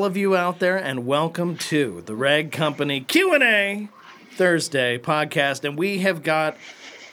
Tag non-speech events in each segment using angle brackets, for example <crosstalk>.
all of you out there, and welcome to the Rag Company Q and A Thursday podcast. And we have got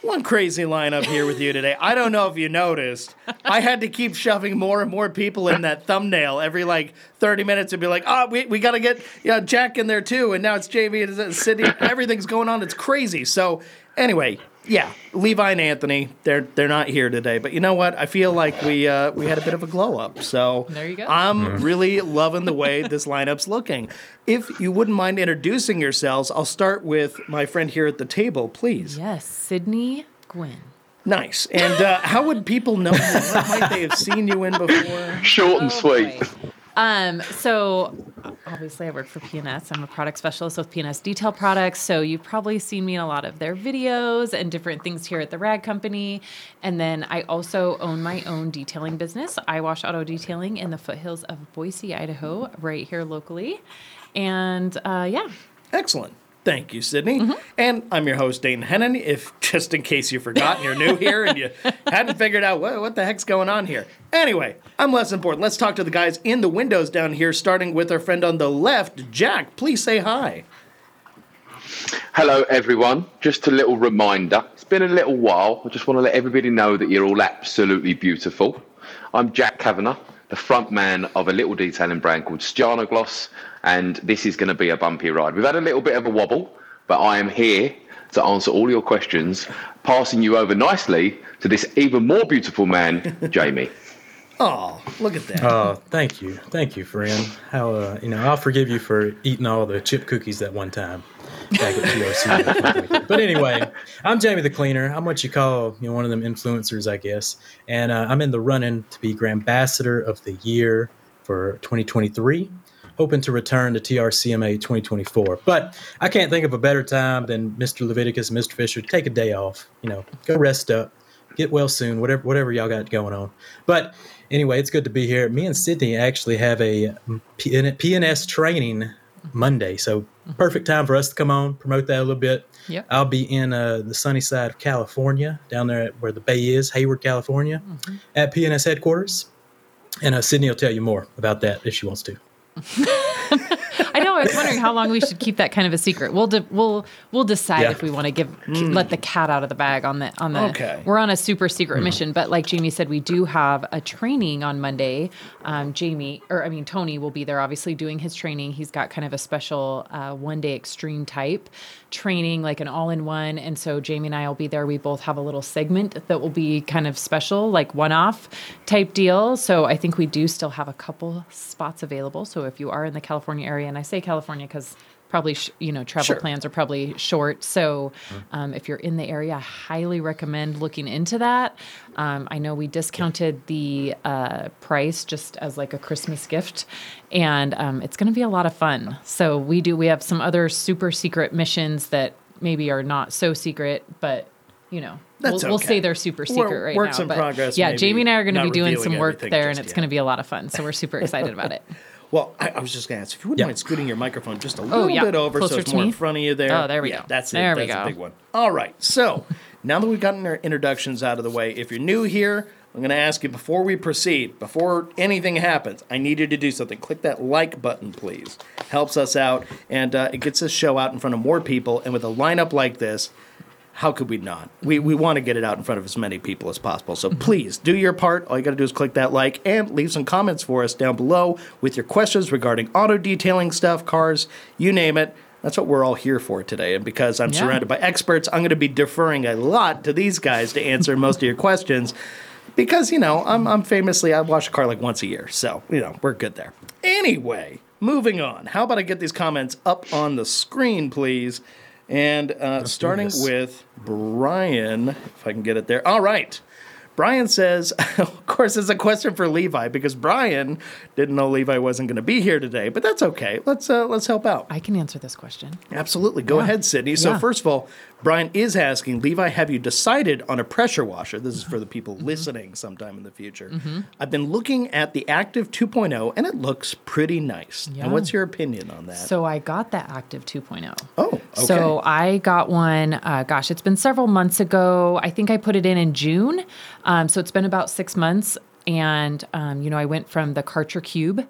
one crazy lineup here with you today. I don't know if you noticed, I had to keep shoving more and more people in that thumbnail every like 30 minutes and be like, oh, we, we got to get yeah, Jack in there too. And now it's JV and Sydni. Everything's going on. It's crazy. So, anyway, yeah, Levi and Anthony, they're they're not here today, but you know what? I feel like we uh, we had a bit of a glow up. So There you go. I'm really loving the way this lineup's looking. If you wouldn't mind introducing yourselves, I'll start with my friend here at the table, please. Yes, Sydni Gwinn. Nice. And uh, how would people know you? What might they have seen you in before? Short and Oh, sweet. boy. Um, so obviously I work for PNS. I'm a product specialist with PNS Detail Products. So you've probably seen me in a lot of their videos and different things here at the Rag Company. And then I also own my own detailing business, Eyewash Auto Detailing in the foothills of Boise, Idaho, right here locally. And uh, yeah, Excellent. Thank you, Sydni. Mm-hmm. And I'm your host, Dane Hennon. If just in case you forgot and you're new <laughs> here and you hadn't figured out what, what the heck's going on here. Anyway, I'm less important. Let's talk to the guys in the windows down here, starting with our friend on the left, Jack. Please say hi. Hello, everyone. Just a little reminder. It's been a little while. I just want to let everybody know that you're all absolutely beautiful. I'm Jack Kavanagh, the front man of a little detailing brand called Gloss, and this is going to be a bumpy ride. We've had a little bit of a wobble, but I am here to answer all your questions, passing you over nicely to this even more beautiful man, <laughs> Jamie. Oh, look at that. Oh, thank you, thank you, friend. How uh, you know I'll forgive you for eating all the chip cookies that one time back at TRC. <laughs> but anyway, I'm Jamie the Cleaner. I'm what you call you know one of them influencers, I guess, and uh, I'm in the running to be Grand Ambassador of the Year for 2023. Hoping to return to TRCMA 2024, but I can't think of a better time than Mr. Leviticus and Mr. Fisher. Take a day off, you know, go rest up, get well soon, whatever whatever y'all got going on. But anyway, it's good to be here. Me and Sydni actually have a PN- PNS training Monday, so perfect time for us to come on, promote that a little bit. Yeah, I'll be in uh, the sunny side of California, down there at where the bay is, Hayward, California, at PNS headquarters. And uh, Sydni will tell you more about that if she wants to. <laughs> I. I was wondering how long we should keep that kind of a secret. We'll de- we'll we'll decide Yeah. if we want to give let the cat out of the bag on the on the. Okay. We're on a super secret mission, but like Jamie said, we do have a training on Monday. Um, Jamie, or I mean Tony, will be there. Obviously, doing his training. He's got kind of a special uh, one day extreme type training, like an all in one. And so Jamie and I will be there. We both have a little segment that will be kind of special, like one off type deal. So I think we do still have a couple spots available. So if you are in the California area, and I say California because probably sh- you know travel Sure. plans are probably short so um, if you're in the area i highly recommend looking into that um, i know we discounted the uh, price just as like a christmas gift and um, it's going to be a lot of fun so we do we have some other super secret missions that maybe are not so secret but you know That's we'll, we'll say they're super secret right works now. in but progress, Yeah, Jamie and I are going to be doing some work there, and it's going to be a lot of fun. So we're super excited about it. <laughs> Well, I, I was just going to ask if you wouldn't Yeah. mind scooting your microphone just a little Oh, yeah. bit over so it's more me? in front of you there. Oh, there we yeah, go. That's it. There we that's a go. big one. All right. So now that we've gotten our introductions out of the way, if you're new here, I'm going to ask you before we proceed, before anything happens, I need you to do something. Click that like button, please. Helps us out, and uh, it gets this show out in front of more people. And with a lineup like this, how could we not? We, we want to get it out in front of as many people as possible. So mm-hmm. please do your part. All you got to do is click that like and leave some comments for us down below with your questions regarding auto detailing stuff, cars, you name it. That's what we're all here for today. And because I'm Yeah. surrounded by experts, I'm going to be deferring a lot to these guys to answer <laughs> most of your questions. Because, you know, I'm, I'm famously, I wash a car like once a year. So, you know, we're good there. Anyway, moving on. How about I get these comments up on the screen, please? And uh, starting with Brian, if I can get it there. All right. Brian says, <laughs> of course, it's a question for Levi because Brian didn't know Levi wasn't going to be here today, but that's okay. Let's uh, let's help out. I can answer this question. Absolutely. Go Yeah. ahead, Sydni. So, Yeah. first of all, Brian is asking Levi, have you decided on a pressure washer? This is for the people Mm-hmm. listening sometime in the future. I've been looking at the Active 2.0 and it looks pretty nice. Yeah. And what's your opinion on that? So I got the Active 2.0. oh, okay. So I got one. Uh, gosh, it's been several months ago. I think I put it in in June. Um, so it's been about six months. and um, you know, I went from the Karcher Cube.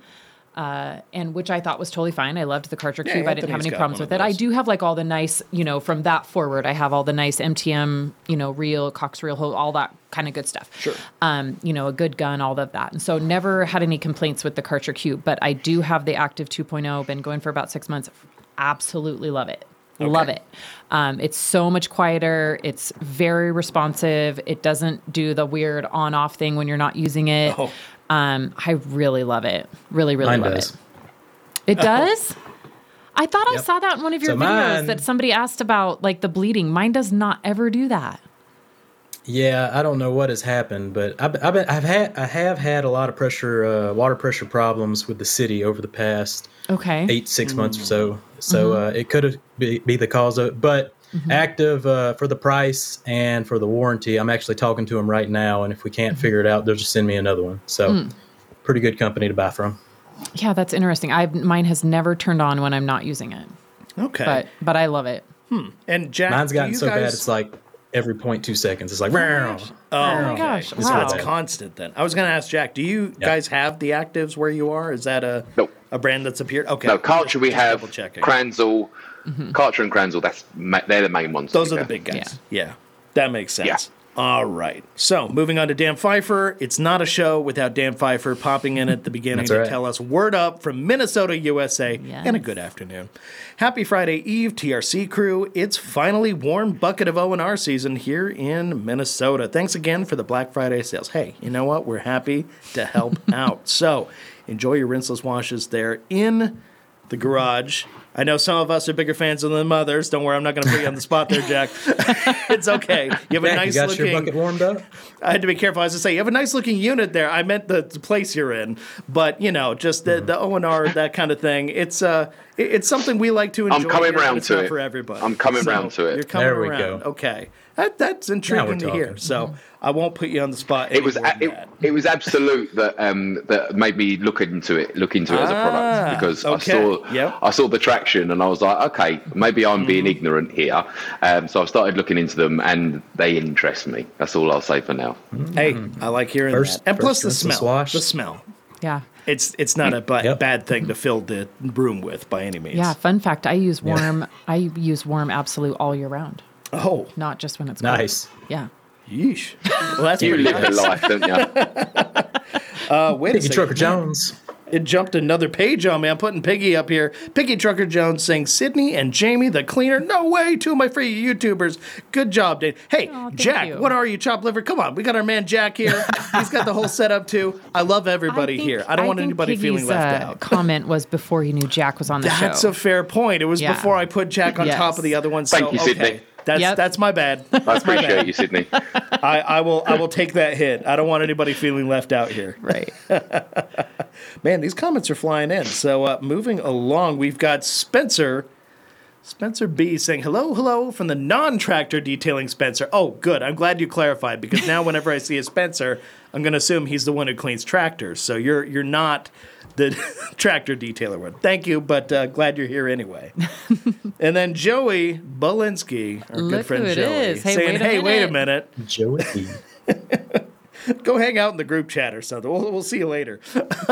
Uh, and which I thought was totally fine. I loved the Karcher Yeah, Cube. I didn't have any problems with it. I do have like all the nice, you know, from that forward, I have all the nice MTM, you know, real Cox reel, all that kind of good stuff. Sure. Um, you know, a good gun, all of that. And so never had any complaints with the Karcher Cube, but I do have the Active 2.0, been going for about six months. Absolutely love it. Love it. Um, it's so much quieter. It's very responsive. It doesn't do the weird on off thing when you're not using it. Oh. Um, I really love it. Really, really Mine love does. it. It does? I thought I saw that in one of your So videos mine- that somebody asked about like the bleeding. Mine does not ever do that. Yeah, I don't know what has happened, but I've, I've, been, I've had I have had a lot of pressure, uh, water pressure problems with the city over the past Okay. eight six months or so. So uh, it could be, be the cause of it, but Mm-hmm. active uh, for the price and for the warranty. I'm actually talking to them right now, and if we can't mm-hmm. figure it out, they'll just send me another one. So hmm. pretty good company to buy from. Yeah, that's interesting. I mine has never turned on when I'm not using it. Okay. But but I love it. Hmm. and Jack, Mine's do gotten you so bad it's like every 0.2 seconds. It's like, oh "Meow." Oh, oh, my gosh, So wow. it's constant then. I was going to ask Jack, do you Yeah. guys have the actives where you are? Is that a Nope. a brand that's appeared? Okay. No, Karcher Just- we just have double-checking. Kranzle, Karcher and Kranzle. That's ma- they're the main ones. Those be are the big guys. Yeah. That makes sense. Yeah. All right. So moving on to Dan Pfeiffer. It's not a show without Dan Pfeiffer popping in at the beginning That's to right. tell us word up from Minnesota, USA, and a good afternoon. Happy Friday Eve, TRC crew. It's finally warm bucket of ONR season here in Minnesota. Thanks again for the Black Friday sales. Hey, you know what? We're happy to help <laughs> out. So enjoy your rinseless washes there in the garage. I know some of us are bigger fans than the mothers. Don't worry, I'm not going to put you on the spot there, Jack. <laughs> it's okay. You have a nice you got your looking. bucket warmed up? I had to be careful. I was to say you have a nice looking unit there. I meant the, the place you're in, but you know, just the the O and R that kind of thing. It's uh, it's something we like to enjoy. I'm coming here, round to it. for everybody. I'm coming round to it. You're coming There we around. go. Okay, that, that's intriguing to hear. So I won't put you on the spot. It was a- it, it was absolute that um that made me look into it look into it as a Ah, product because okay. I saw Yep. Mm-hmm. I saw the traction and I was like okay maybe I'm being ignorant here um so I started looking into them and they interest me that's all I'll say for now Hey, I like hearing First- that. And plus first the smell. swash. The smell. Yeah. It's it's not a Yep. bad thing to fill the room with by any means. Yeah. Fun fact: I use warm. I use warm absolute all year round, Oh, not just when it's cold. Nice. Yeah. yeesh. Well, that's you live the nice. life don't you <laughs> Uh, wait a Piggy second. Trucker Jones. It jumped another page on me. I'm putting Piggy up here. Piggy Trucker Jones saying Sydni and Jamie the cleaner. No way, two of my free YouTubers. Good job, Dave. Hey, Aw, thank Jack, you. what are you, chopped liver? Come on, we got our man Jack here. He's got the whole setup too. I love everybody think- here. I don't want think anybody feeling left uh, out. <laughs> comment was before he knew Jack was on the That's show. That's a fair point. It was Yeah. before I put Jack on Yes. top of the other ones. Thank so, you, Sydni. Okay. That's Yep. that's my bad. <laughs> I appreciate you Sydni I, I will I will take that hit. I don't want anybody feeling left out here. right. <laughs> Man, these comments are flying in. So uh, moving along, we've got Spencer. Spencer B saying hello, hello from the non-tractor detailing Spencer. Oh, good. I'm glad you clarified because now whenever I see a Spencer, I'm going to assume he's the one who cleans tractors. So you're you're not the <laughs> tractor detailer one. Thank you, but uh, glad you're here anyway. <laughs> and then Joey Bolinski, our good friend who it Joey, is. Hey, saying, wait a "Hey, wait a minute." minute, Joey. <laughs> go hang out in the group chat or something. We'll, we'll see you later."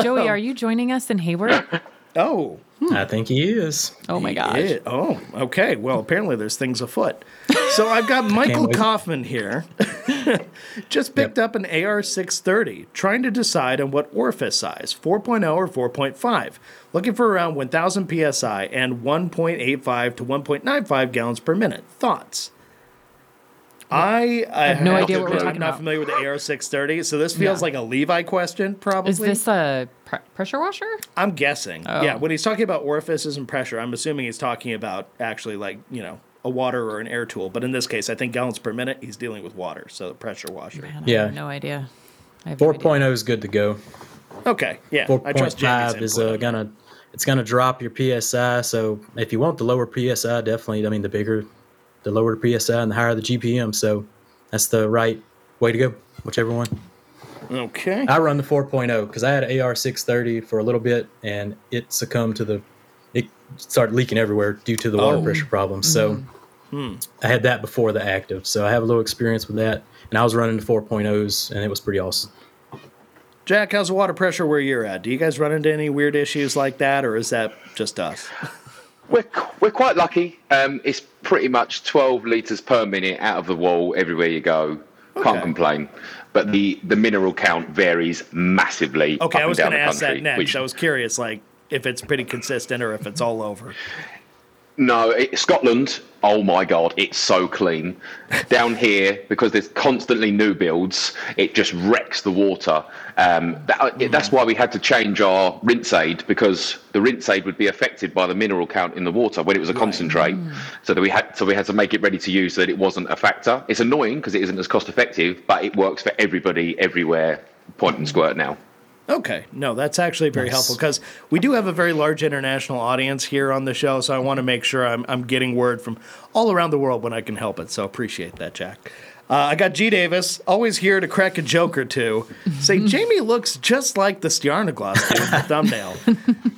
Joey, are you joining us in Hayward? Oh, I think he is. Oh my gosh. Yeah. Oh, okay. Well, apparently there's things afoot. So I've got <laughs> Michael. Kaufman here. <laughs> Just picked up an AR-630, trying to decide on what orifice size, 4.0 or 4.5. Looking for around 1,000 psi and 1.85 to 1.95 gallons per minute. Thoughts? I, I have no have idea what we're admit, talking I'm not familiar with the AR-630, so this feels Yeah. like a Levi question, probably. Is this a pre- pressure washer? I'm guessing. Oh. Yeah, when he's talking about orifices and pressure, I'm assuming he's talking about actually like, you know, a water or an air tool. But in this case, I think gallons per minute, he's dealing with water, so the pressure washer. Man, I Yeah. have no idea. I have no idea. 4.0 is good to go. Okay, yeah, I trust Jamie's 4.5 is uh, gonna it's gonna drop your psi. So if you want the lower psi, definitely. I mean, the bigger, the lower the psi, and the higher the GPM. So that's the right way to go. Whichever one. Okay. I run the 4.0 because I had an AR630 for a little bit, and it succumbed to the. It started leaking everywhere due to the water Oh. pressure problems. So I had that before the active, so I have a little experience with that. And I was running the 4.0s, and it was pretty awesome. Jack, how's the water pressure where you're at? Do you guys run into any weird issues like that, or is that just us? <laughs> We're, we're quite lucky. Um, it's pretty much 12 litres per minute out of the wall everywhere you go. Can't Okay. complain. But the, the mineral count varies massively. Okay, up I was going to the ask that next. which- I was curious, like if it's pretty consistent or if it's all over. No, it, Scotland. Oh my God, it's so clean. <laughs> Down here, because there's constantly new builds, it just wrecks the water. Um, that, it- that's why we had to change our rinse aid because the rinse aid would be affected by the mineral count in the water when it was a concentrate. Mm. So that we had, so we had to make it ready to use so that it wasn't a factor. It's annoying because it isn't as cost effective, but it works for everybody, everywhere. Point and squirt now. Okay, no, that's actually very Nice. helpful because we do have a very large international audience here on the show, so I want to make sure I'm, I'm getting word from all around the world when I can help it. So appreciate that, Jack. Uh, I got G Davis, always here to crack a joke or two. Say <laughs> Jamie looks just like the Stjarnagloss dude in the <laughs> thumbnail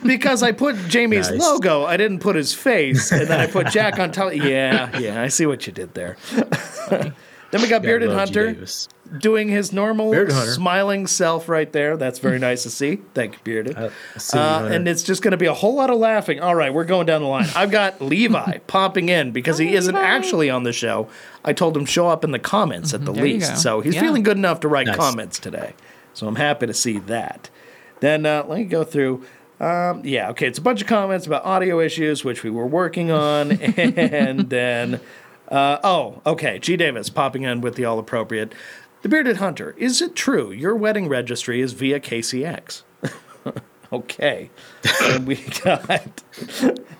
because I put Jamie's Nice. logo, I didn't put his face, and then I put Jack on top. <laughs> Yeah, yeah, I see what you did there. Then we got Gotta Bearded. Hunter doing his normal smiling self right there. That's very nice to see. Thank you, Bearded. Uh, see you, Uh, and it's just going to be a whole lot of laughing. All right, we're going down the line. I've got Levi <laughs> popping in because he isn't actually on the show. I told him show up in the comments at the least. So he's Yeah. feeling good enough to write Nice. comments today. So I'm happy to see that. Then uh, let me go through. Um, yeah, okay. It's a bunch of comments about audio issues, which we were working on. <laughs> and then, uh, oh, okay. G. Davis popping in with the all appropriate. The Bearded Hunter, is it true your wedding registry is via KCX? <laughs> okay. and we got,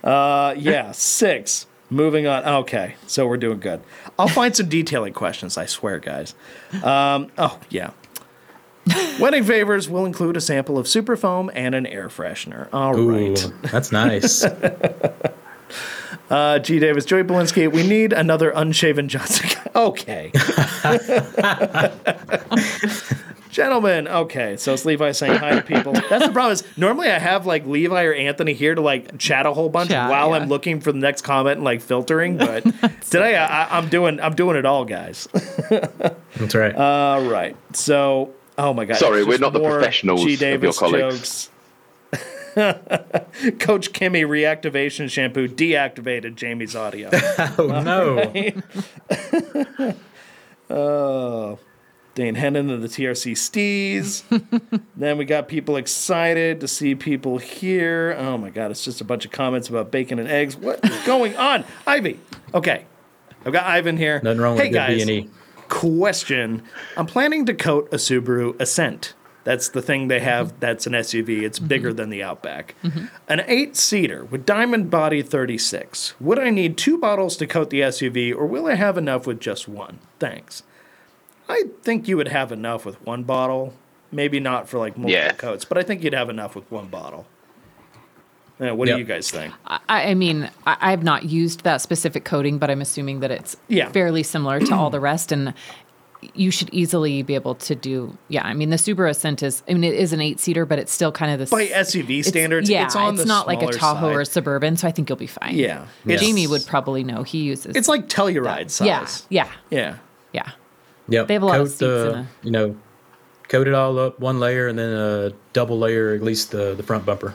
uh, yeah, six. Moving on. Okay, so we're doing good. I'll find some detailing questions, I swear, guys. Um, oh, yeah. Wedding favors will include a sample of super foam and an air freshener. All right. Ooh, that's nice. <laughs> Uh, G. Davis, Joey Belinsky, we need another unshaven Johnson. <laughs> okay. <laughs> Gentlemen, okay. So it's Levi saying hi to people. That's the problem. Is normally I have like Levi or Anthony here to like chat a whole bunch Chat, while yeah. I'm looking for the next comment and like filtering. But <laughs> today I, I, I'm doing I'm doing it all, guys. That's right. All right. So, oh my God. Sorry, it's we're just not the more professionals G. of your Davis colleagues. jokes. <laughs> Koch-Chemie reactivation shampoo deactivated Jamie's audio. <laughs> oh no. <laughs> oh, Dane Hennon of the TRC Stees. then we got people excited to see people here. Oh my God, it's just a bunch of comments about bacon and eggs. What is going on? Ivy. Okay. I've got Ivan here. Nothing wrong hey with guys, B&E. question. I'm planning to coat a Subaru Ascent. That's the thing they have. Mm-hmm. That's an SUV. It's mm-hmm. bigger than the Outback. Mm-hmm. An eight seater with diamond body 36. Would I need two bottles to coat the SUV, or will I have enough with just one? Thanks. I think you would have enough with one bottle. Maybe not for like multiple Yeah. coats, but I think you'd have enough with one bottle. Yeah, what Yep. do you guys think? I, I mean, I, I have not used that specific coating, but I'm assuming that it's Yeah. fairly similar to all the rest. And you should easily be able to do, yeah. I mean, the Subaru Ascent is, I mean, it is an eight seater, but it's still kind of the By s- SUV it's- standards, yeah, it's on the not like a smaller Tahoe or a. Suburban, so I think you'll be fine. Yeah. Yes. Jamie would probably know. He uses. It's like Telluride size. yeah, yeah, Yeah. yeah. Yep. They have a lot of coat seats in a- you know, coat it all up one layer and then a double layer at least the the front bumper.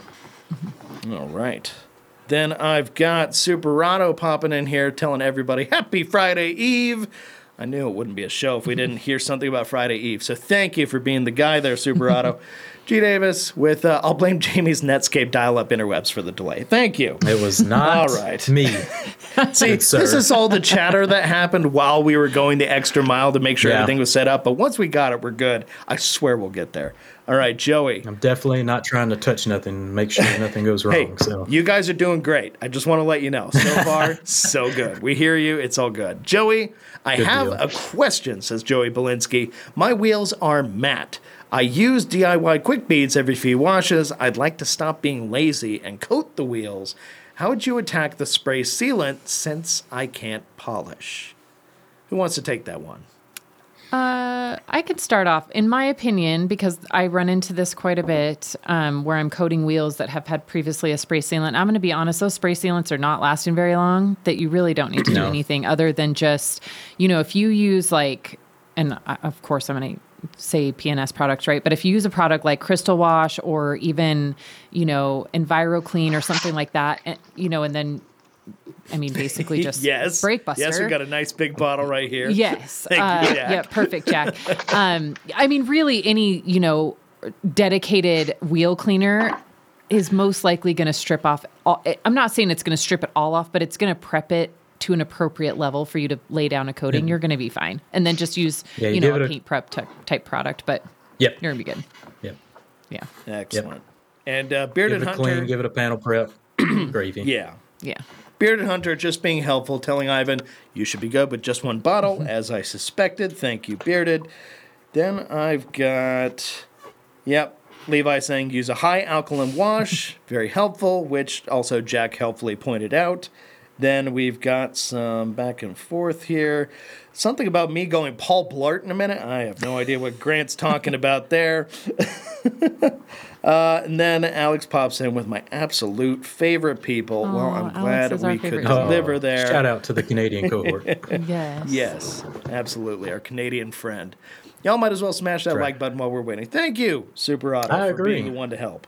Mm-hmm. All right. Then I've got Superado popping in here telling everybody Happy Friday Eve. I knew it wouldn't be a show if we didn't hear something about Friday Eve. So thank you for being the guy there, Superado. <laughs> G Davis with uh, I'll blame Jamie's Netscape dial-up interwebs for the delay. Thank you. It was not All right. me. <laughs> See, Good sir. this is all the chatter that happened while we were going the extra mile to make sure Yeah. everything was set up. But once we got it, we're good. I swear we'll get there. All right, Joey. I'm definitely not trying to touch nothing, make sure <laughs> nothing goes wrong. Hey, so you guys are doing great. I just want to let you know. So far, <laughs> so good. We hear you. It's all good. Joey, I Good have deal. a question, says Joey Belinsky. My wheels are matte. I use DIY quick beads every few washes. I'd like to stop being lazy and coat the wheels. How would you attack the spray sealant since I can't polish? Who wants to take that one? Uh, I could start off, in my opinion, because I run into this quite a bit, um, where I'm coating wheels that have had previously a spray sealant. I'm going to be honest; those spray sealants are not lasting very long. That you really don't need to do anything other than just, you know, if you use like, and I, of course I'm going to say PNS products, right? But if you use a product like Crystal Wash or even, you know, EnviroClean or something like that, and, you know, and then, I mean, basically <laughs> just yes. brake buster. Yes, we got a nice big bottle right here. <laughs> Yes. <laughs> Thank uh, you, Jack. Yeah, perfect, Jack. um, I mean, really, any, you know, dedicated wheel cleaner is most likely going to strip off. All, I'm not saying it's going to strip it all off, but it's going to prep it to an appropriate level for you to lay down a coating. You're going to be fine. And then just use, Yeah, you you know, a it a- paint prep type, type product, but Yep. you're going to be good. Yep. Yeah. Excellent. And uh, Give Bearded it a Hunter. clean, give it a panel prep. <clears throat> Gravy. yeah. Yeah. Bearded Hunter just being helpful, telling Ivan, you should be good with just one bottle, <laughs> as I suspected. Thank you, Bearded. Then I've got, yep, Levi saying use a high alkaline wash, <laughs> very helpful, which also Jack helpfully pointed out. Then we've got some back and forth here. Something about me going Paul Blart in a minute. I have no idea what Grant's talking <laughs> about there. Uh, and then Alex pops in with my absolute favorite people. well, I'm Alex glad we could Oh, deliver there. Shout out to the Canadian cohort. <laughs> Yes. Yes, absolutely. Our Canadian friend. Y'all might as well smash that right. like button while we're waiting. Thank you, Super Auto, I for agree. being the one to help.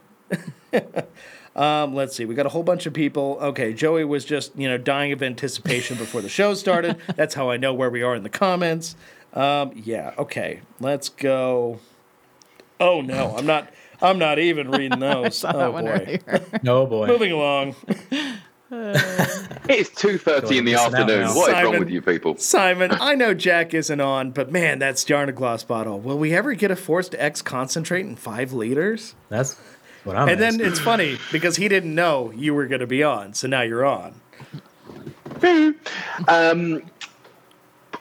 <laughs> um, let's see. We got a whole bunch of people. Okay, Joey was just you know dying of anticipation before the show started. <laughs> That's how I know where we are in the comments. Um, yeah. Okay. Let's go. Oh no, I'm not. I'm not even reading <laughs> those. Oh that boy. No <laughs> boy. Moving along. It's two thirty in the Missing out afternoon. now. What is wrong with you people? Simon, I know Jack isn't on, but man, that Stjarnagloss bottle. Will we ever get a forced X concentrate in five liters? That's what I'm And then it's funny because he didn't know you were going to be on, so now you're on. um,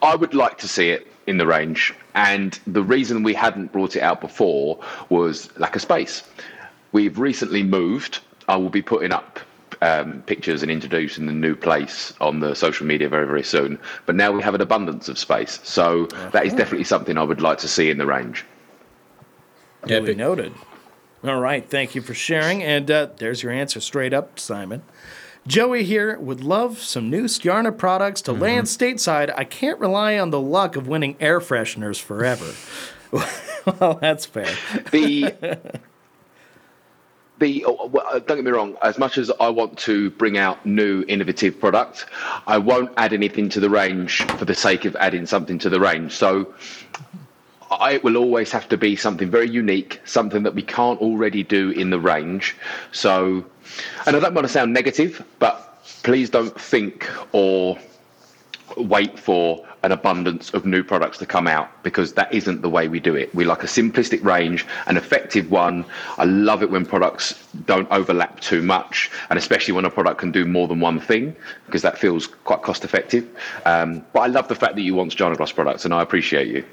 I would like to see it in the range, and the reason we hadn't brought it out before was lack of space. We've recently moved. I will be putting up um, pictures and introducing the new place on the social media very, very soon. But now we have an abundance of space, so that is definitely something I would like to see in the range. Duly Epic. noted. All right, thank you for sharing. And uh, there's your answer straight up, Simon. Joey here would love some new Stjarna products to land stateside. I can't rely on the luck of winning air fresheners forever. <laughs> well, that's fair. the <laughs> the oh, well, uh, don't get me wrong as much as i want to bring out new innovative product i won't add anything to the range for the sake of adding something to the range so I, it will always have to be something very unique something that we can't already do in the range so and i don't want to sound negative but please don't think or wait for an abundance of new products to come out because that isn't the way we do it. We like a simplistic range, an effective one. I love it when products don't overlap too much, and especially when a product can do more than one thing because that feels quite cost effective. Um, but I love the fact that you want John Ross products, and I appreciate you.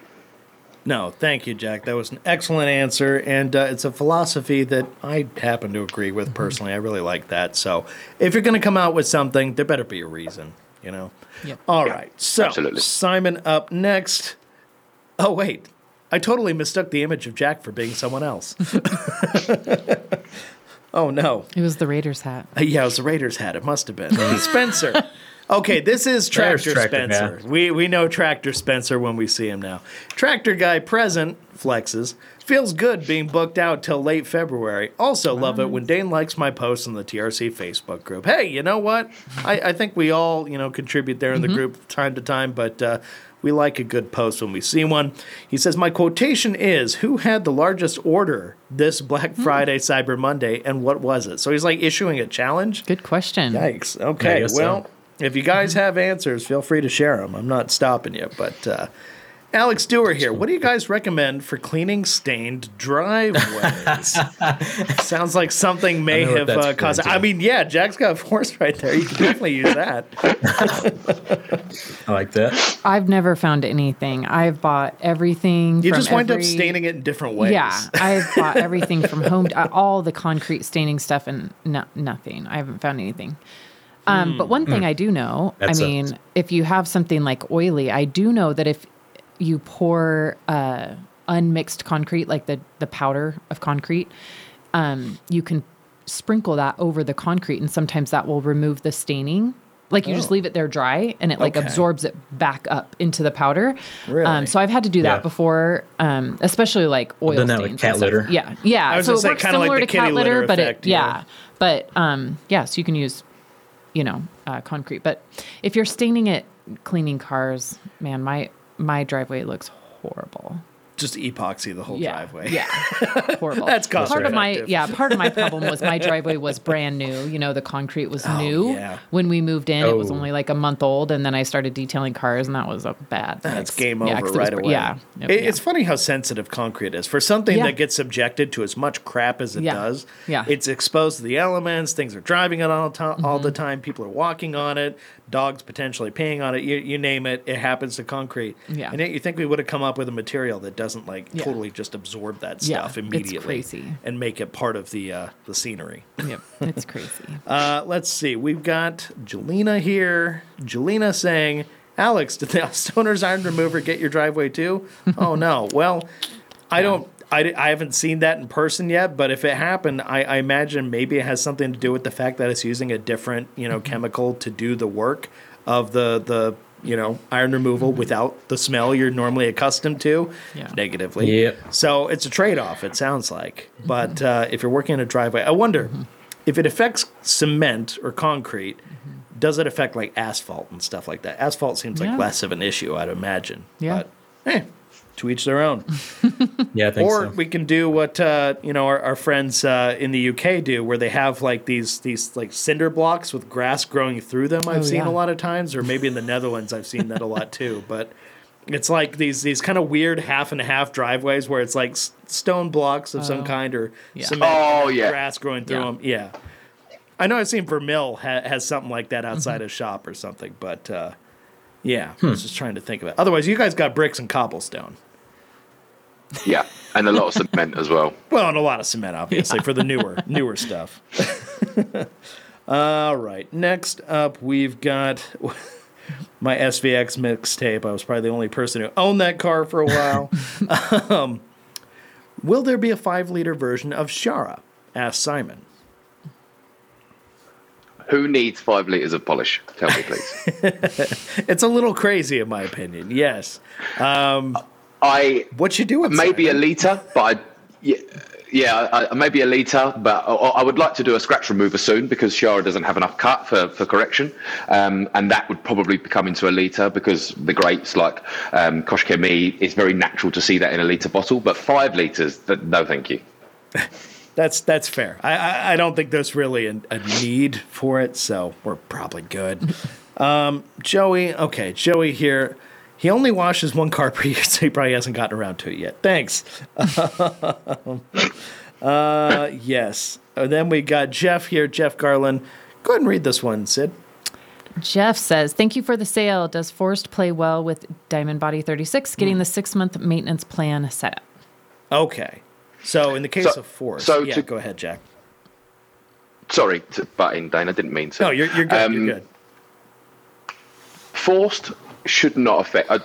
No, thank you, Jack. That was an excellent answer, and uh, it's a philosophy that I happen to agree with personally. I really like that. So, if you're going to come out with something, there better be a reason, you know. Yep. All Yeah, right. So, absolutely. Simon up next. Oh wait, I totally mistook the image of Jack for being someone else. <laughs> <laughs> oh no. It was the Raiders hat. Uh, Yeah, it was the Raiders hat. It must have been <laughs> Spencer. Okay, this is Tractor, Tractor Spencer. Guy. We we know Tractor Spencer when we see him now. Tractor Guy present flexes. Feels good being booked out till late February. Also love it when Dane likes my posts on the TRC Facebook group. Hey, you know what? I, I think we all you know contribute there in the group time to time, but. Uh, we like a good post when we see one. He says, My quotation is Who had the largest order this Black Friday, Cyber Monday, and what was it? So he's like issuing a challenge. Good question. Yikes. Okay. well, so. If you guys have answers, feel free to share them. I'm not stopping you. But uh, Alex Dewar here. What do you guys recommend for cleaning stained driveways? <laughs> Sounds like something may I know what have uh, caused. I mean, yeah, Jack's got a force <laughs> right there. You can definitely use that. I like that. I've never found anything. I've bought everything. You from just wind every, up staining it in different ways. Yeah, I've bought everything from home, uh, all the concrete staining stuff, and no, nothing. I haven't found anything. Um, but one thing I do know, That I sucks. mean, if you have something like oily, I do know that if you pour uh, unmixed concrete, like the the powder of concrete, um, you can sprinkle that over the concrete, and sometimes that will remove the staining. Like you just leave it there dry, and it like Okay. absorbs it back up into the powder. Really? Um, so I've had to do that Yeah. before, um, especially like oil done that with stains cat litter. Yeah, yeah. I was so gonna it say, works kinda like similar the to cat litter, litter but it yeah. yeah. But um, yeah, so you can use, you know, uh, concrete. But if you're staining it, cleaning cars, man, my my driveway looks horrible. Just epoxy the whole Yeah, driveway. yeah, <laughs> horrible. That's cost part of my yeah. Part of my problem was my driveway was brand new. You know, the concrete was Oh, new yeah. when we moved in. It was Oh. only like a month old, and then I started detailing cars, and that was a bad. That's mix. game Yeah, over 'cause it was right away. Yeah, Yep, It- yeah. It's funny how sensitive concrete is. For something Yeah. that gets subjected to as much crap as it Yeah. does, Yeah. it's exposed to the elements. Things are driving it all, to- all Mm-hmm. the time. People are walking on it. Dogs potentially peeing on it. You, you name it, it happens to concrete. Yeah. And yet you think we would have come up with a material that doesn't like Yeah. totally just absorb that Yeah, stuff it's immediately crazy. and make it part of the uh, the scenery. Yep, it's crazy. <laughs> Uh, let's see. We've got Jelena here. Jelena saying, Alex, did the <laughs> Stoner's Iron Remover get your driveway too? oh, no. Well, I don't. I, I haven't seen that in person yet, but if it happened, I, I imagine maybe it has something to do with the fact that it's using a different, you know, mm-hmm. chemical to do the work of the the you know iron removal mm-hmm. without the smell you're normally accustomed to. Yeah. Negatively. Yep. So it's a trade off, it sounds like. Mm-hmm. But uh, if you're working in a driveway, I wonder if it affects cement or concrete, does it affect like asphalt and stuff like that? Asphalt seems like Yeah. less of an issue, I'd imagine. Yeah. But hey, to each their own. <laughs> Yeah, I think or so. we can do what uh, you know our, our friends uh, in the UK do, where they have like these these like cinder blocks with grass growing through them. I've Oh, seen yeah. a lot of times, or maybe in the Netherlands, I've seen that a lot too. <laughs> But it's like these these kind of weird half and half driveways where it's like s- stone blocks of some Oh. kind or Yeah. cement Oh, yeah. grass growing through Yeah. them. Yeah, I know I've seen Vermil ha- has something like that outside Mm-hmm. his shop or something, but uh, yeah, Hmm. I was just trying to think of it. Otherwise, you guys got bricks and cobblestone. Yeah, and a lot of cement as well. <laughs> Well, and a lot of cement, obviously, for the newer newer stuff. <laughs> All right. Next up, we've got <laughs> my SVX mixtape. I was probably the only person who owned that car for a while. um, will there be a five liter version of Shara? asked Simon. Who needs five liters of polish? Tell me, please. <laughs> It's a little crazy, in my opinion. Yes. I What you doing? maybe a liter, but I, yeah, yeah, I, maybe a liter. But I, I would like to do a scratch remover soon because Shara doesn't have enough cut for, for correction, um, and that would probably come into a liter because the greats like um, Koch-Chemie, it's very natural to see that in a liter bottle. But five liters, no, thank you. <laughs> That's that's fair. I I, I don't think there's really a, a need for it, so we're probably good. <laughs> Um, Joey, okay, Joey here. He only washes one car per year, <laughs> so he probably hasn't gotten around to it yet. Thanks. <laughs> uh, yes. And then we got Jeff here, Jeff Garland. Go ahead and read this one, Sid. Jeff says, "Thank you for the sale. Does Forrest play well with Diamond Body 36? Hmm. Getting the six month maintenance plan set up." Okay. So in the case So- of force, so yeah, to- go ahead, Jack. Sorry to butt in, Dana. Didn't mean to. No, you're you're good. Um, you're good. forced should not affect. I,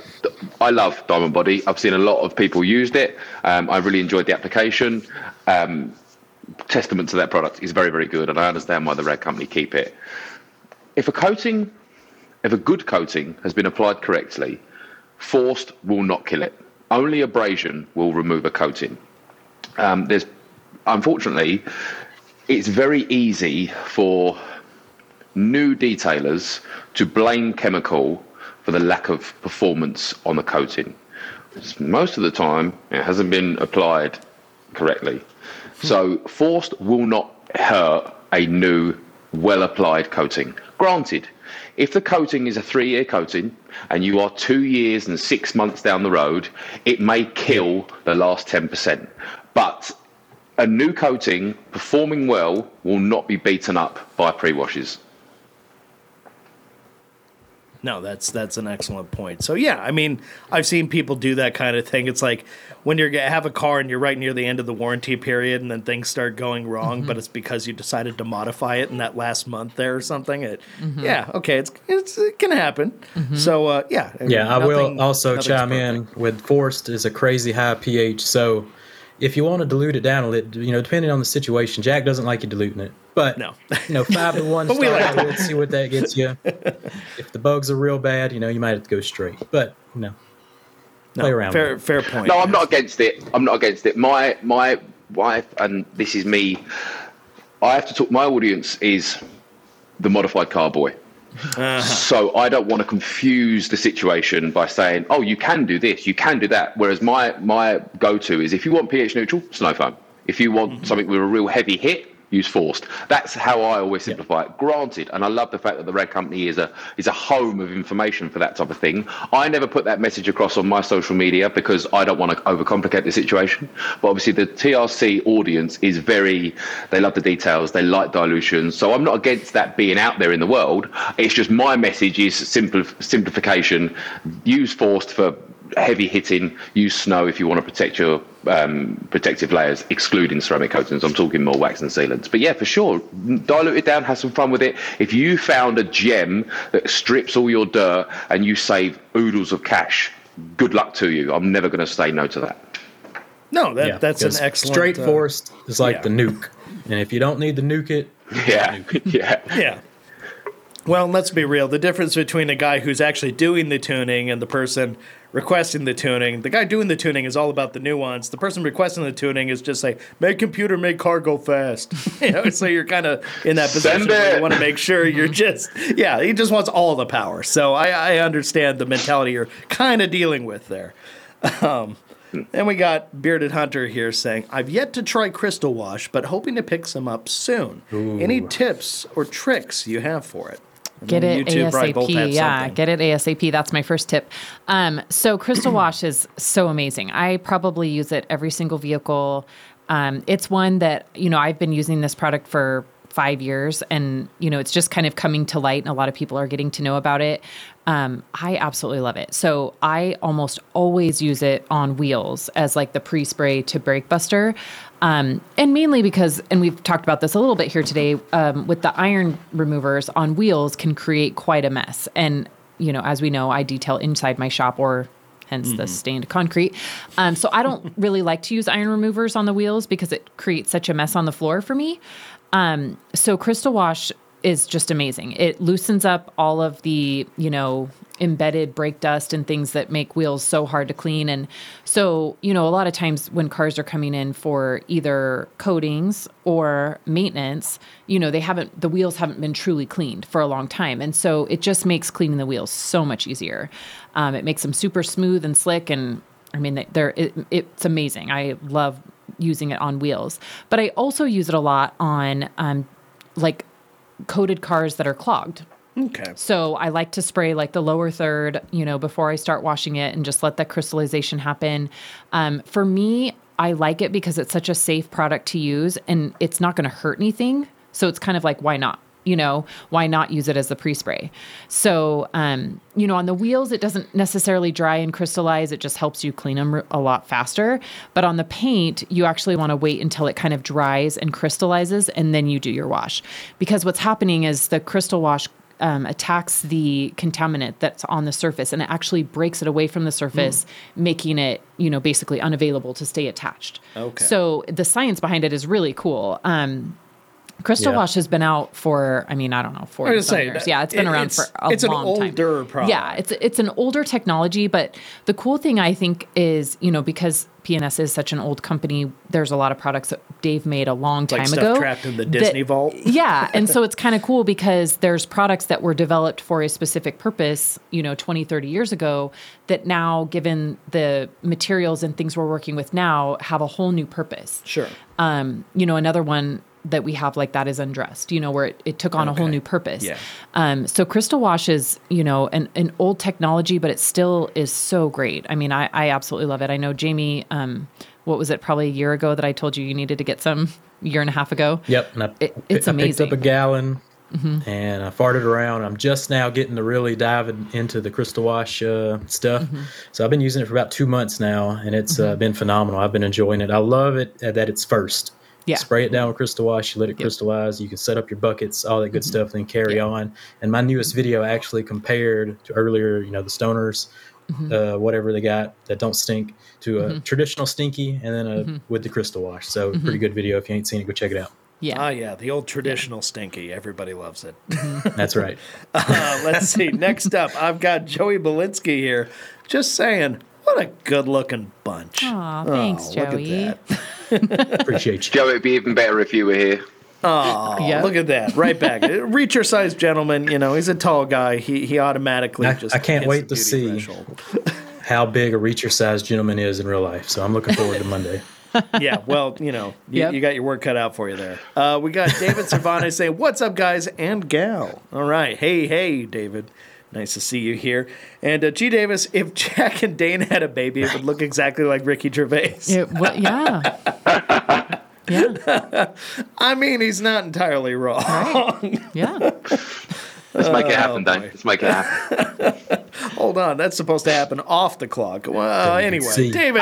I love Diamond Body. I've seen a lot of people used it. Um, I really enjoyed the application. Um, testament to that product is very, very good, and I understand why the red Company keep it. If a coating, if a good coating has been applied correctly, forced will not kill it. Only abrasion will remove a coating. Um, there's, unfortunately, it's very easy for new detailers to blame chemical for the lack of performance on the coating. Most of the time, it hasn't been applied correctly. So, forced will not hurt a new, well applied coating. Granted, if the coating is a three year coating and you are two years and six months down the road, it may kill the last 10%. But a new coating performing well will not be beaten up by pre washes. No, that's that's an excellent point. So yeah, I mean, I've seen people do that kind of thing. It's like when you have a car and you're right near the end of the warranty period, and then things start going wrong, Mm-hmm. but it's because you decided to modify it in that last month there or something. It, Mm-hmm. yeah, okay, it's, it's it can happen. So uh, yeah, Yeah, I will also chime perfect. in with Forced is a crazy high pH. So if you want to dilute it down a little, you know, depending on the situation, Jack doesn't like you diluting it. But No. you know, five to one. <laughs> But we start like out with, see what that gets you. <laughs> if the bugs are real bad, you know, you might have to go straight. But you know, No, play around. Fair, fair point. No, I'm not against it. I'm not against it. My my wife, and this is me. I have to talk. My audience is the modified car boy. Uh-huh. So I don't want to confuse the situation by saying, "Oh, you can do this, you can do that." Whereas my my go-to is, if you want pH neutral, snow foam. If you want mm-hmm. something with a real heavy hit, use forced. That's how I always simplify it. Granted, and I love the fact that the Red Company is a is a home of information for that type of thing. I never put that message across on my social media because I don't want to overcomplicate the situation. But obviously, the TRC audience is very they love the details, they like dilution. So I'm not against that being out there in the world. It's just my message is simple simplification. Use forced for heavy hitting. Use snow if you want to protect your um, protective layers, excluding ceramic coatings. I'm talking more wax and sealants. But yeah, for sure, dilute it down, have some fun with it. If you found a gem that strips all your dirt and you save oodles of cash, good luck to you. I'm never going to say no to that. no, that, Yeah, that's an excellent. Straight uh, forced is like yeah. the nuke, and if you don't need to nuke it, <laughs> Yeah, nuke <laughs> yeah. Yeah. Well, let's be real. The difference between a guy who's actually doing the tuning and the person requesting the tuning, the guy doing the tuning is all about the nuance. The person requesting the tuning is just like, make computer, make car go fast. <laughs> you know, so you're kind of in that position where you want to make sure you're just, yeah, he just wants all the power. So I, I understand the mentality you're kind of dealing with there. Um, and we got Bearded Hunter here saying, I've yet to try Crystal Wash, but hoping to pick some up soon. Any tips or tricks you have for it? Get it two ASAP. Yeah, something. get it ASAP. That's my first tip. Um, so Crystal Wash is so amazing. I probably use it every single vehicle. Um, it's one that you know I've been using this product for five years, and you know it's just kind of coming to light, and a lot of people are getting to know about it. Um, I absolutely love it. So I almost always use it on wheels as like the pre-spray to brake buster. Um, and mainly because, and we've talked about this a little bit here today, um, with the iron removers on wheels can create quite a mess. And, you know, as we know, I detail inside my shop or hence the stained concrete. Um, so I don't <laughs> really like to use iron removers on the wheels because it creates such a mess on the floor for me. Um, so Crystal Wash is just amazing. It loosens up all of the, you know, embedded brake dust and things that make wheels so hard to clean. And so, you know, a lot of times when cars are coming in for either coatings or maintenance, you know, they haven't, the wheels haven't been truly cleaned for a long time. And so it just makes cleaning the wheels so much easier. Um, it makes them super smooth and slick. And I mean, they- they're, it, it's amazing. I love using it on wheels, but I also use it a lot on, um, like coated cars that are clogged. Okay. So I like to spray like the lower third, you know, before I start washing it and just let that crystallization happen. Um, for me, I like it because it's such a safe product to use and it's not going to hurt anything. So it's kind of like, why not? You know, why not use it as the pre spray? So, um, you know, on the wheels, it doesn't necessarily dry and crystallize. It just helps you clean them a lot faster. But on the paint, you actually want to wait until it kind of dries and crystallizes and then you do your wash. Because what's happening is the crystal wash um, attacks the contaminant that's on the surface and it actually breaks it away from the surface, making it, you know, basically unavailable to stay attached. Okay. So the science behind it is really cool. Um, Crystal Yeah. Wash has been out for, I mean, I don't know, I forty say, years. Yeah, it's been it- around it's- for a it's an long time. older product. Yeah, it's it's an older technology, but the cool thing I think is, you know, because PNS is such an old company, there's a lot of products that Dave made a long time Like stuff ago. trapped in the that- Disney vault. <laughs> yeah, and so it's kind of cool because there's products that were developed for a specific purpose, you know, 20, 30 years ago that now given the materials and things we're working with now have a whole new purpose. Sure. Um, you know, another one that we have like that is undressed, you know, where it, it took on a whole new purpose. Yeah. Um, so crystal wash is, you know, an, an old technology, but it still is so great. I mean, I, I absolutely love it. I know Jamie, um, what was it, probably a year ago that I told you you needed to get some <laughs> year and a half ago? Yep, and I, It- it's I picked up a gallon and I farted around. I'm just now getting to really diving into the crystal wash uh, stuff. So I've been using it for about two months now, and it's uh, been phenomenal. I've been enjoying it. I love it uh, that it's first. Yeah. Spray it down with crystal wash. You let it crystallize. You can set up your buckets, all that good stuff, then carry on. And my newest video actually compared to earlier, you know, the stoners uh, whatever they got that don't stink, to a traditional stinky, and then a with the crystal wash. So pretty good video. If you ain't seen it, go check it out. Yeah. Ah, yeah, the old traditional stinky. Everybody loves it. That's right. <laughs> Uh, let's see. Next up, I've got Joey Belinsky here. Just saying, what a good-looking bunch. Aw, thanks, Oh, look at Joey. That. Appreciate you. Joe, it'd be even better if you were here. Oh, Yeah. look at that! Right back. <laughs> Reacher sized gentleman. You know, he's a tall guy. He he automatically I- just. I can't wait to see. How big a reacher sized gentleman is in real life. So I'm looking forward to Monday. <laughs> yeah, well, you know, you, Yep. you got your work cut out for you there. Uh, we got David Cervantes saying, "What's up, guys and gal?" All right, hey, hey, David. Nice to see you here. And uh, G. Davis, if <laughs> Jack and Dane had a baby, it would look exactly like Ricky Gervais. It, wa- yeah. <laughs> yeah. I mean, he's not entirely wrong. Yeah. Let's make it happen, boy. Dane. Let's make it happen. <laughs> Hold on, that's supposed to happen off the clock. Well, Then you anyway, see. David,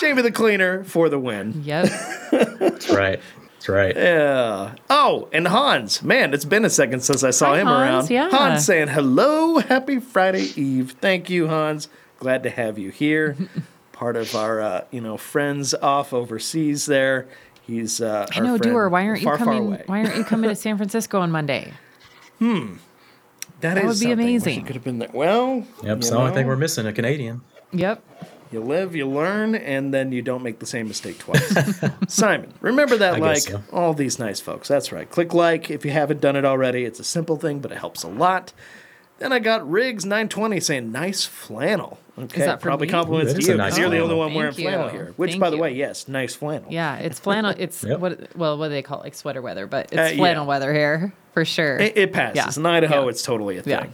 Jamie the Cleaner for the win. Yep. That's right. That's right. Yeah. Oh, and Hans. Man, it's been a second since I saw Hi, him Hans, around. yeah. Hans saying hello, happy Friday Eve. Thank you, Hans. Glad to have you here. <laughs> Part of our, uh, you know, friends off overseas. There, he's. Uh, I know, friend Doer. Why aren't you far, far coming? away. Why aren't you coming to <laughs> San Francisco on Monday? Hmm. that would be amazing. you Could have been there. Well, Yep. So It's the only thing know, we're missing a Canadian. Yep. You live, you learn, and then you don't make the same mistake twice. <laughs> Simon, remember that I like so. all these nice folks. That's right. Click like if you haven't done it already. It's a simple thing, but it helps a lot. Then I got Riggs 920 saying nice flannel. Okay, that for probably me? compliments Ooh, to you a nice because you're the only flannel. one wearing Thank flannel you. here. Which, Thank by the you. way, yes, nice flannel. Yeah. It's flannel. It's <laughs> Yep. what? Well, what do they call it? Like sweater weather, but it's Uh, yeah. flannel weather here for sure. It, it passes. Yeah. In Idaho, Yeah. it's totally a Yeah.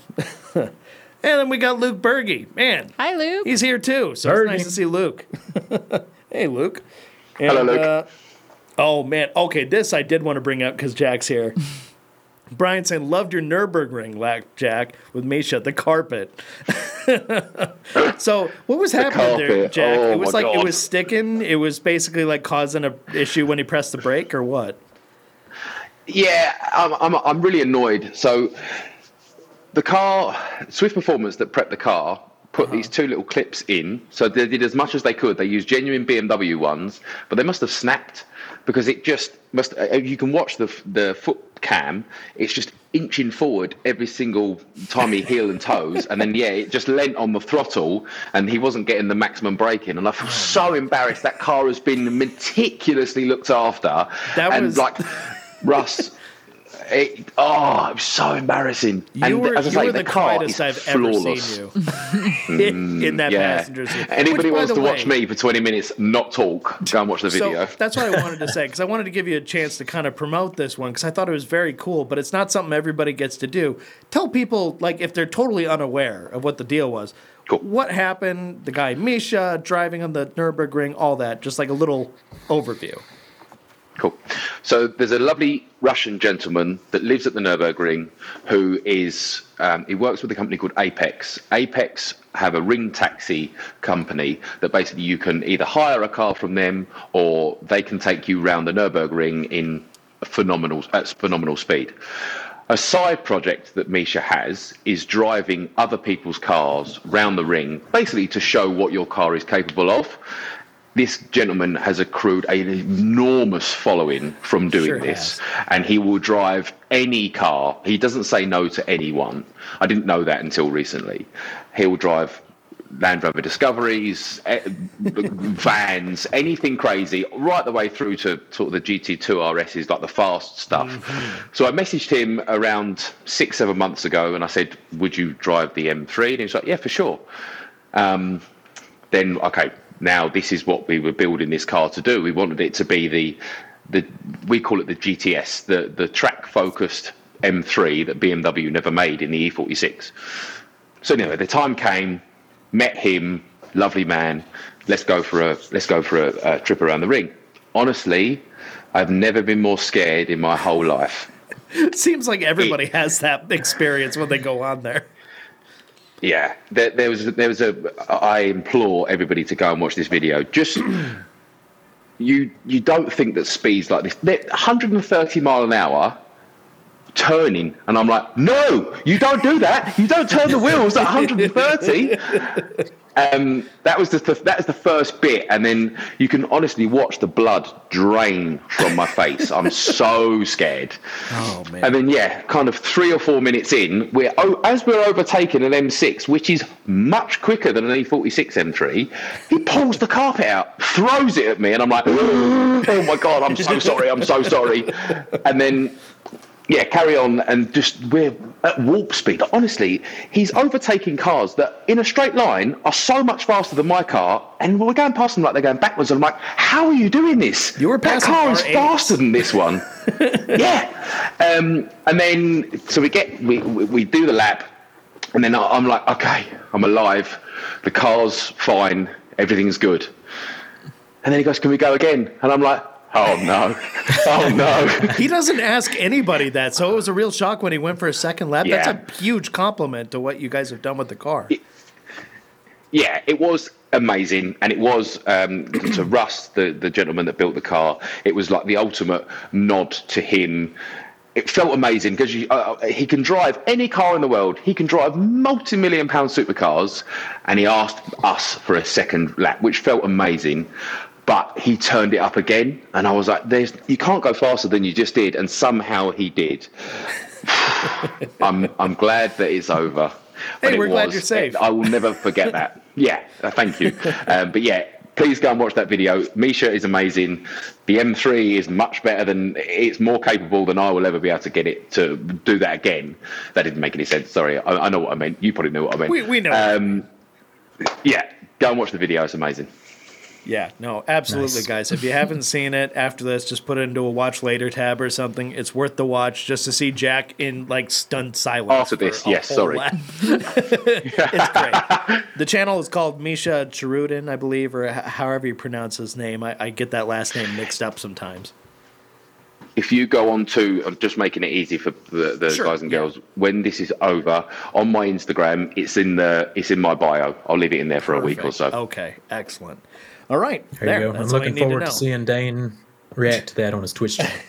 thing. <laughs> and then we got Luke Berge. Man, Hi, Luke. He's here too, so Bergie. it's nice to see Luke. <laughs> hey, Luke. And, Hello, Luke. Uh, oh man, okay, this I did want to bring up because Jack's here. <laughs> Brian saying, "Loved your Nurburgring, lack Jack with Misha the carpet." <laughs> so what was happening there. Jack? Oh, it was my like it was sticking. It was basically like causing a issue when he pressed the brake, or what? Yeah, I'm, I'm, I'm really annoyed. So the car, Swift Performance that prepped the car, put these two little clips in. So they did as much as they could. They used genuine BMW ones, but they must have snapped because it just must. uh, You can watch the the foot cam. It's just inching forward every single time he heel and toes, and then yeah, it just leant on the throttle, and he wasn't getting the maximum braking. And I feel so embarrassed. That car has been meticulously looked after, That and was- like <laughs> Russ. It, oh, it was so embarrassing. You and were, as I say, the, the, car quietest is I've flawless. ever seen you in, <laughs> in that mm, Yeah. passenger seat. Anybody Which, wants to watch me for 20 minutes, not talk, go and watch the video. So that's what I wanted to <laughs> say because I wanted to give you a chance to kind of promote this one because I thought it was very cool, but it's not something everybody gets to do. Tell people like if they're totally unaware of what the deal was. Cool. What happened? The guy Misha driving on the Nurburgring, all that. Just like a little overview. Cool. So there's a lovely Russian gentleman that lives at the Nurburgring who is um, he works with a company called Apex. Apex have a ring taxi company that basically you can either hire a car from them or they can take you round the Nurburgring in phenomenal at phenomenal speed. A side project that Misha has is driving other people's cars round the ring, basically to show what your car is capable of this gentleman has accrued an enormous following from doing Sure this, and he will drive any car. He doesn't say no to anyone. I didn't know that until recently. He'll drive Land Rover Discoveries, eh, <laughs> vans, anything crazy, right the way through to sort of the GT2 RSs, like the fast stuff. So I messaged him around six, seven months ago, and I said, "Would you drive the M3?" And he was like, "Yeah, for sure." Um, then okay, now this is what we were building this car to do. We wanted it to be the the we call it the GTS, the the track focused M3 that BMW never made in the E46. So anyway, the time came, met him, lovely man. Let's go for a let's go for a, a trip around the ring. Honestly, I've never been more scared in my whole life. It <laughs> seems like everybody has that experience when they go on there. Yeah, there, there was there was a. I implore everybody to go and watch this video. Just <clears throat> you you don't think that speeds like this, they're 130 mile an hour. Turning, and I'm like, no, you don't do that. You don't turn the wheels at <laughs> 130. Um, that was just the that is the first bit, and then you can honestly watch the blood drain from my face. I'm so scared. Oh man. And then yeah, kind of three or four minutes in, we're oh, as we're overtaking an M6, which is much quicker than an E46 M3. He pulls the carpet out, throws it at me, and I'm like, <gasps> oh my god, I'm so sorry, I'm so sorry. And then yeah, carry on and just we're at warp speed. Honestly, he's overtaking cars that in a straight line are so much faster than my car, and we're going past them like they're going backwards. And I'm like, how are you doing this? You were that car is R8s. faster than this one. <laughs> yeah, um, and then so we get we we we do the lap, and then I'm like, okay, I'm alive. The car's fine. Everything's good. And then he goes, can we go again? And I'm like, oh no, oh no. He doesn't ask anybody that, so it was a real shock when he went for a second lap. Yeah. That's a huge compliment to what you guys have done with the car. yeah, it was amazing, and it was um, <clears throat> to Russ, the the gentleman that built the car. It was like the ultimate nod to him. It felt amazing because uh, he can drive any car in the world. He can drive multi-million pound supercars, and he asked us for a second lap, which felt amazing. But he turned it up again, and I was like, "There's you can't go faster than you just did," and somehow he did. <laughs> I'm I'm glad that it's over. But Hey, we're glad you're safe. I will never forget that. <laughs> Yeah, uh, thank you. Um, but yeah, please go and watch that video. Misha is amazing. The M3 is much better than it's more capable than I will ever be able to get it to do that again. That didn't make any sense. Sorry, I, I know what I meant. You probably know what I meant. We- we know. Um, yeah, go and watch the video. It's amazing. Yeah, no, absolutely, Nice. guys. If you haven't <laughs> seen it after this, just put it into a watch later tab or something. It's worth the watch just to see Jack in like stunned silence. After this, yes, sorry. <laughs> it's great. The channel is called Misha Charoudin, I believe, or h- however you pronounce his name. I, I get that last name mixed up sometimes. if you go on to, I'm just making it easy for the, the Sure, guys and yeah. girls. When this is over, on my Instagram, it's in the it's in my bio. I'll leave it in there for a week or so. Okay, excellent. All right, There, you go. I'm looking need to forward to, seeing Dane react to that on his Twitch channel. <laughs>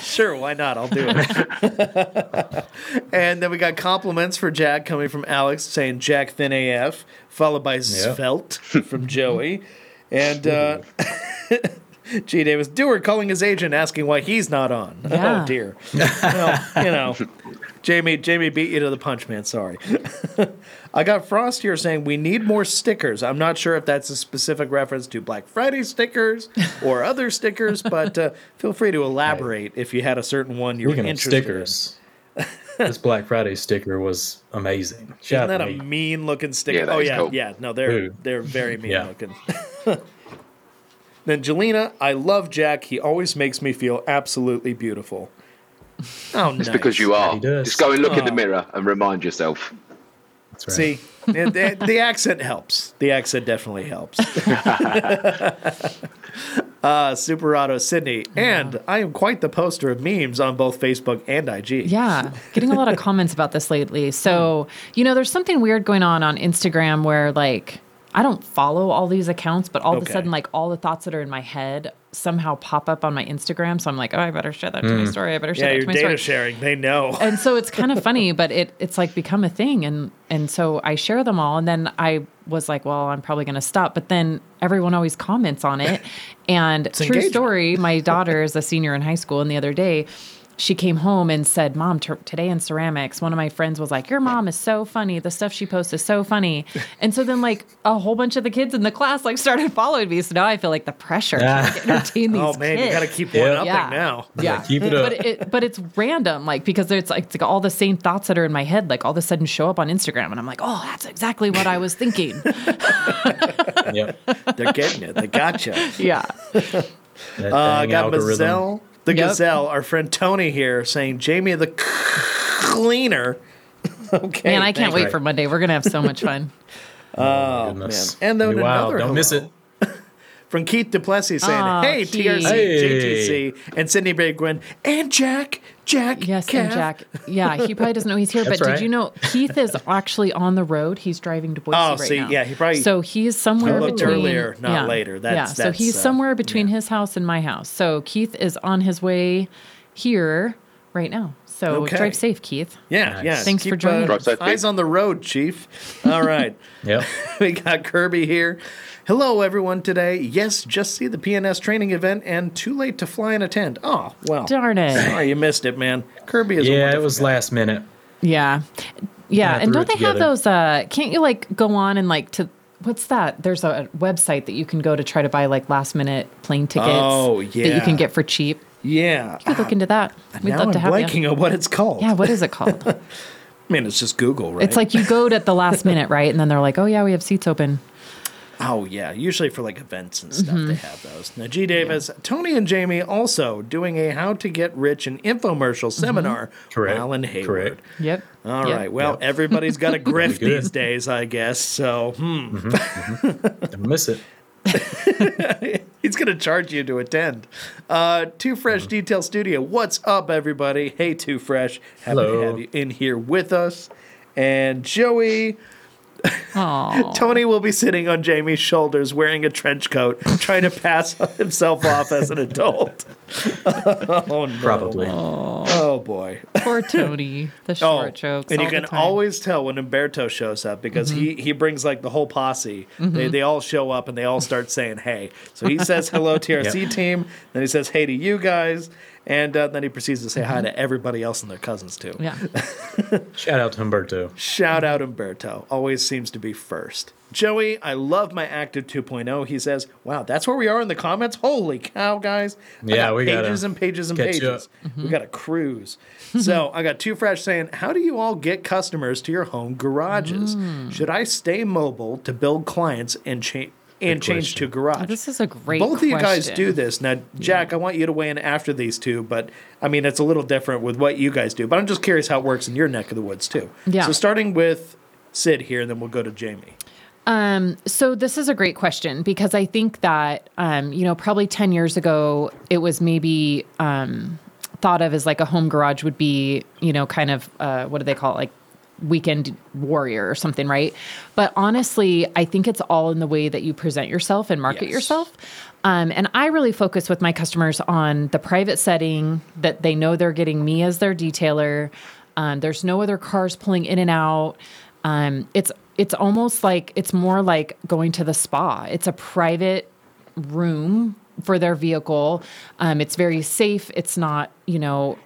Sure, why not? I'll do it. and then we got compliments for Jack coming from Alex saying Jack Thin AF, followed by Svelte from Joey. And uh, <laughs> <laughs> <laughs> G Davis Dewar calling his agent asking why he's not on. <laughs> Yeah. Oh dear. well, you know. Jamie Jamie beat you to the punch, man. Sorry. <laughs> I got Frost here saying we need more stickers. I'm not sure if that's a specific reference to Black Friday stickers or other stickers, but uh, feel free to elaborate if you had a certain one you're Speaking of interested stickers, this Black Friday sticker was amazing. in. Shout Isn't that a mean looking sticker? Yeah, oh yeah, cool. yeah. No, they're Ooh. they're very mean Yeah. looking. Then Jelena, I love Jack. He always makes me feel absolutely beautiful. Oh, It's nice. because you are. he does. Just go and look in the Oh. mirror and remind yourself. Right. See, the, the, the accent helps. The accent definitely helps. <laughs> uh, Superado Sydni, and I am quite the poster of memes on both Facebook and IG. Yeah, getting a lot of comments about this lately. So, you know, there's something weird going on on Instagram where, like, I don't follow all these accounts, but all of a sudden, like, all the thoughts that are in my head somehow pop up on my Instagram. So I'm like, oh, I better share that to my hmm. story. I better share Yeah, that to my data story. sharing, they know. <laughs> and so it's <laughs> kind of funny, but it it's like become a thing, and and so I share them all, and then I was like, well, I'm probably going to stop, but then everyone always comments on it, <laughs> and true story, my daughter is a senior in high school, and the other day. She came home and said, "Mom, t- today in ceramics, one of my friends was like, "Your mom is so funny. The stuff she posts is so funny." <laughs> And so then, like, a whole bunch of the kids in the class like started following me. So now I feel like the pressure to like, <laughs> entertain these oh man, kids. you got to keep Yeah. one upping Yeah. now. Yeah, keep it up. But it, but it's random, like because it's like, it's like all the same thoughts that are in my head, like all of a sudden show up on Instagram, and I'm like, oh, that's exactly what I was thinking. <laughs> Yep. They're getting it. They gotcha. yeah, That Uh, dang got algorithm. Gazelle, the Yep. Gazelle, our friend Tony here saying Jamie the cleaner. <laughs> okay, man, I can't wait you. for Monday. We're gonna have so much fun. <laughs> Oh, oh Goodness. man. And then Be wild. another Don't miss it. From Keith Duplessis saying, Aw, "Hey, Keith. TRC, Hey. JTC, and Sydni Begwin, and Jack, Jack, Yes, Kev. and Jack. Yeah, he probably doesn't know he's here. That's but right. did you know Keith is actually on the road? He's driving to Boise Oh, right see, now. yeah, he probably- So he's somewhere I looked between earlier, not yeah, later. That's- yeah. So that's, he's uh, somewhere between yeah. his house and my house. So Keith is on his way here right now. So Okay. drive safe, Keith. Yeah, Nice. yeah. Thanks for joining uh, Drive safe, eyes Keith. on the road, Chief. All right. <laughs> Yep. <laughs> we got Kirby here. Hello, everyone. Today, yes, just see the P&S training event and too late to fly and attend. Oh, well. Darn it. Sorry <laughs> you missed it, man. Kirby is a Yeah, it was guy. last minute. Yeah. Yeah. I And don't it they have those uh can't you like go on and like to what's that? There's a website that you can go to try to buy like last minute plane tickets Oh, yeah. that you can get for cheap. Yeah. You could look into that. We'd now love I'm to have blanking you. on what it's called. Yeah, what is it called? <laughs> I mean, it's just Google, right? It's like you go to at the last minute, right? And then they're like, "Oh yeah, we have seats open." Oh yeah, usually for like events and stuff Mm-hmm. they have those. Now G Davis, Tony and Jamie also doing a how to get rich and infomercial seminar Correct. while in Hayward. Correct. Yep. All right. Mm-hmm. Yep. Well, everybody's got a <laughs> grift these days, I guess. So hmm, Don't miss it. <laughs> he's gonna charge you to attend. Uh, Too Fresh Detail Studio. What's up, everybody? Hey, Too Fresh. Happy to Hello. have you in here with us. And Joey. Tony will be sitting on Jamie's shoulders wearing a trench coat, trying to pass himself off as an adult. <laughs> oh, no. Probably. Oh, boy. Poor Tony. The oh, short jokes. Oh, and you can always tell when Umberto shows up because he, mm-hmm. he brings like the whole posse. Mm-hmm. They, they all show up and they all start saying hey. So he says hello TRC <laughs> Yep. team, then he says hey to you guys, and uh, then he proceeds to say hi to everybody else and their cousins too. Yeah. <laughs> Shout out to Humberto. Shout out Umberto. Always seems to be first. Joey, I love my Active 2.0. He says, wow, that's where we are in the comments? Holy cow, guys. I Yeah, got we gotta pages and pages and catch pages. up. We got a cruise. so I got Two Fresh saying, how do you all get customers to your home garages? Mm. Should I stay mobile to build clients and, cha- and change to question. garage? This is a great question. Both of you guys do this. Now, Jack, I want you to weigh in after these two, but I mean, it's a little different with what you guys do. But I'm just curious how it works in your neck of the woods, too. Yeah. So, starting with Sid here, and then we'll go to Jamie. Um, so this is a great question because I think that um, you know probably ten years ago it was maybe um, thought of as like a home garage would be you know kind of uh, what do they call it like weekend warrior or something right? But honestly i think it's all in the way that you present yourself and market Yes. yourself. Um, and i really focus with my customers on the private setting that they know they're getting me as their detailer. Um, there's no other cars pulling in and out. Um, it's it's almost like it's more like going to the spa. It's a private room for their vehicle. Um, it's very safe. It's not you know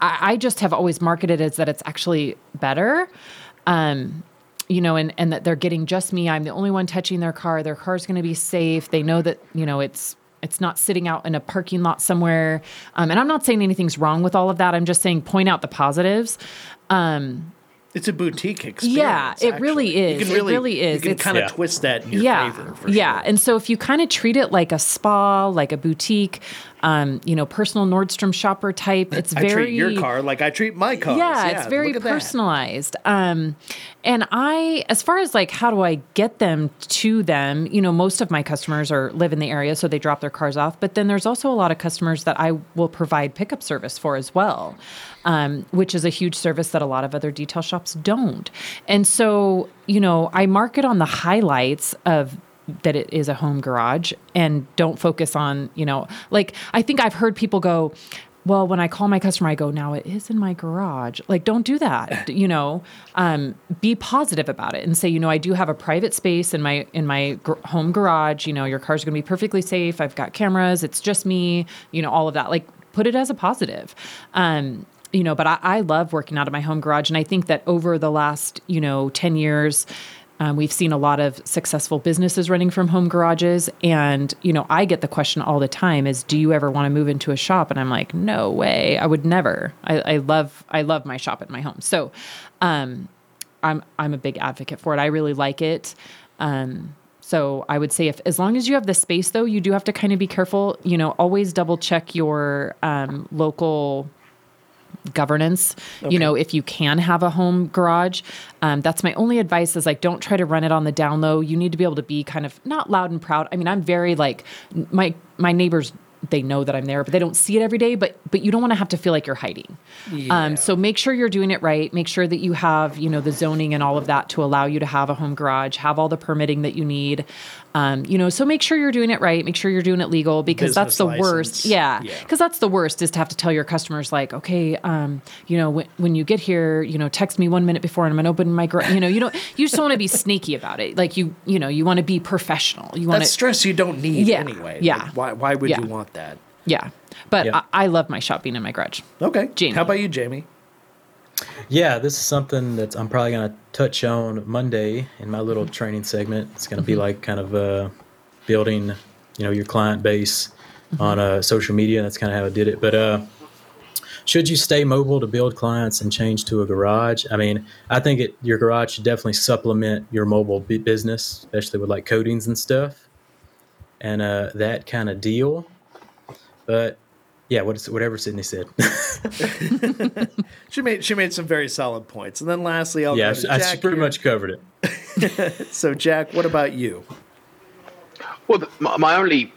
I, I just have always marketed as that it's actually better. Um, you know, and, and that they're getting just me. I'm the only one touching their car. Their car's going to be safe. They know that, you know, it's, it's not sitting out in a parking lot somewhere. Um, and I'm not saying anything's wrong with all of that. I'm just saying point out the positives. Um, It's a boutique experience. Yeah, it really actually. is. It really is. You can kind of Yeah. twist that in your yeah, favor. For yeah. sure. And so if you kind of treat it like a spa, like a boutique, um, you know, personal Nordstrom shopper type, it's I very treat your car like I treat my car. yeah, it's very look at that. personalized. Um, and I, as far as like how do I get them to them, you know, most of my customers are live in the area, so they drop their cars off. But then there's also a lot of customers that I will provide pickup service for as well, um, which is a huge service that a lot of other detail shops don't. And so, you know, I market on the highlights of that it is a home garage and don't focus on, you know, like I think I've heard people go, well, when I call my customer, I go, now it is in my garage. Like, don't do that. <laughs> you know, um, be positive about it and say, you know, I do have a private space in my in my gr- home garage. You know, your car's going to be perfectly safe. I've got cameras. It's just me. You know, all of that. Like, put it as a positive. Um, you know, but I, I love working out of my home garage, and I think that over the last, you know, ten years. Um, we've seen a lot of successful businesses running from home garages. And, you know, I get the question all the time is, do you ever want to move into a shop? And I'm like, no way. I would never. I, I love, I love my shop at my home. So, um, I'm, I'm a big advocate for it. I really like it. Um, so I would say if, as long as you have the space though, you do have to kind of be careful, you know, always double check your, um, local, governance you know if you can have a home garage um, that's my only advice is like don't try to run it on the down low you need to be able to be kind of not loud and proud i mean i'm very like my my neighbors they know that I'm there, but they don't see it every day. But but you don't want to have to feel like you're hiding. Yeah. Um, so make sure you're doing it right. Make sure that you have you know the zoning and all of that to allow you to have a home garage. Have all the permitting that you need. Um, you know, so make sure you're doing it right. Make sure you're doing it legal because that's the worst. license. Yeah, Yeah. because that's the worst is to have to tell your customers like, okay, um, you know, when, when you get here, you know, text me one minute before and I'm gonna open my, gar-. you know, you don't, you just don't want to be sneaky about it. Like you, you know, you want to be professional. You want stress you don't need Yeah, anyway. yeah, Like, why, why would yeah. you want that? yeah. But Yeah. I, I love my shop being in my garage. Okay. Jamie. How about you, Jamie? Yeah, this is something that I'm probably going to touch on Monday in my little training segment. It's going to be like kind of uh, building, you know, your client base on uh, social media. That's kind of how I did it. But uh, should you stay mobile to build clients and change to a garage? I mean, I think it, your garage should definitely supplement your mobile bu- business, especially with like coatings and stuff and uh, that kind of deal. But yeah, what is, whatever Sydni said. <laughs> She made she made some very solid points. And then lastly, I'll yeah, go to I Jack pretty here. much covered it. <laughs> <laughs> So Jack, what about you? Well, the, my, my only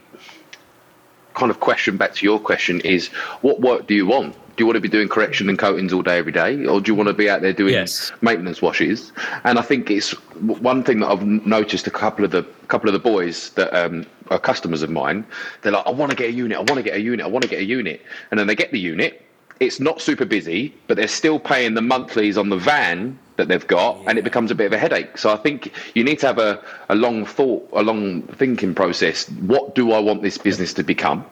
kind of question back to your question is what work do you want? Do you want to be doing correction and coatings all day, every day, or do you want to be out there doing Yes. maintenance washes? And I think it's one thing that I've noticed a couple of the couple of the boys that um, are customers of mine. They're like, I want to get a unit, I want to get a unit, I want to get a unit, and then they get the unit. It's not super busy, but they're still paying the monthlies on the van that they've got, and it becomes a bit of a headache. So I think you need to have a, a long thought, a long thinking process. What do I want this business to become?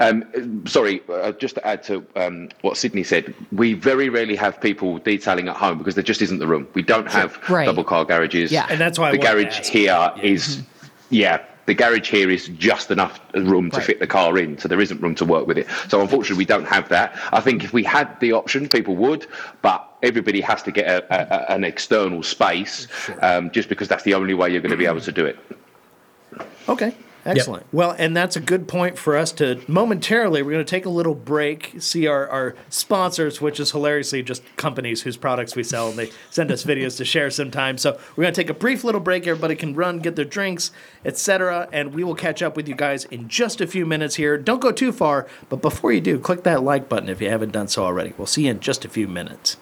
Um, sorry, uh, just to add to um, what Sydni said, we very rarely have people detailing at home because there just isn't the room. We don't have Right. double car garages. Yeah. And that's why I the wanted to garage ask. here is, yeah. The garage here is just enough room to fit the car in, so there isn't room to work with it. So unfortunately, we don't have that. I think if we had the option, people would, but everybody has to get a, a, an external space, um, just because that's the only way you're going to be able to do it. Okay. Excellent. Well, and that's a good point for us to momentarily. We're going to take a little break, see our, our sponsors, which is hilariously just companies whose products we sell, and they send us videos to share sometimes. So we're going to take a brief little break. Everybody can run, get their drinks, etc., and we will catch up with you guys in just a few minutes here. Don't go too far, but before you do, click that like button if you haven't done so already. We'll see you in just a few minutes.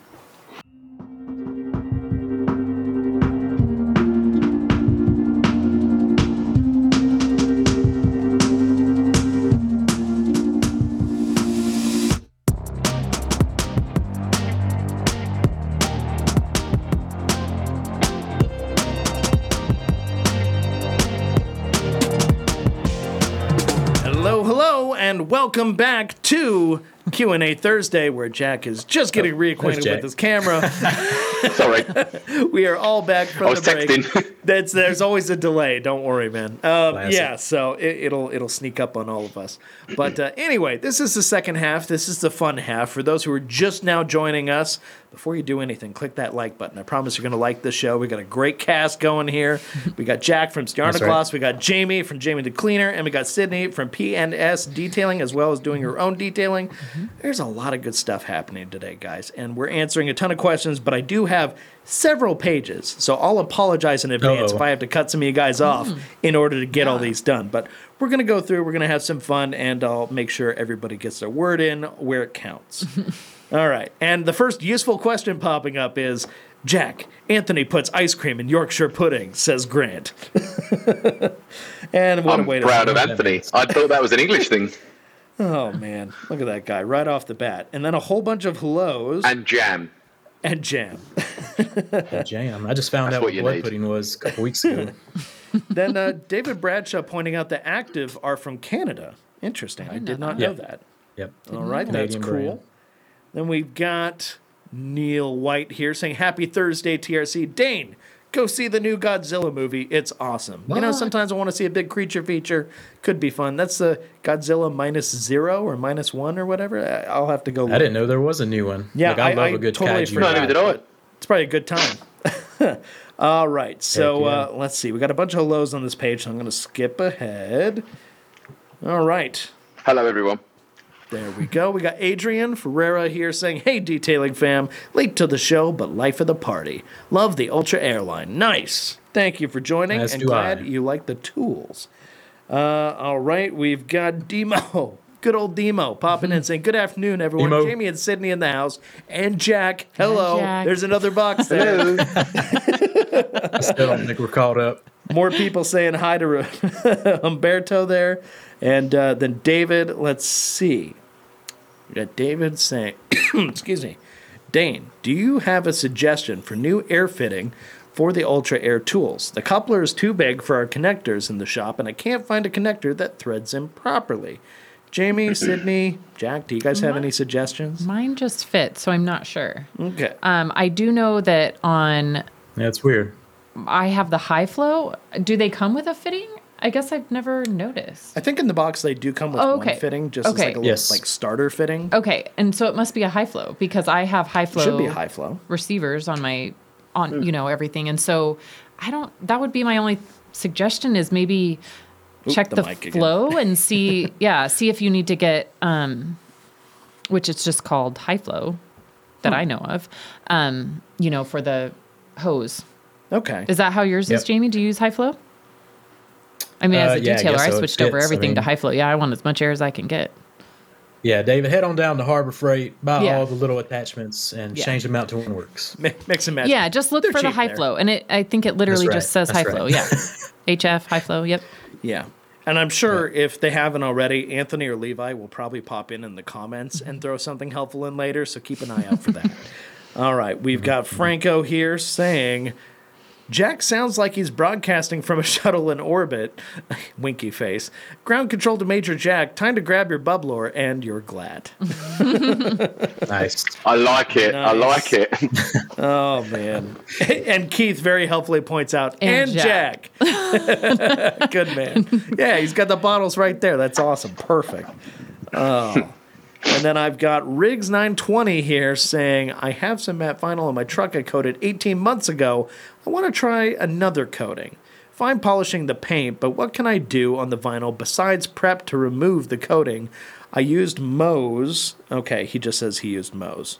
Welcome back to Q and A Thursday, where Jack is just getting reacquainted with his camera. <laughs> Sorry, <laughs> we are all back from I was the break. texting. That's there's always a delay. Don't worry, man. Um, yeah, so it, it'll it'll sneak up on all of us. But uh, anyway, this is the second half. This is the fun half for those who are just now joining us. Before you do anything, click that like button. I promise you're going to like the show. We got a great cast going here. We got Jack from Stjarnagloss. right. We got Jamie from Jamie the Cleaner, and we got Sydni from P&S Detailing, as well as doing her own detailing. Mm-hmm. There's a lot of good stuff happening today, guys, and we're answering a ton of questions. But I do have several pages, so I'll apologize in advance Uh-oh. if I have to cut some of you guys off mm. in order to get all these done. But we're gonna go through. We're gonna have some fun, and I'll make sure everybody gets their word in where it counts. <laughs> all right. And the first useful question popping up is. Jack, Anthony puts ice cream in Yorkshire pudding, says Grant. <laughs> and what I'm a way to proud of Anthony. I thought that was an English thing. <laughs> Oh man, look at that guy right off the bat, and then a whole bunch of hellos and, jam. And jam. jam. Jam. I just found That's out what what blood need. pudding was a couple weeks ago. <laughs> then uh, David Bradshaw pointing out the active are from Canada. Interesting. I, did not know Yeah. that. Yep. All right, that's cool. brand. Then we've got Neil White here saying Happy Thursday, TRC. Dane, go see the new Godzilla movie. It's awesome. You know, sometimes I want to see a big creature feature. Could be fun. That's the Godzilla minus zero or minus one or whatever. I- I'll have to go. I look. didn't know there was a new one. Yeah, like, I, I- love I a good totally kaiju. forgot. No, neither did I. It's probably a good time. <laughs> All right, so yeah. uh, let's see. We got a bunch of lows on this page, so I'm going to skip ahead. All right, Hello, everyone. There we go. We got Adrian Ferreira here saying, "Hey, detailing fam, late to the show, but life of the party. Love the Ultra Airline. Nice. Thank you for joining, As and do glad I. you like the tools." Uh, all right, we've got Demo. <laughs> Good old Demo popping in saying, Good afternoon, everyone. Demo. Jamie and Sydni in the house. And Jack. Hello. Jack. There's another box there. <laughs> I still don't think we're caught up. More people saying hi to <laughs> Umberto there. And uh, then David, let's see. We got David saying, <coughs> excuse me, Dane, do you have a suggestion for new air fitting for the Ultra Air tools? The coupler is too big for our connectors in the shop, and I can't find a connector that threads in properly. Jamie, <coughs> Sydni, Jack, do you guys have any suggestions? Mine just fit, so I'm not sure. Okay. Um, I do know that on That's weird. I have the high flow. Do they come with a fitting? I guess I've never noticed. I think in the box they do come with Oh, one okay. fitting, just as like a little like starter fitting. Okay, and so it must be a high flow because I have high flow. Should be high flow. receivers on my on you know everything and so i don't that would be my only suggestion is maybe Oop, check the the, flow <laughs> and see yeah see if you need to get um which it's just called high flow that Hmm. i know of um you know for the hose Okay. is that how yours is jamie do you use high flow i mean Uh, as a yeah, detailer guess i so. It switched over fits. I everything to high flow yeah i want as much air as i can get Yeah, David, head on down to Harbor Freight, buy Yeah. all the little attachments, and Yeah. change them out to one works. Mi- Mix and match. yeah just look They're for the high there. flow and it i think it literally right. just says That's high right. flow yeah <laughs> hf high flow yep Yeah. And I'm sure if they haven't already, Anthony or Levi will probably pop in in the comments and throw something helpful in later. So keep an eye out for that. <laughs> All right. We've got Franco here saying, Jack sounds like he's broadcasting from a <laughs> shuttle in orbit. <laughs> Winky face. Ground control to Major Jack. Time to grab your bubbler, and you're glad. <laughs> Nice. I like it. I like it. Oh, man. and Keith very helpfully points out, and, And Jack. Jack. Good man. Yeah, he's got the bottles right there. That's awesome. Perfect. Oh. And then I've got Riggs920 here saying, I have some matte vinyl on my truck I coated 18 months ago. I want to try another coating. Fine polishing the paint, but what can I do on the vinyl besides prep to remove the coating? I used Mohs. Okay, he just says he used Mohs.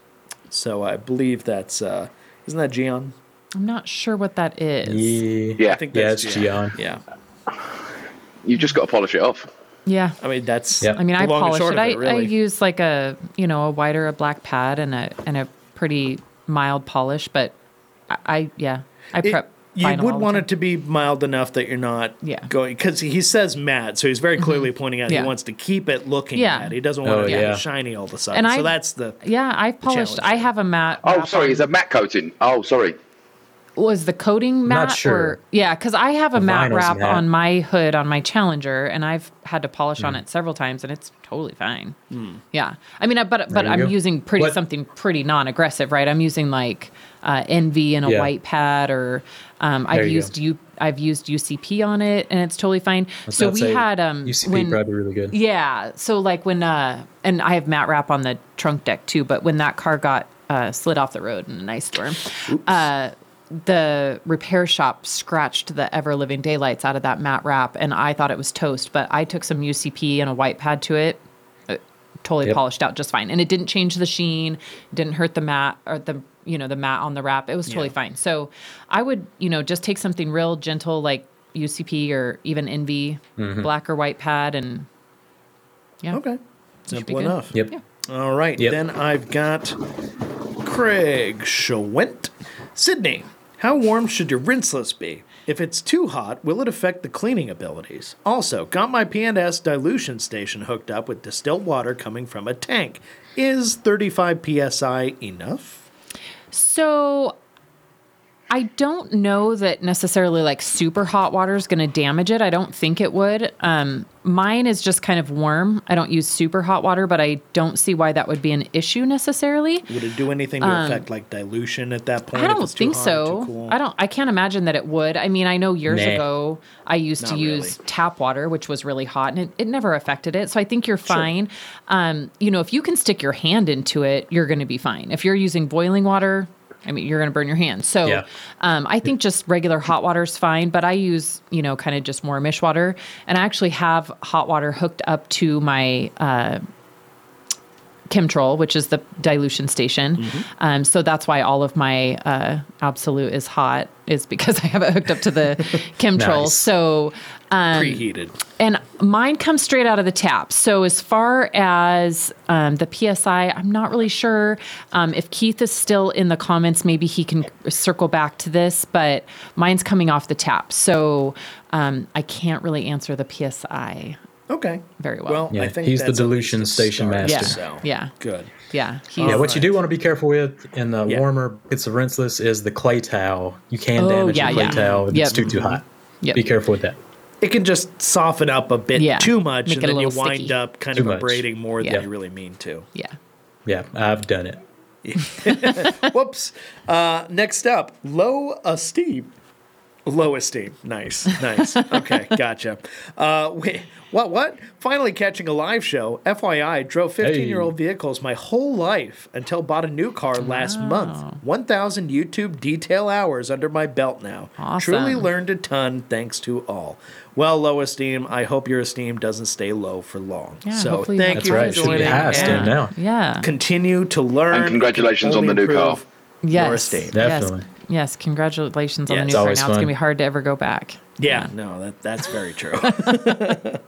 So I believe that's, uh, isn't that Gyeon? i'm not sure what that is Yeah, Yeah. I think yeah, that's it's Gyeon. Yeah. You've just got to polish it off. Yeah I mean, that's. yeah. I mean, the I long polish short it. of I, I use like a you know a whiter a black pad and a and a pretty mild polish, but I, I yeah I It- prep. you would want time. it to be mild enough that you're not Yeah. Mm-hmm. going because he says matte, so he's very clearly pointing out Yeah. he wants to keep it looking Yeah. matte. He doesn't want Oh, it to yeah. be shiny all of a sudden. And so I- that's the Yeah, I've polished. challenge I have a matte. Oh, sorry. on- Is that matte coating? Oh, sorry. Was the coating matte? not sure. Or, yeah, because I have a The matte wrap matte. on my hood on my Challenger, and I've had to polish Hmm. on it several times, and it's totally fine. Yeah, I mean, I- but but I'm go. using pretty What- something pretty non-aggressive, right? I'm using like uh, NV and a Yeah. white pad, or um, I've used go. U I've used UCP on it, and it's totally fine. so I'd we say had um UCP when probably really good. yeah. So like when uh and I have matte wrap on the trunk deck too, but when that car got uh slid off the road in an ice storm, uh the repair shop scratched the ever living daylights out of that matte wrap and I thought it was toast, but I took some UCP and a white pad to it. It totally Yep. polished out just fine. And it didn't change the sheen, didn't hurt the matte or the you know, the matte on the wrap. It was totally Yeah. fine. So I would, you know, just take something real gentle like UCP or even NV, Mm-hmm. black or white pad and yeah. okay. Should be Simple enough. Yep. Yeah. All right. Yep. Then I've got Craig Schwent. Sydni, how warm should your rinseless be? If it's too hot, will it affect the cleaning abilities? Also, got my P&S dilution station hooked up with distilled water coming from a tank. Is 35 psi enough? So I don't know that necessarily like super hot water is going to damage it. I don't think it would. Um, mine is just kind of warm. I don't use super hot water, but I don't see why that would be an issue necessarily. Would it do anything to affect like dilution at that point? Um, I don't it's too think hot so. too cool? I don't. I can't imagine that it would. I mean, I know years Nah. ago I used to use really. tap water, which was really hot, and it, it never affected it. So I think you're fine. Um, you know, if you can stick your hand into it, you're going to be fine. If you're using boiling water. I mean, you're going to burn your hands. So, Yeah. um, I think just regular hot water is fine. But I use, you know, kind of just warmish water, and I actually have hot water hooked up to my uh, Chemtrol, which is the dilution station. Mm-hmm. Um, so that's why all of my uh, Absolute is hot, is because <laughs> I have it hooked up to the <laughs> Chemtrol. Nice. So, um, Preheated. and mine comes straight out of the tap. So as far as um, the PSI, I'm not really sure. Um, if Keith is still in the comments, maybe he can circle back to this. But mine's coming off the tap, so um, I can't really answer the PSI. Okay. Very well. Well, Yeah, I think he's the that's at dilution least station start. master. Yeah, So, yeah. Good. Yeah, he's, Yeah, what you do want to be careful with in the Yeah. warmer bits of rinseless is the clay towel. You can Oh, damage yeah, your clay yeah. towel if Yep. it's too too hot. Yep. Be careful with that. It can just soften up a bit Yeah, too much, make and then you wind sticky. up kind Too of much. abrading more Yeah. than you really mean to. yeah. Yeah, I've done it. <laughs> Whoops. Uh, next up, low esteem. Low esteem. Nice. Nice. Okay, <laughs> gotcha. Uh, wait, what? What? Finally catching a live show. FYI, drove 15 year old vehicles my whole life until bought a new car last month. 1,000 YouTube detail hours under my belt now. Awesome. Truly learned a ton thanks to all. Well, low esteem, I hope your esteem doesn't stay low for long. Yeah, so hopefully thank that's you right. for Should be joining. high and esteem now. Yeah. Continue to learn. And congratulations on the new car. improve Yes. Your esteem. Definitely. Yes. Yes. Congratulations on Yeah, the new car. Now always it's gonna be hard to ever go back. Yeah, no, that that's very true. <laughs>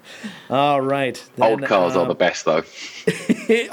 <laughs> All right. Old then, cars are um, the best, though.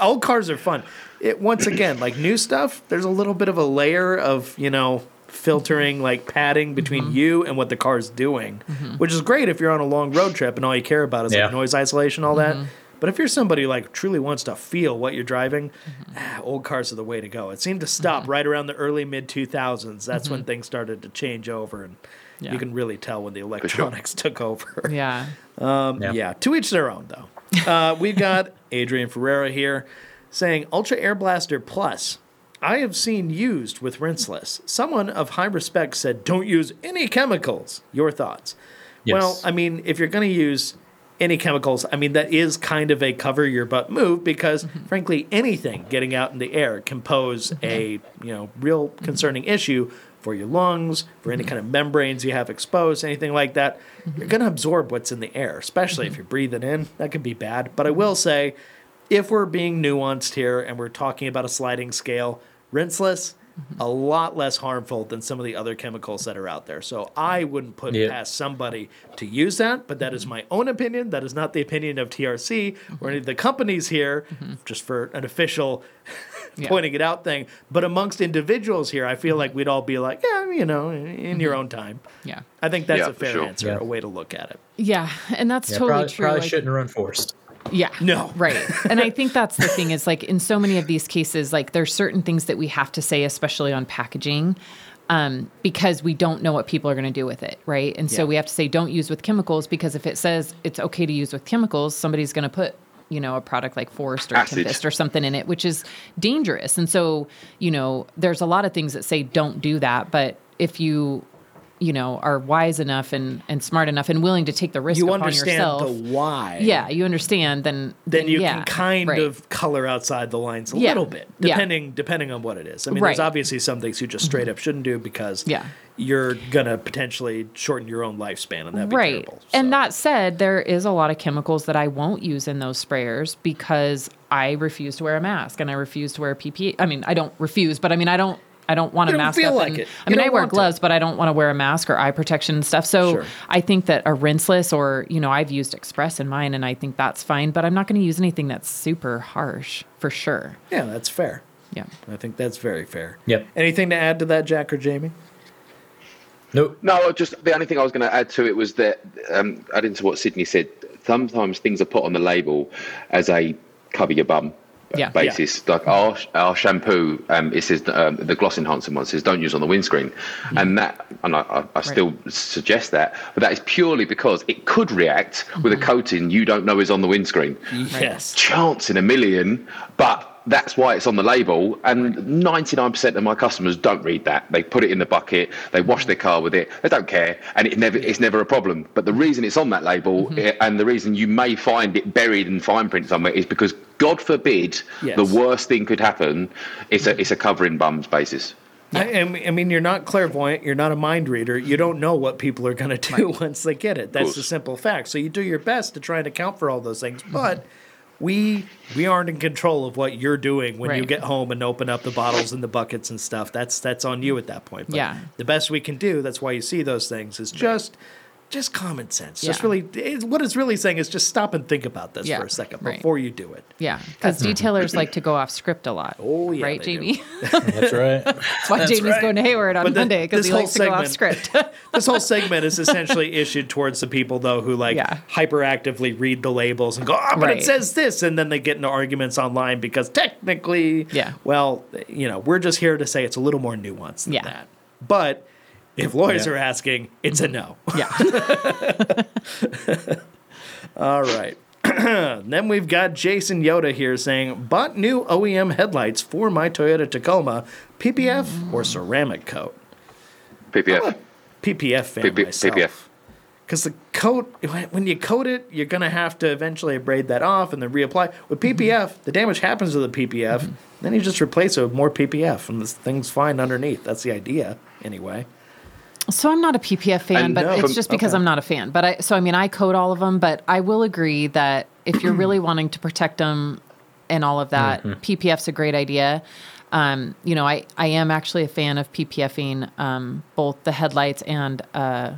<laughs> old cars are fun. It once again, like new stuff, there's a little bit of a layer of, you know, filtering like padding between Mm-hmm. you and what the car's doing, which is great if you're on a long road trip and all you care about is Yeah. like noise isolation, all that. Mm-hmm. But if you're somebody like truly wants to feel what you're driving, Mm-hmm. ah, old cars are the way to go. It seemed to stop right around the early mid 2000s. That's when things started to change over, and Mm-hmm. Yeah. you can really tell when the electronics <laughs> took over. Yeah. Yeah. Yeah, to each their own, though. Uh, we've got <laughs> Adrian Ferreira here saying Ultra Air Blaster Plus. I have seen used with rinseless. Someone of high respect said, don't use any chemicals. Your thoughts? Yes. Well, I mean, if you're going to use any chemicals, I mean, that is kind of a cover your butt move because, mm-hmm. frankly, anything getting out in the air can pose mm-hmm. a, you know, real mm-hmm. concerning issue for your lungs, for any kind of membranes you have exposed, anything like that. You're going to absorb what's in the air, especially if you're breathing in. That could be bad. But I will say, if we're being nuanced here and we're talking about a sliding scale, rinseless, a lot less harmful than some of the other chemicals that are out there. So I wouldn't put Yeah. past somebody to use that, but that is my own opinion. That is not the opinion of TRC or any of the companies here, just for an official <laughs> Yeah. pointing it out thing. But amongst individuals here, I feel like we'd all be like, yeah, you know, in your mm-hmm. own time. Yeah. I think that's Yeah, a fair sure. answer, Yeah. a way to look at it. Yeah. And that's Yeah, totally probably, true. probably like- shouldn't run forced. Yeah. No. Right. And I think that's the thing is like in so many of these cases, like there's certain things that we have to say, especially on packaging, um, because we don't know what people are going to do with it. Right. And so Yeah. we have to say don't use with chemicals because if it says it's okay to use with chemicals, somebody's going to put you know a product like Forest or Acid. Tempest or something in it, which is dangerous. And so you know there's a lot of things that say don't do that, but if you you know are wise enough and and smart enough and willing to take the risk You upon understand yourself, the why. yeah, you understand, then then you yeah, can kind right. of color outside the lines a Yeah. little bit, Yeah. depending depending on what it is. I mean, Right. there's obviously some things you just straight mm-hmm. up shouldn't do because Yeah. you're gonna potentially shorten your own lifespan, and that'd be right. terrible. And So, that said, there is a lot of chemicals that I won't use in those sprayers because I refuse to wear a mask and I refuse to wear PPE. I mean, I don't refuse, but I mean, I don't. I don't want You a don't mask feel up. like and- it. I mean, I wear want to. gloves, but I don't want to wear a mask or eye protection and stuff. So Sure. I think that a rinseless or you know I've used Express in mine, and I think that's fine. But I'm not going to use anything that's super harsh for sure. yeah, that's fair. Yeah. I think that's very fair. Yep. Anything to add to that, Jack or Jamie? Nope. No, just the only thing I was going to add to it was that, um, adding to what Sydni said, sometimes things are put on the label as a cover your bum Yeah. basis. Like our our shampoo, um, it says um, the gloss enhancing one says don't use on the windscreen, and that and I, I, I still suggest that, but that is purely because it could react with a coating you don't know is on the windscreen Yes. chance in a million, but that's why it's on the label. And 99% of my customers don't read that. They put it in the bucket, they wash their car with it, they don't care, and it never it's never a problem. But the reason it's on that label eh, and the reason you may find it buried in fine print somewhere is because God forbid Yes. the worst thing could happen. It's a it's a covering bums basis. I, I mean- I mean, you're not clairvoyant. You're not a mind reader. You don't know what people are going to do <laughs> once they get it. That's the simple fact. So you do your best to try and account for all those things. But we we aren't in control of what you're doing when you get home and open up the bottles and the buckets and stuff. That's that's on you at that point. But Yeah. The best we can do. That's why you see those things is just. Just common sense. Just really, it's, what it's really saying is just stop and think about this Yeah, for a second right. before you do it. Yeah, because mm-hmm. detailers like to go off script a lot. Oh, yeah, right, they do. Jamie. <laughs> That's right. That's why That's Jamie's right. going to Hayward on But the- Monday because this he whole likes to go off segment- script. <laughs> this whole segment is essentially issued towards the people though who like Yeah. hyperactively read the labels and go, oh, but it says this, and then they get into arguments online because technically, Yeah. Well, you know, we're just here to say it's a little more nuanced than Yeah. that. But if lawyers Yeah. are asking, it's a no. yeah, <laughs> All right. <clears throat> then we've got Jason Yoda here saying, bought new OEM headlights for my Toyota Tacoma, PPF or ceramic coat. PPF. PPF fan PP myself. PPF. Because the coat, when you coat it, you're going to have to eventually abrade that off and then reapply. With mm-hmm. PPF, the damage happens to the PPF, then you just replace it with more PPF, and this thing's fine underneath. That's the idea, anyway. So I'm not a PPF fan, but it's just because okay. I'm not a fan. But I, so I mean, I code all of them, but I will agree that if you're <clears throat> really wanting to protect them and all of that, PPF's a great idea. Um, you know, I, I am actually a fan of PPFing um, both the headlights and uh,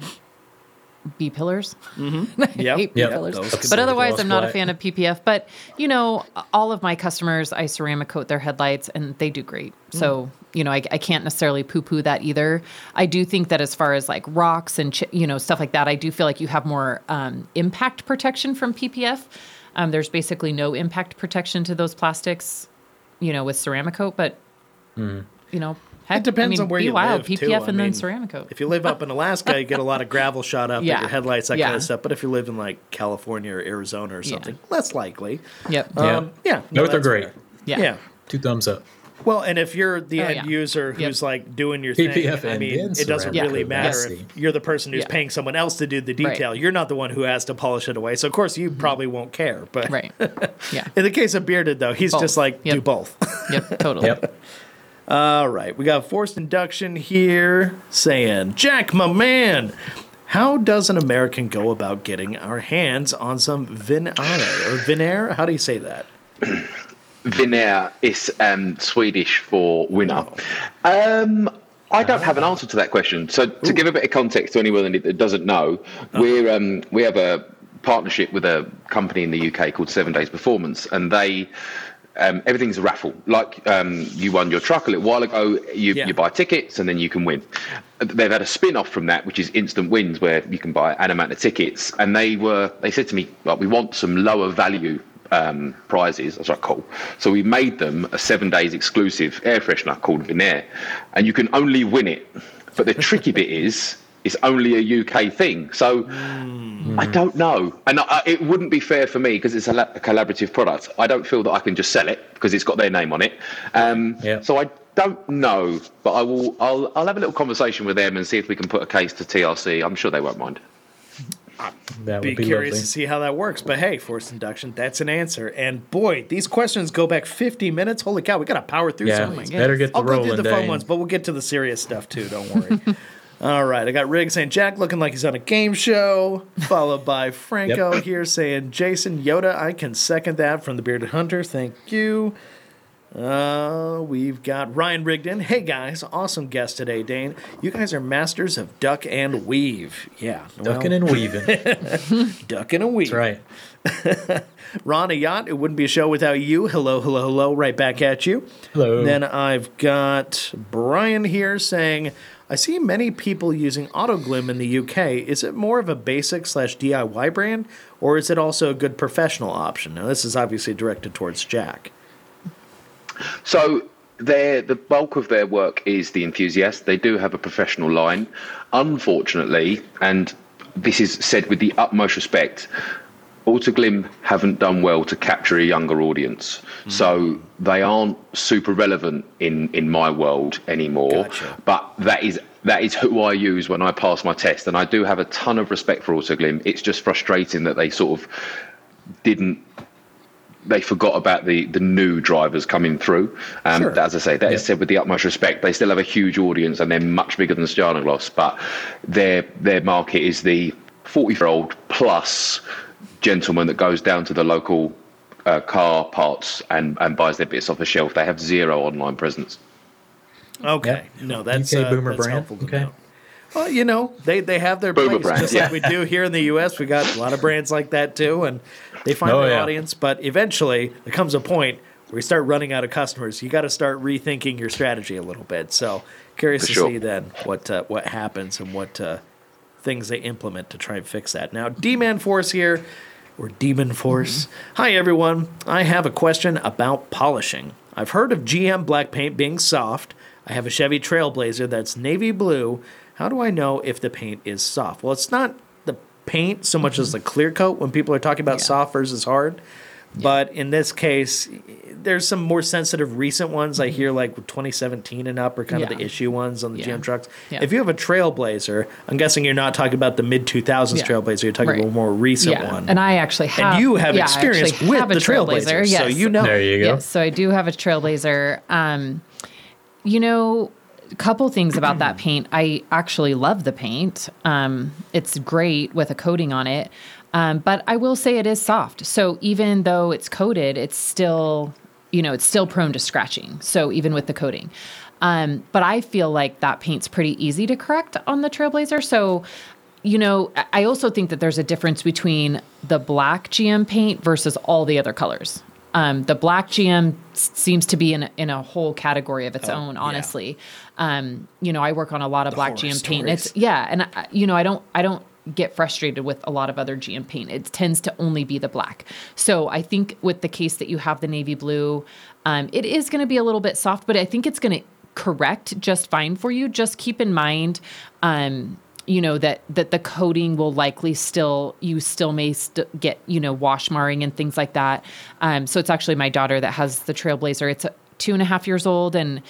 B pillars. <laughs> I Yep, hate yep, B pillars. those But otherwise, I'm not a fan of PPF. But you know, all of my customers, I ceramic coat their headlights, and they do great. So you know, I, I can't necessarily poo poo that either. I do think that as far as like rocks and chi- you know stuff like that, I do feel like you have more um, impact protection from PPF. Um, there's basically no impact protection to those plastics, you know, with ceramic coat. But you know, heck, It depends I mean, on where be you wild, live, PPF too. I and then ceramic coat. If you live up in Alaska, you get a lot of gravel shot up Yeah. at your headlights, that Yeah. kind of stuff. But if you live in like California or Arizona or Yeah. something, less likely. Yep. Yeah. Um, yeah. no, Both are great. fair. Yeah. yeah. Two thumbs up. Well, and if you're the Oh, end yeah. user Yep. who's like doing your thing, PPF I mean, it doesn't ceramic really coat, matter that's if you're the person who's Yeah. paying someone else to do the Right. detail. You're not the one who has to polish it away. So of course you probably won't care. But Right. <laughs> Yeah. in the case of Bearded, though, he's Both. just like do both. Yep. Totally. Yep. All right, we got forced induction here saying, Jack, my man, how does an American go about getting our hands on some vinare or Vinair? How do you say that? <clears throat> Vinär is um, Swedish for winner. Um, I don't have an answer to that question. So, to give a bit of context to anyone that doesn't know, we're um, we have a partnership with a company in the UK called Seven Days Performance, and they. Um, everything's a raffle. Like um, you won your truck a little while ago, you, Yeah. you buy tickets and then you can win. They've had a spin off from that, which is instant wins, where you can buy an amount of tickets. And they were they said to me, well, we want some lower value um, prizes. I was like, cool. So we made them a seven days exclusive air freshener called Vinair, and you can only win it. But the tricky bit is, it's only a UK thing. So I don't know, and I, it wouldn't be fair for me because it's a, la- a collaborative product. I don't feel that I can just sell it because it's got their name on it. Um, Yeah. So I don't know, but I will. I'll, I'll have a little conversation with them and see if we can put a case to TRC. I'm sure they won't mind. That Be would be curious lovely. to see how that works. But hey, forced induction, that's an answer. And boy, these questions go back 50 minutes. Holy cow, we got to power through Yeah, some of my better get the I'll go rolling. through the fun Dane. ones, but we'll get to the serious stuff too. Don't worry. <laughs> All right, I got Rig saying Jack looking like he's on a game show, followed by <laughs> Franco Yep. here saying Jason Yoda. I can second that from the Bearded Hunter. Thank you. Uh, we've got Ryan Rigdon. Hey guys, awesome guest today, Dane. You guys are masters of duck and weave. Yeah, Ducking well, and weaving. <laughs> Ducking and weave. right. <laughs> Ron, a yacht. It wouldn't be a show without you. Hello, hello, hello. Right back at you. Hello. Then I've got Brian here saying, I see many people using Autoglim in the UK. Is it more of a basic slash DIY brand, or is it also a good professional option? Now, this is obviously directed towards Jack. So their the bulk of their work is the enthusiast. They do have a professional line. Unfortunately, and this is said with the utmost respect, Autoglim haven't done well to capture a younger audience. So they aren't super relevant in, in my world anymore. Gotcha. But that is that is who I use when I pass my test. And I do have a ton of respect for Autoglim. It's just frustrating that they sort of didn't they forgot about the the new drivers coming through. Um, Sure. As I say, that is said with the utmost respect. They still have a huge audience and they're much bigger than Gloss, but their their market is the 40 year old plus gentleman that goes down to the local uh, car parts and, and buys their bits off a shelf. They have zero online presence. Okay, no, that's UK uh, boomer that's brand? Okay. know. Well, you know, they they have their Boomer place, brand, just yeah. like we do here in the U.S. We got a lot of brands like that too, and they find Oh, their yeah. audience. But eventually, there comes a point where you start running out of customers. You got to start rethinking your strategy a little bit. So, curious For to sure. see then what uh, what happens and what uh, things they implement to try and fix that. Now, D-Man Force here, or Demon Force. Mm-hmm. Hi, everyone. I have a question about polishing. I've heard of GM black paint being soft. I have a Chevy Trailblazer that's navy blue. How do I know if the paint is soft? Well, it's not the paint so much as mm-hmm. the clear coat when people are talking about Yeah. soft versus hard. But in this case, there's some more sensitive recent ones. I hear like 2017 and up are kind of the issue ones on the Yeah. GM trucks. Yeah. If you have a Trailblazer, I'm guessing you're not talking about the mid 2000s Yeah. Trailblazer. You're talking Right. about a more recent yeah, one. and I actually have. And you have yeah, experience with have a the Trailblazer, so yes. you know. There you go. Yes, so I do have a Trailblazer. Um, you know, a couple things about that <clears throat> paint. I actually love the paint. Um, it's great with a coating on it. Um, but I will say it is soft. So even though it's coated, it's still, you know, it's still prone to scratching. So even with the coating. Um, but I feel like that paint's pretty easy to correct on the Trailblazer. So you know, I- also think that there's a difference between the black GM paint versus all the other colors. Um, the black GM seems to be in a, in a whole category of its own. yeah. Honestly, um, you know, I work on a lot of black horror GM paint. It's yeah, and I, you know, I don't I don't get frustrated with a lot of other GM paint. It tends to only be the black. So I think with the case that you have the navy blue, um, it is going to be a little bit soft, but I think it's going to correct just fine for you. Just keep in mind, um, you know that that the coating will likely still you still may st- get you know wash marring and things like that. Um, so it's actually my daughter that has the Trailblazer. It's two and a half years old, and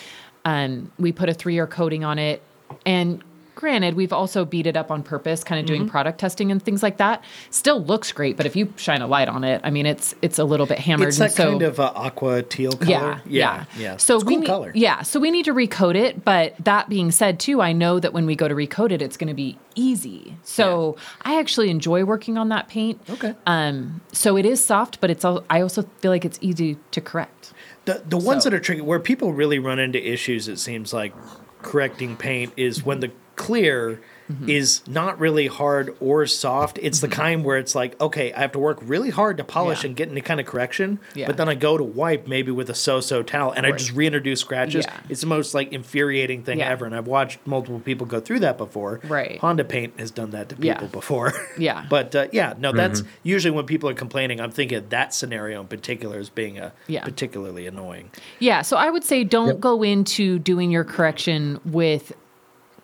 um, we put a three year coating on it. And granted, we've also beat it up on purpose, kind of doing Mm-hmm. product testing and things like that. Still looks great, but if you shine a light on it, I mean, it's it's a little bit hammered. It's that so, kind of uh, aqua teal color. yeah, yeah, yeah. So it's we cool need, color. yeah, so we need to recode it. But that being said, too, I know that when we go to recode it, it's going to be easy. So I actually enjoy working on that paint. Okay. Um, so it is soft, but it's all. I also feel like it's easy to correct. The the ones So- that are tricky, where people really run into issues, it seems like correcting paint is when the clear Mm-hmm. is not really hard or soft. It's the kind where it's like, okay, I have to work really hard to polish Yeah. and get any kind of correction, Yeah. but then I go to wipe maybe with a so-so towel and I just reintroduce scratches. Yeah. It's the most like infuriating thing Yeah. ever, and I've watched multiple people go through that before. Right. Honda Paint has done that to people Yeah. before. <laughs> Yeah. but uh, yeah, no, that's usually when people are complaining. I'm thinking of that scenario in particular as being a Yeah. particularly annoying. Yeah, so I would say don't Yep. go into doing your correction with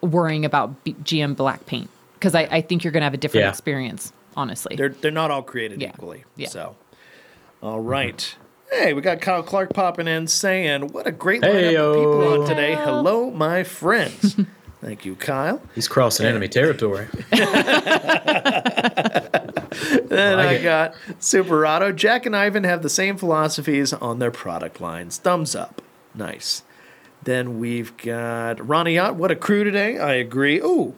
worrying about B- GM black paint because I, I think you're going to have a different Yeah. experience. Honestly, They're they're not all created Yeah. equally. Yeah. So, all right. Hey, we got Kyle Clark popping in saying, "What a great lineup Heyo. of people on today." Hello, my friends. <laughs> Thank you, Kyle. He's crossing enemy territory. <laughs> <laughs> Then like I it. got Superado. Jack and Ivan have the same philosophies on their product lines. Thumbs up. Nice. Then we've got Ronnie Yacht. What a crew today. I agree. Ooh.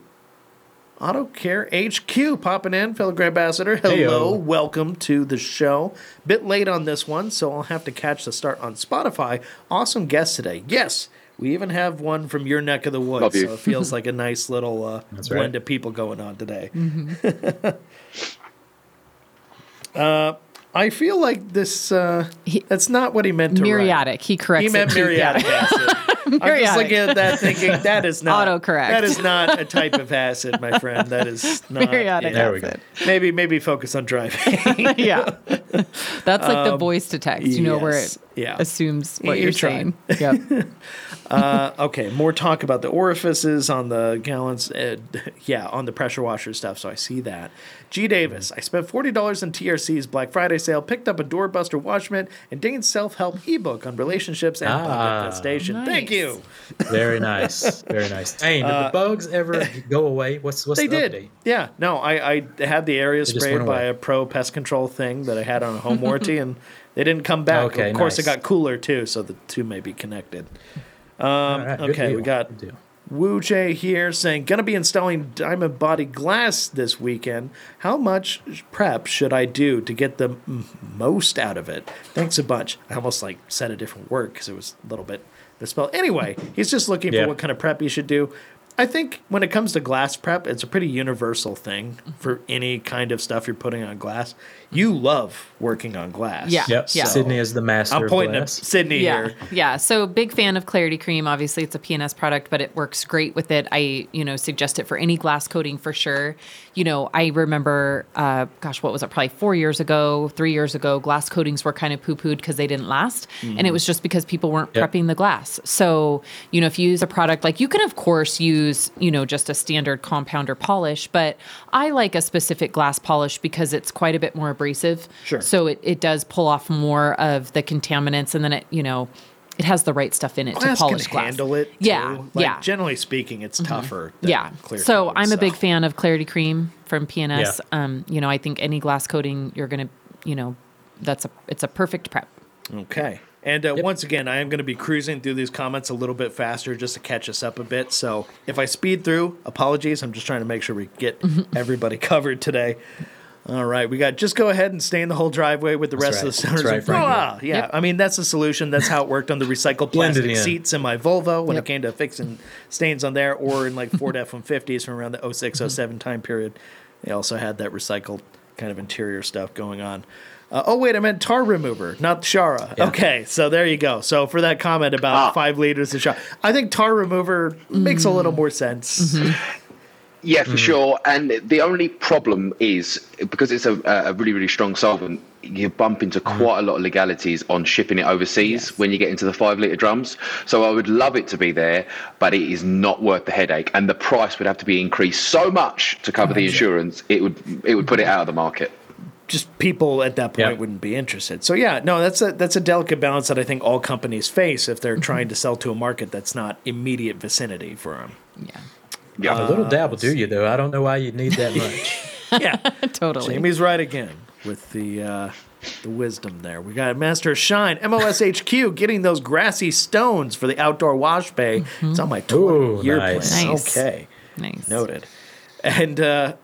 Auto Care HQ popping in, fellow Grand ambassador. Hello, Heyo. welcome to the show. Bit late on this one, so I'll have to catch the start on Spotify. Awesome guest today. Yes, we even have one from your neck of the woods, Love you. so it feels like a nice little uh, <laughs> That's blend right. of people going on today. <laughs> Uh, I feel like this. Uh, He- that's not what he meant to write. muriatic. He corrects. He meant it <laughs> too. muriatic acid. I'm just Muriatic. looking at that, thinking that is not Autocorrect. That is not a type of acid, my friend. That is <laughs> not. Muriatic yeah. There we go. acid. Maybe maybe focus on driving. <laughs> yeah, that's like the voice to text. You know where Um, it Yeah. assumes what You're you're, trying. saying. Yep. <laughs> Uh, okay, more talk about the orifices on the gallons. Uh, <laughs> yeah, on the pressure washer stuff. So I see that. G Davis, I spent forty dollars on TRC's Black Friday sale, picked up a doorbuster watchman, and Dane's self-help ebook on relationships and public Ah, infestation. Thank you. <laughs> Very nice. Very nice. <laughs> Hey, did the bugs ever go away? What's what's Uh, They the did. update? Yeah. No, I, I had the area just sprayed by a pro pest control thing that I had on a home warranty, and they didn't come back. Okay, of course, it got cooler too, so the two may be connected. Um, right, okay, we got. Wu J here saying, gonna be installing diamond body glass this weekend. How much prep should I do to get the m- most out of it? Thanks a bunch. I almost like said a different word because it was a little bit misspelled. Anyway, he's just looking Yeah. for what kind of prep you should do. I think when it comes to glass prep, it's a pretty universal thing mm-hmm. for any kind of stuff you're putting on glass. You love working on glass. Yeah. Yep. Yeah. Sydni is the master I'm of pointing at. Sydni yeah here. yeah so big fan of clarity cream obviously it's a P&S product but it works great with it i you know suggest it for any glass coating for sure you know i remember uh, gosh what was it? Probably four years ago three years ago glass coatings were kind of poo-pooed because they didn't last. And it was just because people weren't Yep. prepping the glass. So you know if you use a product like you can of course use you know just a standard compounder polish but i like a specific glass polish because it's quite a bit more abrasive. Sure. so it, it does pull off more of the contaminants and then it, you know, it has the right stuff in it Glass to polish can glass. handle it. Yeah. Like, yeah. Generally speaking, it's tougher. than yeah. clear So coating, I'm a big fan of Clarity Cream from P&S. Yeah. Um, you know, I think any glass coating you're gonna, you know, that's a it's a perfect prep. Okay. And uh, once again, I am going to be cruising through these comments a little bit faster just to catch us up a bit. So if I speed through, apologies. I'm just trying to make sure we get everybody <laughs> covered today. All right, we got just go ahead and stay in the whole driveway with the That's rest right. of the centers. That's right, of- Ah, yeah, Yep. I mean that's the solution. That's how it worked on the recycled Blend plastic in. seats in my Volvo when Yep. it came to fixing stains on there, or in like Ford <laughs> F-150s from around the 06, 07 time period. They also had that recycled kind of interior stuff going on. Uh, oh wait, I meant tar remover, not Shara. Yeah. Okay, so there you go. So for that comment about Ah. five liters of Shara, I think tar remover makes a little more sense. <laughs> Yeah, for mm. sure. And the only problem is because it's a, a really, really strong solvent, you bump into mm. quite a lot of legalities on shipping it overseas when you get into the five litre drums. So I would love it to be there, but it is not worth the headache. And the price would have to be increased so much to cover the insurance, it would it would put it out of the market. just people at that point Yeah. wouldn't be interested. So yeah, no, that's a that's a delicate balance that I think all companies face if they're mm-hmm. trying to sell to a market that's not immediate vicinity for them. Yeah. Yeah. A little dab will do you, though. I don't know why you'd need that much. <laughs> Yeah, Totally. Jamie's right again with the uh, the wisdom there. We got Master Shine, MOSHQ, getting those grassy stones for the outdoor wash bay. It's on my Ooh, 20 year nice. plan. Nice. Okay, Nice. noted. And uh,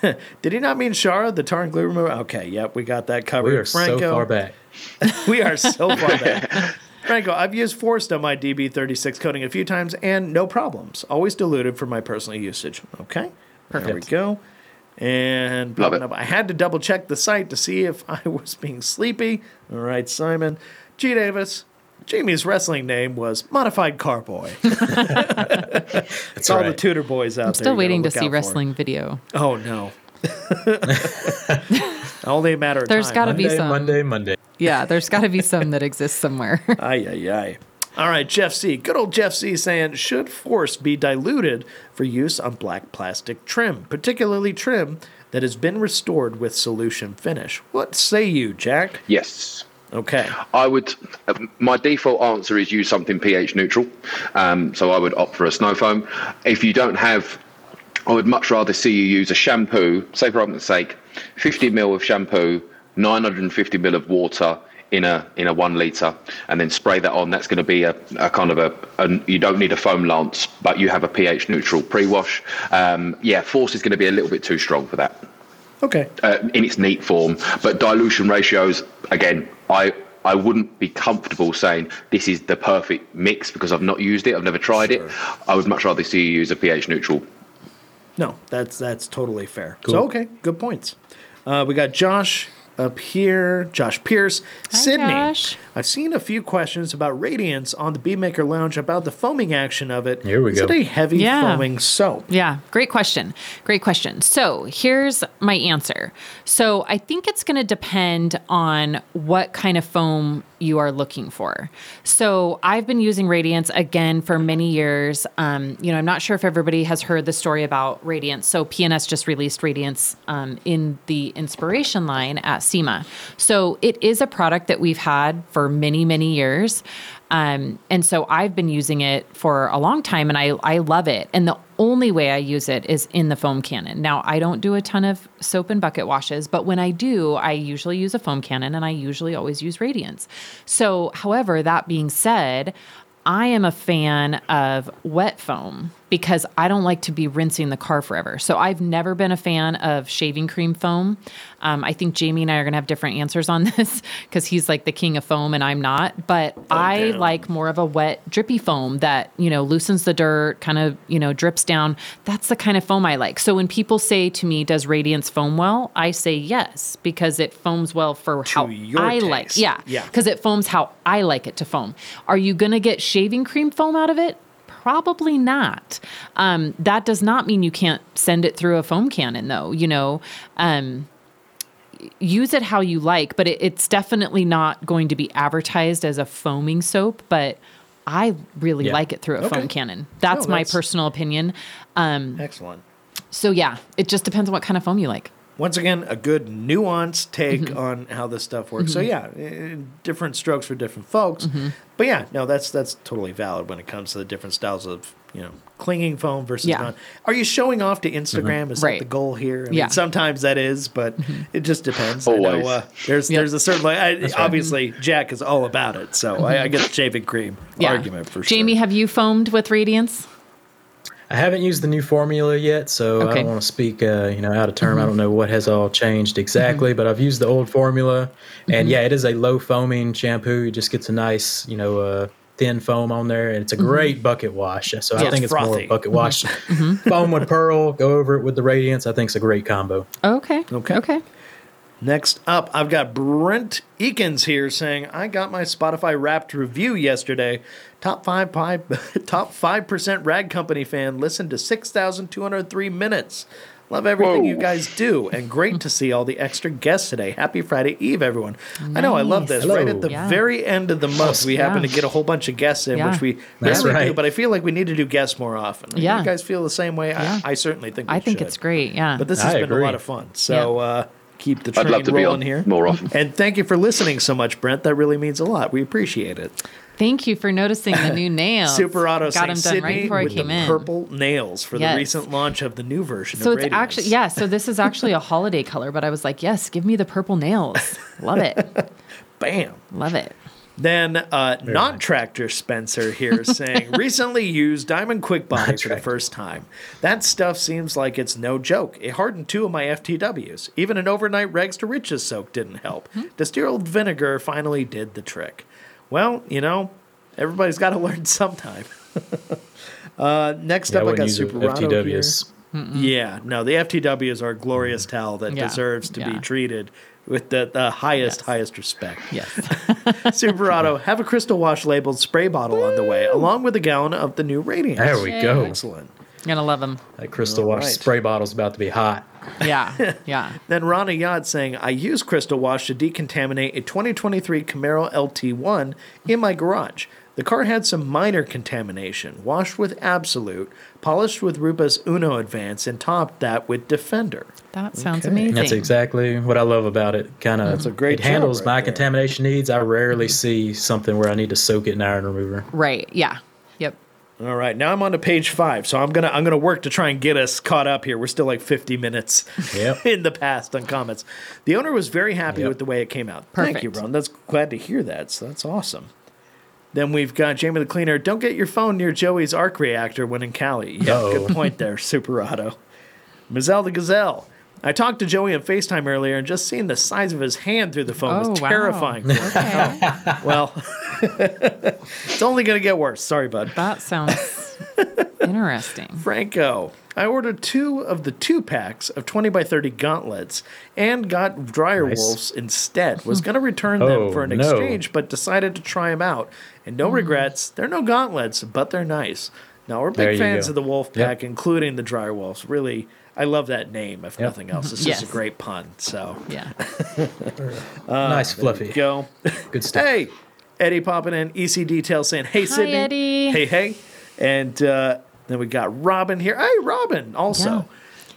<laughs> did he not mean Shara, the tar and glue remover? Okay, yep, we got that covered. We are so far back. <laughs> We are so far back. Franco, I've used Forest on my DB36 coating a few times and no problems. Always diluted for my personal usage. Okay, there we go. And Love it. I had to double check the site to see if I was being sleepy. All right, Simon. G. Davis. Jamie's wrestling name was Modified Carboy. That's <laughs> It's all the right. Tudor boys out there. I'm still waiting to see out for. wrestling video. Oh, no. <laughs> Only a matter of There's time. gotta be some. Monday, Monday. Yeah, there's got to be some that exists somewhere. <laughs> Ay, ay, ay. All right, Jeff C. Good old Jeff C. saying, should force be diluted for use on black plastic trim, particularly trim that has been restored with solution finish? What say you, Jack? Yes. Okay. I would. uh, My default answer is use something pH neutral. Um, so I would opt for a snow foam. If you don't have, I would much rather see you use a shampoo. Say for argument's sake, 50 ml of shampoo, 950 ml of water in a in a one liter, and then spray that on. That's going to be a, a kind of a, a. You don't need a foam lance, but you have a pH neutral pre-wash. Um, yeah, force is going to be a little bit too strong for that Okay. uh, in its neat form. But dilution ratios, again, I I wouldn't be comfortable saying this is the perfect mix because I've not used it. I've never tried it. I would much rather see you use a pH neutral. No, that's that's totally fair. Cool. So okay, good points. Uh, we got Josh up here, Josh Pierce, Sydni. Josh. I've seen a few questions about Radiance on the Bead Maker Lounge about the foaming action of it. Here we Is go. it a heavy Yeah. foaming soap? Yeah, great question. Great question. So here's my answer. So I think it's going to depend on what kind of foam you are looking for. So I've been using Radiance again for many years. Um, you know, I'm not sure if everybody has heard the story about Radiance. So P&S just released Radiance um, in the inspiration line at SEMA. So it is a product that we've had for many, many years. Um, and so I've been using it for a long time and I, I love it. And the only way I use it is in the foam cannon. Now, I don't do a ton of soap and bucket washes, but when I do, I usually use a foam cannon and I usually always use Radiance. So, however, that being said, I am a fan of wet foam because I don't like to be rinsing the car forever. So I've never been a fan of shaving cream foam. Um, I think Jamie and I are going to have different answers on <laughs> this because he's like the king of foam and I'm not. But I down. like more of a wet, drippy foam that, you know, loosens the dirt, kind of, you know, drips down. That's the kind of foam I like. So when people say to me, does Radiance foam well? I say yes, because it foams well for how your I like. taste. Yeah. Yeah. Because it foams how I like it to foam. Are you going to get shaving cream foam out of it? Probably not. Um, that does not mean you can't send it through a foam cannon, though. You know, um, use it how you like, but it, it's definitely not going to be advertised as a foaming soap. But I really Yeah. like it through a Okay. foam cannon. That's No, my personal opinion. Um, Excellent. so yeah, it just depends on what kind of foam you like. Once again, a good nuanced take Mm-hmm. on how this stuff works. So mm-hmm. yeah, different strokes for different folks. Mm-hmm. But yeah, no, that's that's totally valid when it comes to the different styles of you know clinging foam versus Yeah. non. Are you showing off to Instagram? Mm-hmm. Is Right. that the goal here? I mean, sometimes that is, but it just depends. I Always. know uh, there's Yep. there's a certain like I, obviously Jack is all about it, so I, I get the shaving cream Yeah. argument for sure. Jamie, have you foamed with Radiance? I haven't used the new formula yet, so I don't want to speak, uh, you know, out of term. I mm-hmm. don't know what has all changed mm-hmm. exactly, but I've used the old formula, and mm-hmm. yeah, it is a low foaming shampoo. It just gets a nice, you know, uh, thin foam on there, and it's a great bucket wash. So Yeah. I think it's Frothy. more bucket wash. <laughs> Foam with pearl, go over it with the radiance. I think it's a great combo. Okay. Okay. Okay. Next up, I've got Brent Eakins here saying, "I got my Spotify Wrapped review yesterday. Top five, five <laughs> top five percent Rag Company fan. Listened to six thousand two hundred three minutes. Love everything Whoa. you guys do, and great to see all the extra guests today. Happy Friday Eve, everyone. I know I love this. Hello. Right at the Yeah. very end of the month, we happen to get a whole bunch of guests in, Yeah. which we That's rarely do. right. But I feel like we need to do guests more often. Yeah. you guys feel the same way. Yeah. I, I certainly think. We I think should. it's great. Yeah. But this has I been a lot of fun. So uh, keep the train I'd love to be rolling on here more often. And thank you for listening so much, Brent. That really means a lot. We appreciate it. Thank you for noticing the new <laughs> nails. Super Auto got them done Sydni right before I with came the in. purple nails for Yes. the recent launch of the new version. So of it's Radiance. actually yeah. So this is <laughs> actually a holiday color, but I was like, yes, give me the purple nails. Love it. <laughs> bam. Love it. Then, uh, not nice. Tractor Spencer here saying, recently used Diamond Quick Body for the first time. That stuff seems like it's no joke. It hardened two of my FTWs. Even an overnight Rags to Riches soak didn't help. Hmm. Distilled vinegar finally did the trick. Well, you know, everybody's got to <laughs> learn sometime. <laughs> uh, next Yeah, up, I, wouldn't got Super the Rado here. FTWs. Yeah, no, the FTWs are a glorious towel that Yeah, deserves to be treated with the, the highest, Yes. highest respect. Yes. <laughs> Superauto, have a crystal wash labeled spray bottle on the way, along with a gallon of the new Radiance. There we go. Excellent. Gonna love them. That crystal All wash right. spray bottle's about to be hot. Yeah. Yeah. <laughs> Then Rana Yacht saying, I use Crystal Wash to decontaminate a 2023 Camaro LT1 in my garage. The car had some minor contamination, washed with Absolute, polished with Rupes Uno Advance, and topped that with Defender. That sounds Okay. amazing. That's exactly what I love about it. Kind of, That's a great It handles right my there. contamination needs. I rarely see something where I need to soak it in iron remover. Right. Yeah. Yep. All right, now I'm on to page five, so I'm gonna I'm gonna work to try and get us caught up here. We're still like 50 minutes Yep. <laughs> in the past on comments. The owner was very happy Yep. with the way it came out. Thank you, Perfect. Ron. That's glad to hear that. So that's awesome. Then we've got Jamie the Cleaner. Don't get your phone near Joey's arc reactor when in Cali. Yeah, Uh-oh. good point there, Superauto. Mazel the Gazelle. I talked to Joey on FaceTime earlier and just seeing the size of his hand through the phone Oh, was terrifying. for <laughs> me. Okay. well, <laughs> it's only going to get worse. Sorry, bud. that sounds <laughs> interesting. Franco. I ordered two of the two packs of 20 by 30 gauntlets and got dryer Nice. wolves instead. Was hmm. going to return them Oh, for an no. exchange, but decided to try them out. And no hmm. regrets. They're no gauntlets, but they're nice. Now, we're big fans go. of the wolf Yep. pack, including the dryer wolves. Really, I love that name, if Yep. nothing else. It's just a great pun. So, Yeah. <laughs> nice, fluffy. go. Good stuff. Hey, Eddie popping in, EC Detail saying, Hey, Sydni. Eddie. Hey, hey. And uh, then we got Robin here. Hey, Robin, also. Yeah.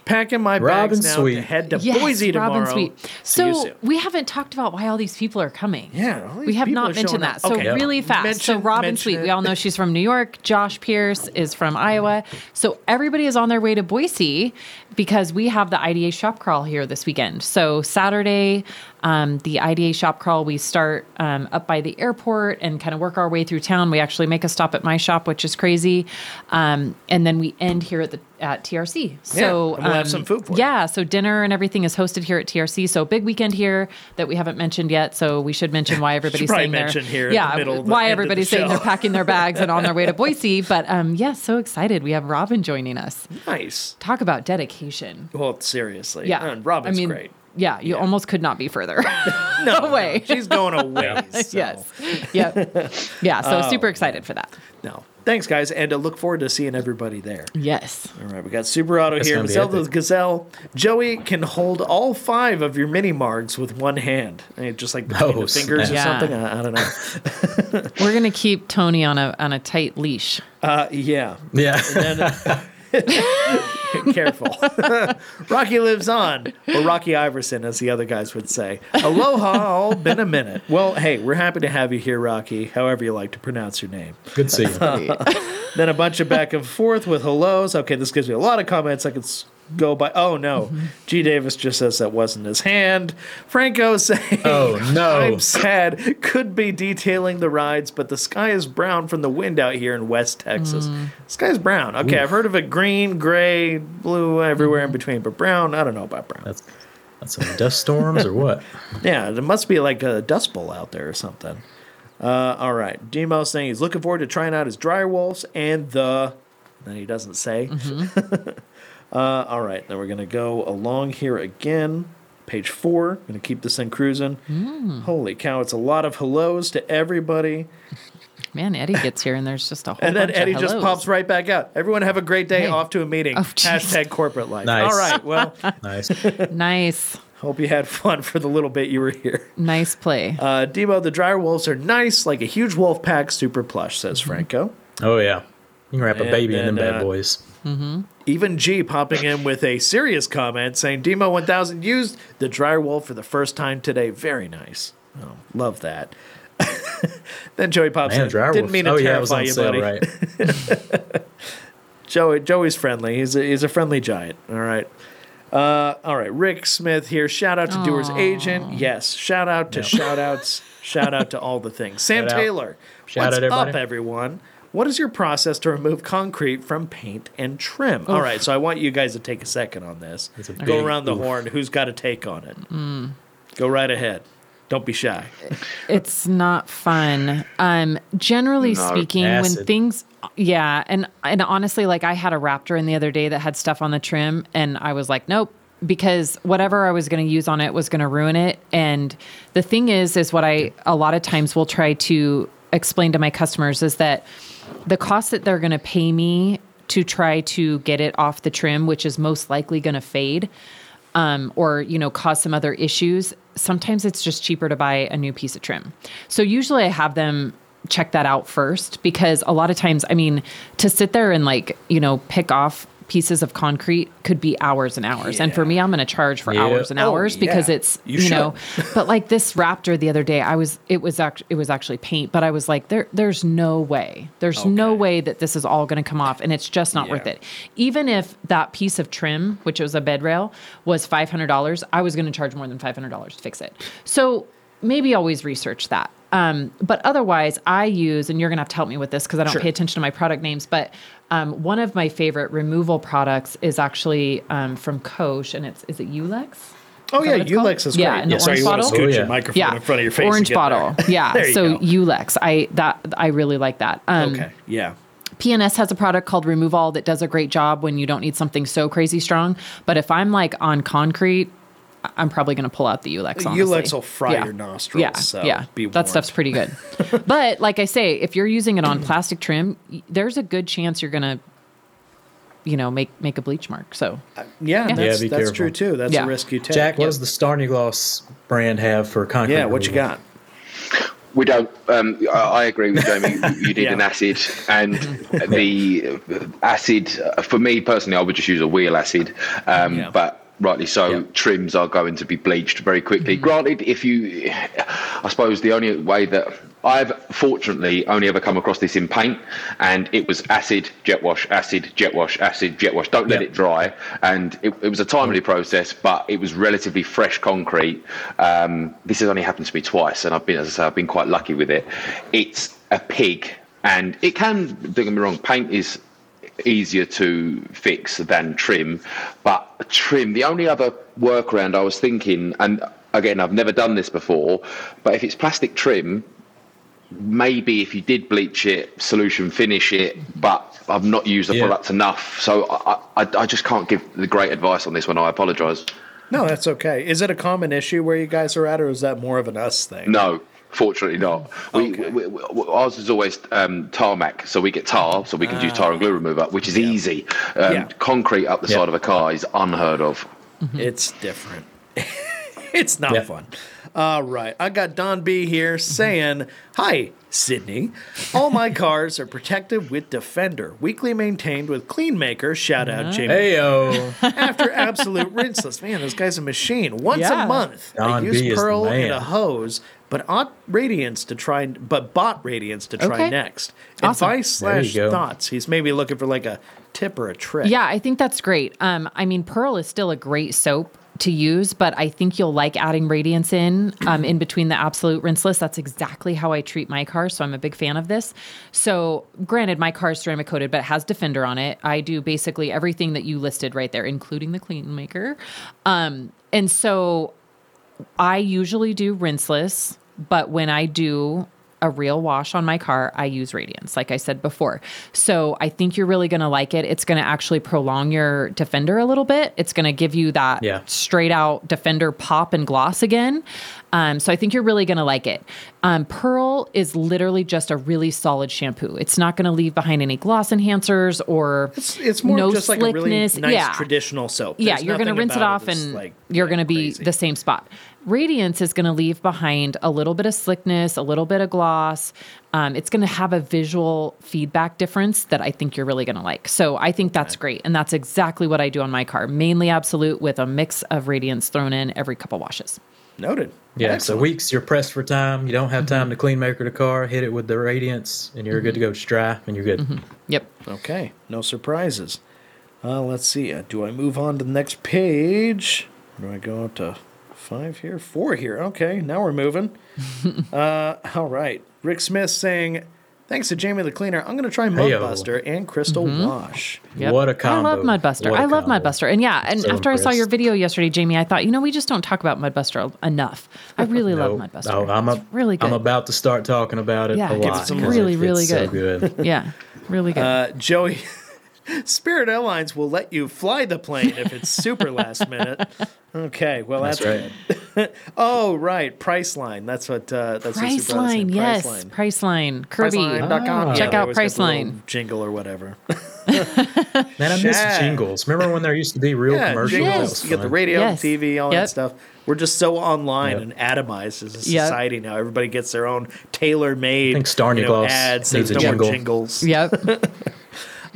Packing my Robin bags now to Sweet. head to Yes, Boise tomorrow. Robin Sweet. See you So soon. we haven't talked about why all these people are coming. Yeah, all these we have not mentioned that. up. So Okay. really fast. so Mention- Robin Sweet, it. we all know she's from New York. Josh Pierce is from Iowa. So everybody is on their way to Boise because we have the IDA shop crawl here this weekend. So Saturday, Um, the IDA shop crawl, we start um, up by the airport and kind of work our way through town. We actually make a stop at my shop, which is crazy, um, and then we end here at the at TRC. So and we'll have um, some food for you. yeah, so dinner and everything is hosted here at TRC. So big weekend here that we haven't mentioned yet. So we should mention why <laughs> everybody's saying they're mention here the yeah the why the everybody's saying they're packing their bags and on their way to <laughs> Boise. But um, yeah, so excited. We have Robin joining us. Nice. Talk about dedication. Well, seriously. Yeah, And Robin's I mean, great. Yeah, you almost could not be further <laughs> No, <laughs> away. She's going away. <laughs> so- yes. Yep. Yeah. So Oh, super excited for that. No. Thanks, guys, and uh, look forward to seeing everybody there. Yes. All right, we got Super Auto That's here. gonna be Zelda. Gazelle. Joey can hold all five of your mini margs with one hand, just like between Oh, the fingers or snap. something. I, I don't know. We're gonna keep Tony on a on a tight leash. Uh, yeah. Yeah. And, uh, <laughs> careful. <laughs> Rocky lives on, or Rocky Iverson, as the other guys would say. Aloha, all been a minute. Well, hey, we're happy to have you here, Rocky. However you like to pronounce your name. Good to see you. <laughs> Then a bunch of back and forth with hellos. Okay, this gives me a lot of comments. I could go by. Oh no, G. Davis just says that wasn't his hand. Franco <laughs> saying, Oh, no. I'm sad. Could be detailing the rides, but the sky is brown from the wind out here in West Texas. Mm. Sky's brown. Okay, I've heard of it green, gray, blue, everywhere in mm. between, but brown. I don't know about brown. That's that's some dust storms or what? <laughs> Yeah, there must be like a dust bowl out there or something. Uh, all right. Demo saying he's looking forward to trying out his dryer wolves and the. Then he doesn't say. Mm-hmm. <laughs> uh, all right. Then we're going to go along here again. Page four. Going to keep this thing cruising. Holy cow. It's a lot of hellos to everybody. <laughs> Man, Eddie gets here and there's just a whole And then bunch of Eddie just pops right back out. Everyone have a great day Hey. off to a meeting. Oh. Hashtag corporate life. Nice. All right. Well, <laughs> Nice. Nice, hope you had fun for the little bit you were here. nice play. Uh, Demo, the dryer wolves are nice, like a huge wolf pack, super plush, says Franco. Oh yeah. You can wrap a And baby in them then, bad uh, boys. Even G popping in with a serious comment saying Demo 1000 used the dryer wolf for the first time today. Very nice. Oh, love that. <laughs> then Joey pops Man, in. dryer Didn't mean to oh yeah, was terrify on you, sale, buddy. right? <laughs> Joey, Joey's friendly. He's a, he's a friendly giant. All right. Uh, all right. Rick Smith here. Shout out to Doer's agent. Yes. Shout out to shout outs. shout out to all the things. <laughs> Sam Shout out. Taylor. Shout What's out, everybody. up, everyone? What is your process to remove concrete from paint and trim? All right. So I want you guys to take a second on this. Go big around the oof. horn. Who's got a take on it? Go right ahead. Don't be shy. it's not fun. Um, generally No. speaking, when things, yeah, and and honestly, like I had a Raptor in the other day that had stuff on the trim, and I was like, nope, because whatever I was going to use on it was going to ruin it. And the thing is, is what I a lot of times will try to explain to my customers is that the cost that they're going to pay me to try to get it off the trim, which is most likely going to fade um, or you know cause some other issues sometimes it's just cheaper to buy a new piece of trim. So usually i have them check that out first because a lot of times i mean to sit there and like you know pick off pieces of concrete could be hours and hours. And for me i'm going to charge for Yeah. hours and Oh, hours because yeah. it's You you, know but like this raptor the other day i was it was actually it was actually paint but i was like there there's no way there's no way that this is all going to come off and it's just not worth it. Even if that piece of trim which was a bed rail was $500 i was going to charge more than $500 to fix it. So maybe always research that. Um, but otherwise i use and you're going to have to help me with this because i don't Sure. pay attention to my product names but um, one of my favorite removal products is actually um, from Koch, and it's is it Ulex? Oh, Is yeah. what it's called? Ulex is Yeah, great. in the Sorry, orange you want to bottle? scoot Oh, your yeah. microphone Yeah, in front of your face. orange bottle. there. <laughs> Yeah, There you so go. Ulex, I that I really like that. Um, Okay. Yeah. P&S has a product called Remove All that does a great job when you don't need something so crazy strong. But if I'm like on concrete, I- I'm probably going to pull out the Ulex. Honestly. Ulex will fry your nostrils, Yeah, so yeah, be that warned. stuff's pretty good. <laughs> but like I say, if you're using it on plastic trim, there's a good chance you're going to, you know, make make a bleach mark. So Yeah, Yeah. that's, be that's careful. true too. That's Yeah. a risk you take. Jack, what Yep. does the Stjarnagloss brand have for concrete? Yeah, what you got? We don't. Um, I, I agree with Jamie. You did Yeah. an acid, and <laughs> the acid uh, for me personally, I would just use a wheel acid. Um, Yeah. But rightly so, Yeah. trims are going to be bleached very quickly. Granted, if you, I suppose the only way that I've fortunately only ever come across this in paint, and it was acid, jet wash, acid, jet wash, acid, jet wash. Don't let Yep. it dry. And it, it was a timely process, but it was relatively fresh concrete. Um, this has only happened to me twice, and I've been, as I say, I've been quite lucky with it. It's a pig, and it can. Don't get me wrong. Paint is easier to fix than trim. But trim, the only other workaround I was thinking, and again, I've never done this before, but if it's plastic trim, maybe if you did bleach it, solution finish it, but I've not used the Yeah. product enough. So I, I, I just can't give the great advice on this one. I apologise. No, that's okay. Is it a common issue where you guys are at, or is that more of an us thing? No, fortunately not. We, Okay. we, we, ours is always um, tarmac, so we get tar, so we can use tar and glue remover, which is easy. Um, Ah. Yeah. Concrete up the Yeah. side of a car is unheard of. It's different. <laughs> it's not Yeah. fun. All right. I got Don B here saying, Hi, Sydni. All my <laughs> cars are protected with Defender, weekly maintained with Clean Maker. Shout out, Jamie. Hey After absolute rinseless. Man, this guy's a machine. Once Yeah. a month, I Don use B Pearl and a hose, but ought radiance to try, but bought radiance to try Okay. next. Awesome. Advice slash thoughts. He's maybe looking for like a tip or a trick. Yeah, I think that's great. Um, I mean, Pearl is still a great soap to use, but I think you'll like adding radiance in um, in between the absolute rinseless. That's exactly how I treat my car, so I'm a big fan of this. So, granted, my car is ceramic coated, but it has Defender on it. I do basically everything that you listed right there, including the clean maker. Um, and so, I usually do rinseless, but when I do a real wash on my car, I use Radiance, like I said before. So I think you're really going to like it. It's going to actually prolong your Defender a little bit. It's going to give you that Yeah. straight out Defender pop and gloss again. Um, so I think you're really going to like it. Um, Pearl is literally just a really solid shampoo. It's not going to leave behind any gloss enhancers or It's, it's more no just like a really slickness. nice yeah. traditional soap. Yeah, you're going to rinse it off and like, you're going to be crazy. the same spot. Radiance is going to leave behind a little bit of slickness, a little bit of gloss. Um, it's going to have a visual feedback difference that I think you're really going to like. So I think that's great. And that's exactly what I do on my car mainly absolute with a mix of Radiance thrown in every couple washes. Noted. yeah. Excellent. So weeks you're pressed for time. You don't have time to clean maker the car. Hit it with the radiance, and you're good to go. Just dry, and you're good. Yep. Okay, no surprises. Uh, let's see. Uh, do I move on to the next page? Or do I go up to five here? Four here. Okay, now we're moving. <laughs> uh, all right. Rick Smith saying, Thanks to Jamie the Cleaner, I'm going to try Heyo. Mudbuster and Crystal Wash. Yep. What a combo! I love Mudbuster. I love combo. Mudbuster. And yeah, and So after I saw your video yesterday, Jamie, I thought, you know, we just don't talk about Mudbuster enough. I <laughs> really love Mudbuster. Oh, I'm a, It's really good. I'm about to start talking about it Yeah, a lot. some 'cause love. Really, it's really so good. good. <laughs> yeah, really good. Uh, Joey, Spirit Airlines will let you fly the plane if it's super last minute. <laughs> Okay, well that's, That's good. <laughs> oh, right, Priceline. That's what. Uh, that's what Super Airlines Priceline, said, yes, Priceline. Priceline, Kirby. Priceline.com. Ah. Check they out always got the little Priceline. jingle or whatever. <laughs> Man, I miss Shad. jingles. Remember when there used to be real yeah, commercials? jingles. That was You get the radio, Yes. TV, all that stuff. We're just so online Yep. and atomized as a Yep. society now. Everybody gets their own tailor-made I think Starny you know, ads. needs There's a no jingle. jingles. Yep.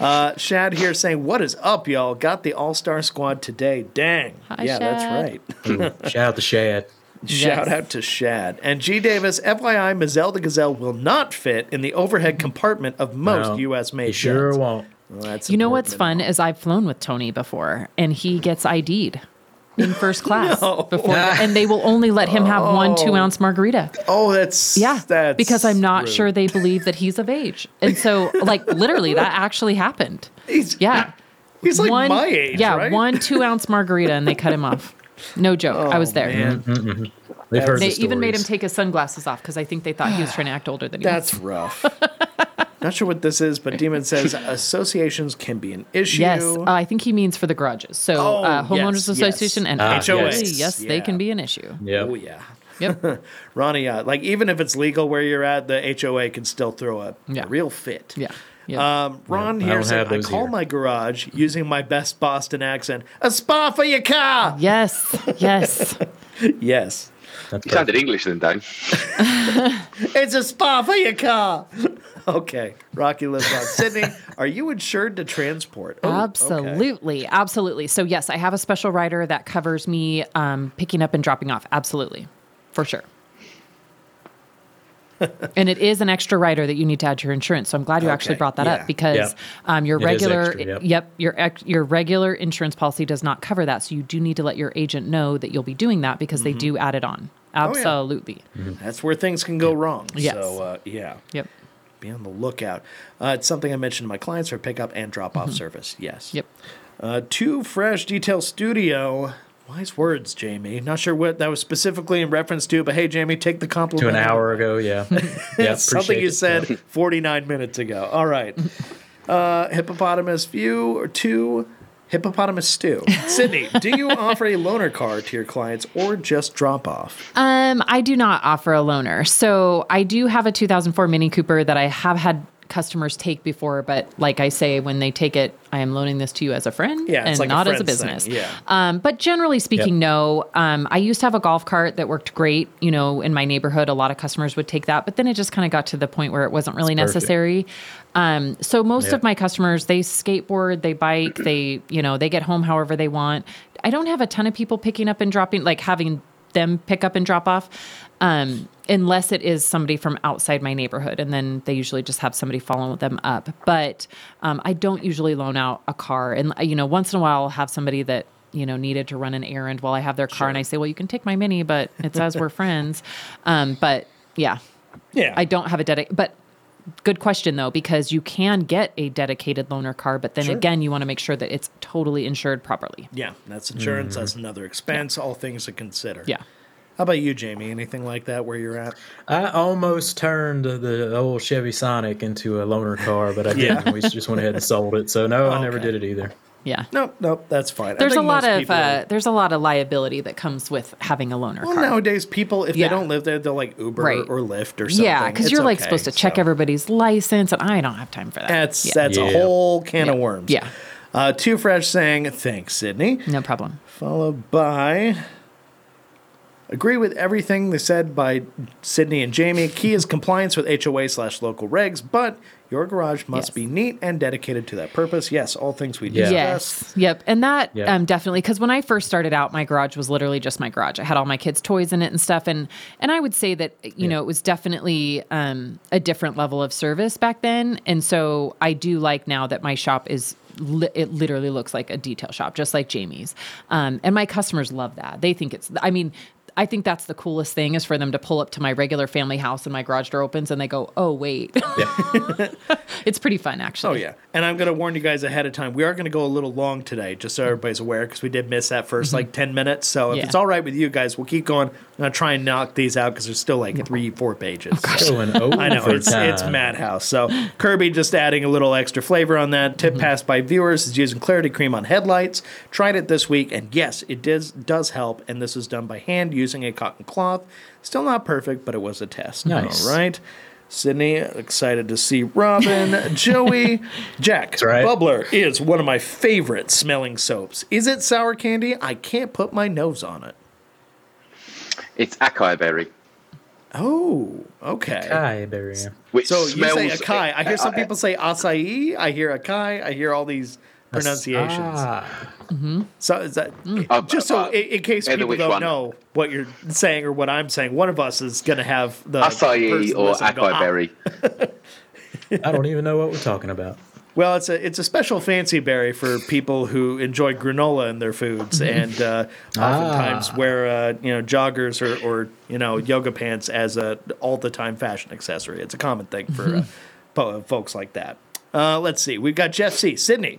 Uh, Shad here saying, "What is up, y'all? Got the All Star Squad today? Dang! Hi, yeah, Shad. that's right. <laughs> Shout out to Shad. <laughs> Shout Yes. out to Shad and G Davis. FYI, Mazel the Gazelle will not fit in the overhead compartment of most No, U.S. made He sure won't. Well, that's you know what's important fun is I've flown with Tony before, and he gets ID'd in first <laughs> class No. before, <laughs> and they will only let him have one two ounce margarita. Oh, that's Yeah, That's because I'm not rude. sure they believe that he's of age, and so like literally that <laughs> actually happened. He's Yeah, He's like one, my age, Yeah, right? one two ounce margarita, and they cut him off. No joke. I was there. Oh, Mm-hmm. They've heard They the even made him take his sunglasses off because I think they thought he was trying to act older than he that's was. rough. Not sure what this is, but Demon says <laughs> associations can be an issue. Yes, uh, I think he means for the garages. So Oh, uh, homeowners yes, association yes. and Ah, HOA. yes. Yes, they Yeah. can be an issue. Yep. Oh yeah. Yep. <laughs> Ronnie, uh, like even if it's legal where you're at, the HOA can still throw a, Yeah. a real fit. Yeah. Yeah. Um, Ron Yeah, I here said, I call here." my garage using my best Boston accent, a spa for your car. yes. Yes. <laughs> Yes. That's You perfect. sounded English then, Dane. <laughs> It's a spa for your car. <laughs> okay. Rocky lives on. <laughs> Sydni, are you insured to transport? Oh, okay. absolutely. Absolutely. So yes, I have a special rider that covers me um, picking up and dropping off. Absolutely. For sure. and it is an extra rider that you need to add to your insurance. So I'm glad you actually brought that yeah. up because Yeah. um, your It is regular, extra, yep. your ex- your regular insurance policy does not cover that. So you do need to let your agent know that you'll be doing that because Mm-hmm. they do add it on. Oh, yeah. Absolutely. That's where things can go wrong. Yes. So uh, yeah, Yep. be on the lookout. Uh, it's something I mentioned to my clients for pickup and drop off service. Yes. Mm-hmm. Yep. Uh, two fresh detail studio. Wise words, Jamie. Not sure what that was specifically in reference to, but hey, Jamie, take the compliment. To an hour ago, yeah. <laughs> yeah Something you said Yeah. 49 minutes ago. All right. <laughs> Uh, hippopotamus view or two. Hippopotamus stew. <laughs> Sydni, do you offer a loaner car to your clients or just drop off? Um, I do not offer a loaner. So I do have a 2004 Mini Cooper that I have had customers take before, but like I say, when they take it, I am loaning this to you as a friend Yeah, and like not as a friend's thing, business. yeah. Um, but generally speaking, Yep. no. Um, I used to have a golf cart that worked great. You know, in my neighborhood, a lot of customers would take that, but then it just kind of got to the point where it wasn't really perfect. necessary. Um, so most Yeah. of my customers, they skateboard, they bike, they, you know, they get home however they want. I don't have a ton of people picking up and dropping, like having them pick up and drop off, um, unless it is somebody from outside my neighborhood, and then they usually just have somebody follow them up. But um, I don't usually loan out a car, and you know, once in a while I'll have somebody that you know needed to run an errand while I have their car, and I say, well, you can take my mini, but it says we're <laughs> friends. Um, but yeah, Yeah. I don't have a dedicated, but. Good question though, because you can get a dedicated loaner car, but then Sure. again, you want to make sure that it's totally insured properly. Yeah, that's insurance. That's mm-hmm. another expense. All things to consider. Yeah. How about you, Jamie? Anything like that where you're at? I almost turned the old Chevy Sonic into a loaner car, but I <laughs> didn't. We just went ahead and sold it. So no, I never Okay. did it either. Yeah. Nope, nope, that's fine. There's a lot of people- uh, there's a lot of liability that comes with having a loaner well, car. nowadays people, if Yeah. they don't live there, they'll like Uber Right. or Lyft or something. yeah, because you're like supposed to check everybody's license, and I don't have time for that. That's yeah. that's a whole can of worms. Yeah. Uh, Too Fresh saying thanks, Sydni. no problem. Followed by agree with everything they said by Sydni and Jamie. Key is compliance with HOA slash local regs, but your garage must Yes. be neat and dedicated to that purpose. Yes, all things we Yeah. discussed. Yes. Yep. And that Yeah. um, definitely because when I first started out, my garage was literally just my garage. I had all my kids' toys in it and stuff, and and I would say that you know it was definitely um, a different level of service back then. And so I do like now that my shop is. Li- it literally looks like a detail shop, just like Jamie's. Um, and my customers love that. They think it's. I mean. I think that's the coolest thing is for them to pull up to my regular family house and my garage door opens and they go, "Oh wait," <laughs> it's pretty fun actually. Oh yeah, and I'm going to warn you guys ahead of time. We are going to go a little long today, just so everybody's aware, because we did miss that 1st like ten minutes. So if Mm-hmm. Yeah. it's all right with you guys, we'll keep going. I'm going to try and knock these out because there's still like three, four pages. So- Going over I know it's it's madhouse. So Kirby just adding a little extra flavor on that. Mm-hmm. Tip passed by viewers is using Clarity Cream on headlights. Tried it this week, and yes, it does does help. And this is done by hand using a cotton cloth. Still not perfect, but it was a test. Nice. All right. Sydni, excited to see Robin, <laughs> Joey, Jack. right. Bubbler is one of my favorite smelling soaps. Is it sour candy? I can't put my nose on it. It's acai berry. Oh, okay. Hi, Barry. Which So you say smells, acai. I hear some people say acai. I hear acai. I hear all these pronunciations. Ah, So is that Uh, just so uh, in, in case people don't one. know what you're saying or what I'm saying, one of us is going to have the acai or listen and go, acai "Ah." berry. <laughs> I don't even know what we're talking about. Well, it's a it's a special fancy berry for people who enjoy granola in their foods, and uh, oftentimes Ah. wear uh, you know joggers or, or you know yoga pants as a all the time fashion accessory. It's a common thing for uh, po- folks like that. Uh, let's see, we've got Jeff C. Sydni.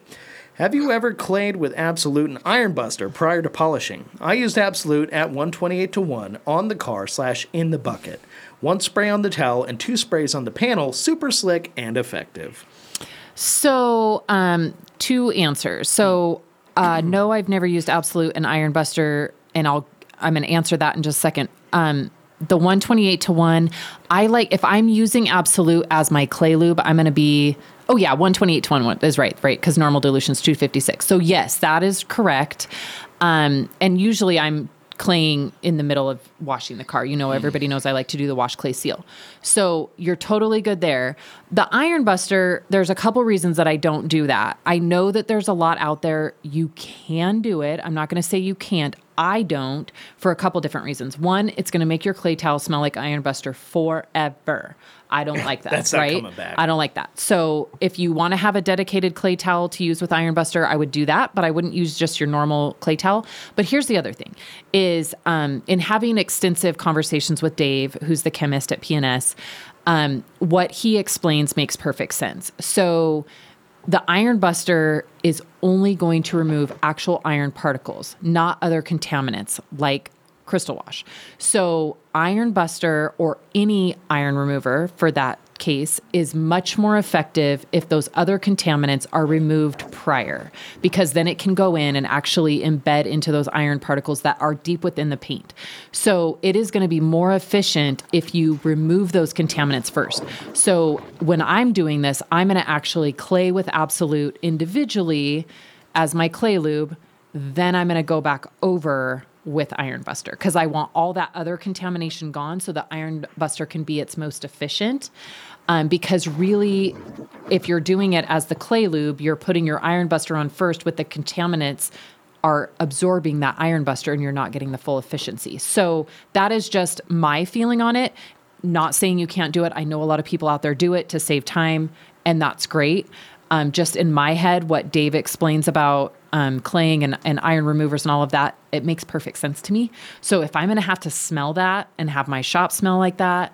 Have you ever clayed with Absolute and Iron Buster prior to polishing? I used Absolute at 128 to 1 on the car slash in the bucket. One spray on the towel and two sprays on the panel, super slick and effective. So, um, two answers. So, uh, no, I've never used Absolute and Iron Buster, and I'll I'm gonna answer that in just a second. Um, the 128 to one, I like if I'm using Absolute as my clay lube, I'm gonna be oh yeah, 128 to one is right, right? Because normal dilution is 256. So yes, that is correct. Um, and usually I'm claying in the middle of washing the car. You know, everybody knows I like to do the wash clay seal. So you're totally good there. The Iron Buster, there's a couple reasons that I don't do that. I know that there's a lot out there. You can do it. I'm not going to say you can't. I don't for a couple different reasons. One, it's going to make your clay towel smell like Iron Buster forever. I don't like <laughs> that. That's not right? coming back. I don't like that. So if you want to have a dedicated clay towel to use with Iron Buster, I would do that, but I wouldn't use just your normal clay towel. But here's the other thing: is um, in having extensive conversations with Dave, who's the chemist at P&S, um, what he explains makes perfect sense. So the iron buster is only going to remove actual iron particles, not other contaminants like crystal wash. So, iron buster or any iron remover for that case is much more effective if those other contaminants are removed prior because then it can go in and actually embed into those iron particles that are deep within the paint. So, it is going to be more efficient if you remove those contaminants first. So, when I'm doing this, I'm going to actually clay with Absolute individually as my clay lube. Then I'm going to go back over with Iron Buster because I want all that other contamination gone so the Iron Buster can be its most efficient. Um, because really, if you're doing it as the clay lube, you're putting your Iron Buster on first with the contaminants are absorbing that iron buster and you're not getting the full efficiency. So that is just my feeling on it. Not saying you can't do it. I know a lot of people out there do it to save time, and that's great. Um, just in my head, what Dave explains about um, claying and, and iron removers and all of that, it makes perfect sense to me. So if I'm going to have to smell that and have my shop smell like that,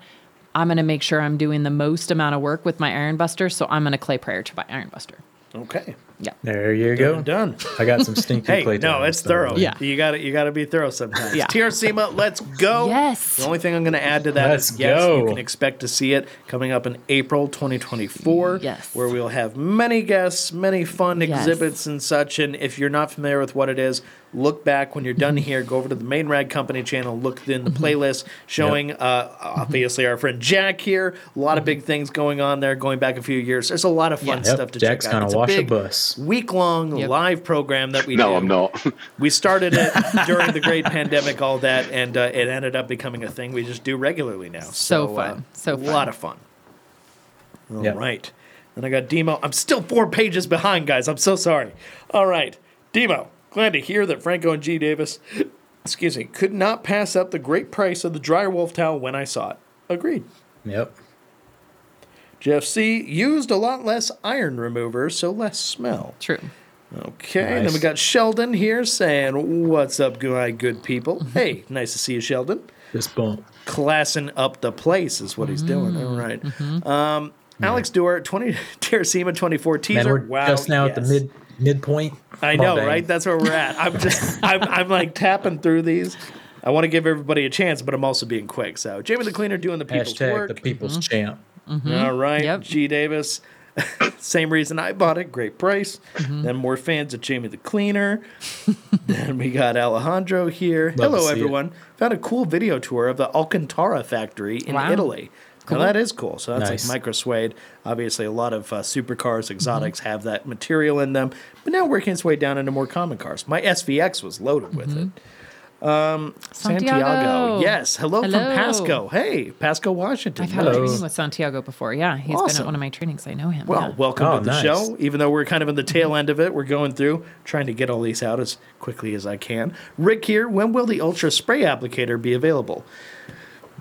I'm going to make sure I'm doing the most amount of work with my iron buster. So I'm going to clay prior to my iron buster. Okay. Yeah. There you go. Done. I got some stinky <laughs> Hey, clay no, it's so- thorough. Yeah. You got to You got to be thorough sometimes. Yeah. TRCMA, let's go. Yes. The only thing I'm going to add to that is Let's yes, you can expect to see it coming up in April 2024. Yes. Where we'll have many guests, many fun Yes. exhibits and such. And if you're not familiar with what it is, look back when you're done Mm-hmm. here. Go over to the main Rag Company channel. Look in the playlist showing uh, obviously our friend Jack here. A lot of big things going on there, going back a few years. There's a lot of fun Yep, stuff to Jack's check out. gonna It's wash a big bus. week long Yep. live program that we No, do. I'm not. We started it <laughs> during the great pandemic, all that, and uh, it ended up becoming a thing we just do regularly now. So, So fun. uh, So a lot of fun. All right, Yep. Then I got Demo. I'm still four pages behind, guys. I'm so sorry. All right, Demo. Glad to hear that Franco and G Davis, excuse me, could not pass up the great price of the dryer wolf towel when I saw it. Agreed. Yep. Jeff C used a lot less iron remover, so less smell. True. Okay, and then we got Sheldon here saying, "What's up, my good people? Mm-hmm. Hey, nice to see you, Sheldon. Just bump. Classing up the place is what he's doing. All mm-hmm. right. Mm-hmm. Um, Alex Dewar, twenty <laughs> Terracema twenty four teaser. Man, we're wow, just now at the mid midpoint. I know, Dane. right? That's where we're at. I'm just, <laughs> I'm, I'm like tapping through these. I want to give everybody a chance, but I'm also being quick. So, Jamie the Cleaner doing the people's Hashtag work. the people's mm-hmm. champ. Mm-hmm. All right. Yep. G Davis. <laughs> Same reason I bought it. Great price. Mm-hmm. Then more fans of Jamie the Cleaner. <laughs> then we got Alejandro here. Love Hello, see it. everyone. Found a cool video tour of the Alcantara factory in Wow. Italy. Now that is cool. So that's Nice. like micro suede. Obviously, a lot of uh, supercars, exotics mm-hmm. have that material in them. But now working its way down into more common cars. My SVX was loaded with it. Mm-hmm. Um, Santiago. Yes. Hello, from Pasco. Hey, Pasco, Washington. I've had Nice. a training with Santiago before. Yeah, he's been at one of my trainings. I know him. Well, yeah. welcome Oh, to the nice. show. Even though we're kind of in the mm-hmm. tail end of it, we're going through trying to get all these out as quickly as I can. Rick here. When will the Ultra Spray applicator be available?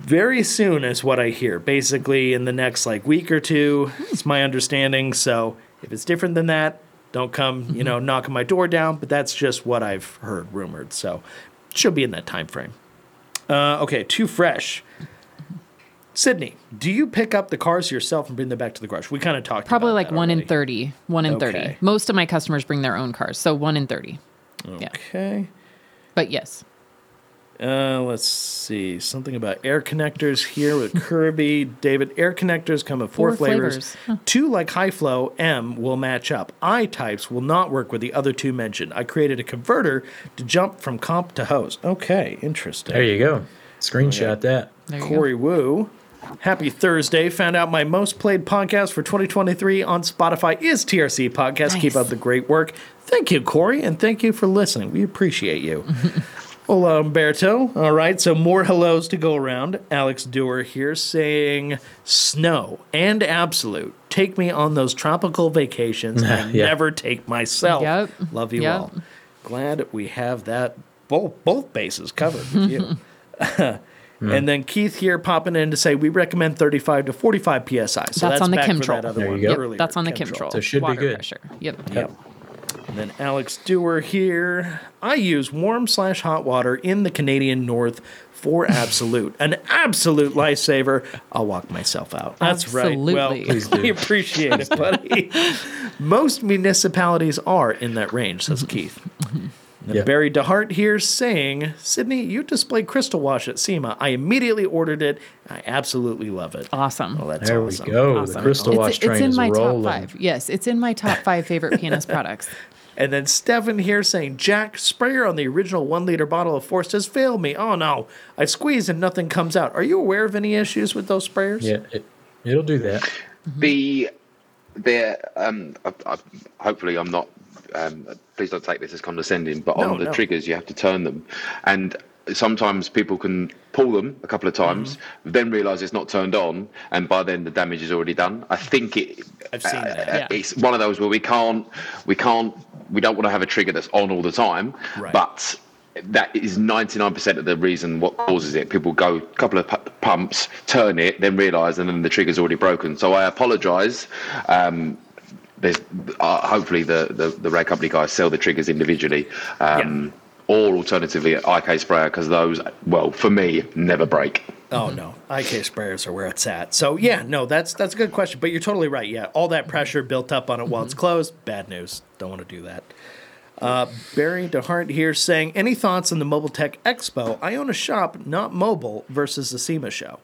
Very soon, is what I hear. Basically, in the next like week or two. It's my understanding. So if it's different than that, don't come, you know, knocking my door down. But that's just what I've heard rumored. So should be in that time frame. Uh, okay, too fresh. Sydni, do you pick up the cars yourself and bring them back to the garage? We kind of talked Probably like one in 30. One in Okay. 30. Most of my customers bring their own cars. So one in 30. Yeah. Okay. But yes. Uh, let's see. Something about air connectors here with Kirby. <laughs> David, air connectors come in four, Four flavors. flavors. Huh. Two, like high flow, M will match up. I types will not work with the other two mentioned. I created a converter to jump from comp to hose. Okay, interesting. There you go. Screenshot that. There you Corey Wu. Happy Thursday. Found out my most played podcast for 2023 on Spotify is TRC Podcast. Keep up the great work. Thank you, Corey, and thank you for listening. We appreciate you. <laughs> Hola, uh, Umberto. All right, so more hellos to go around. Alex Dewar here saying, Snow and Absolute, take me on those tropical vacations I <laughs> Yeah. never take myself. Yep. Love you Yep. all. Glad we have that both both bases covered with you. <laughs> <laughs> And then Keith here popping in to say we recommend 35 to 45 psi. So that's, That's on the back for Chemtrol. that other There one you go. earlier, That's on the Chemtrol. So it should be water good. pressure. Yep. Yep. And then Alex Dewar here. I use warm slash hot water in the Canadian North for absolute. An absolute lifesaver. I'll walk myself out. That's right. Well, Absolutely. <laughs> Please do. we appreciate it, buddy. Most municipalities are in that range, says mm-hmm. Keith. Mm-hmm. Then Yeah. Barry DeHart here saying, Sydni, you displayed Crystal Wash at SEMA. I immediately ordered it. I absolutely love it. Awesome. Oh, that's There awesome. we go. Awesome. The crystal wash it's, it's train in is my rolling. top five. Yes, it's in my top five favorite P&S products. <laughs> And then Stefan here saying, Jack, sprayer on the original one liter bottle of Force has failed me. Oh no, I squeeze and nothing comes out. Are you aware of any issues with those sprayers? Yeah, it, it'll do that. The the um, I, I, hopefully I'm not. Um, please don't take this as condescending, but No, on the no. triggers you have to turn them, and sometimes people can pull them a couple of times, Mm-hmm. then realise it's not turned on, and by then the damage is already done. I think it. I've seen that. Yeah. It's one of those where we can't, we can't, we don't want to have a trigger that's on all the time, Right. but that is 99% of the reason what causes it. People go a couple of pu- pumps, turn it, then realise, and then the trigger's already broken. So I apologise. Um, there's uh, hopefully the, the the rag company guys sell the triggers individually. Um, Or alternatively, IK sprayer because those, well, for me, never break. Oh mm-hmm. no, IK sprayers are where it's at. So yeah, mm-hmm. no, that's that's a good question. But you're totally right. Yeah, all that mm-hmm. pressure built up on it while it's closed. Bad news. Don't want to do that. Uh, Barry DeHart here saying, any thoughts on the Mobile Tech Expo? I own a shop, not mobile, versus the SEMA show.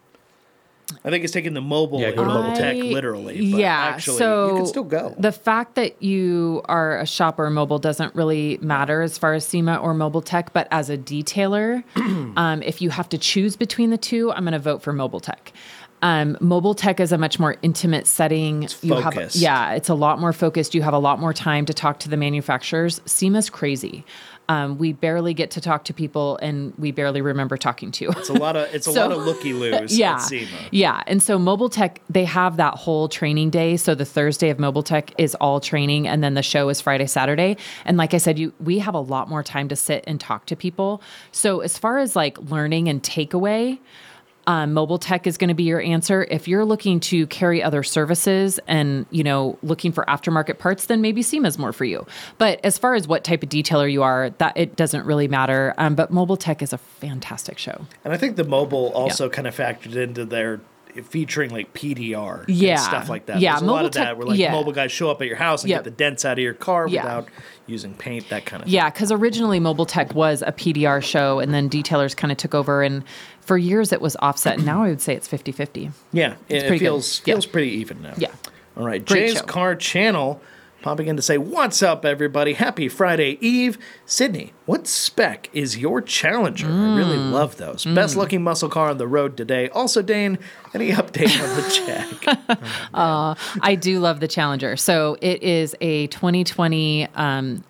I think it's taking the mobile Yeah, go to mobile mobile. tech literally. But yeah, actually, so you can still go. The fact that you are a shopper mobile doesn't really matter as far as SEMA or mobile tech, but as a detailer, <clears throat> um, if you have to choose between the two, I'm going to vote for mobile tech. Um, mobile tech is a much more intimate setting. you have, focused. yeah, it's a lot more focused. You have a lot more time to talk to the manufacturers. SEMA's crazy. Um, we barely get to talk to people, and we barely remember talking to. it's a lot of <laughs> it's a lot of looky loos <laughs> yeah, at SEMA. Yeah. And so Mobile Tech, they have that whole training day. So the Thursday of Mobile Tech is all training and then the show is Friday, Saturday. And like I said, you we have a lot more time to sit and talk to people. So as far as like learning and takeaway, um, mobile tech is going to be your answer. If you're looking to carry other services and you know looking for aftermarket parts, then maybe SEMA is more for you. But as far as what type of detailer you are, that it doesn't really matter. Um, but mobile tech is a fantastic show. And I think the mobile also kind of factored into their featuring like PDR Yeah. and stuff like that. Yeah, There's a lot mobile of that tech- where like yeah. mobile guys show up at your house and Yep. get the dents out of your car Yeah. without using paint, that kind of Yeah, because originally Mobile Tech was a PDR show, and then detailers kind of took over. And for years it was offset. And now I would say it's 50 50. Yeah, it, it pretty good. feels Yeah. feels pretty even now. Yeah. All right, Great Jay's show. Car Channel popping in to say, "What's up, everybody? Happy Friday Eve, Sydni. What spec is your Challenger? I really Mm. love those. Best looking muscle car on the road today. Also, Dane, any update on the <laughs> Jag? <laughs> I do love the Challenger. So it is a 2020. Um,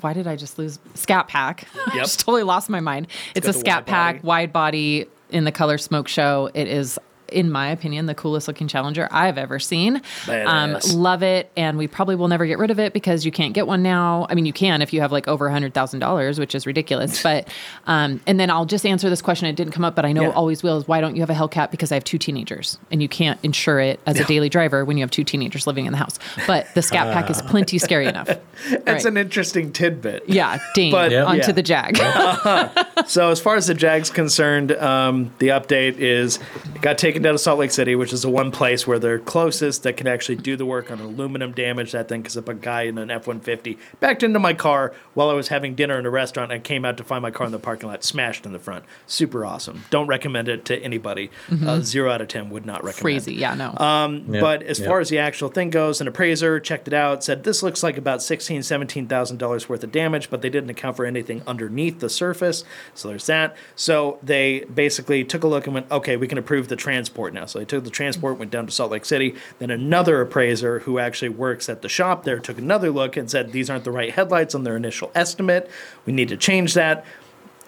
why did I just lose Scat Pack? <laughs> I just totally lost my mind. It's, got a Scat wide Pack, body. wide body in the color Smoke Show. It is. In my opinion, the coolest looking Challenger I've ever seen. Um, love it, and we probably will never get rid of it because you can't get one now. I mean, you can if you have like over a hundred thousand dollars, which is ridiculous. <laughs> But um, and then I'll just answer this question. It didn't come up, but I know Yeah. it always will. Is why don't you have a Hellcat? Because I have two teenagers, and you can't insure it as a daily driver when you have two teenagers living in the house. But the Scat Pack is plenty scary enough. <laughs> That's Right. an interesting tidbit. yeah, ding But- Yeah. onto Yeah. the Jag. <laughs> So as far as the Jags concerned, um, the update is it got taken down to Salt Lake City, which is the one place where they're closest that can actually do the work on aluminum damage. That thing, because if a guy in an F one fifty backed into my car while I was having dinner in a restaurant, I came out to find my car in the parking lot, smashed in the front. Super awesome. Don't recommend it to anybody. Uh, zero out of ten would not recommend. Crazy, yeah, no. Um, Yeah, But as yeah. far as the actual thing goes, an appraiser checked it out, said this looks like about sixteen, seventeen thousand dollars worth of damage, but they didn't account for anything underneath the surface. So there's that. So they basically took a look and went, okay, we can approve the transport now. So they took the transport, went down to Salt Lake City. Then another appraiser who actually works at the shop there took another look and said these aren't the right headlights on their initial estimate. We need to change that.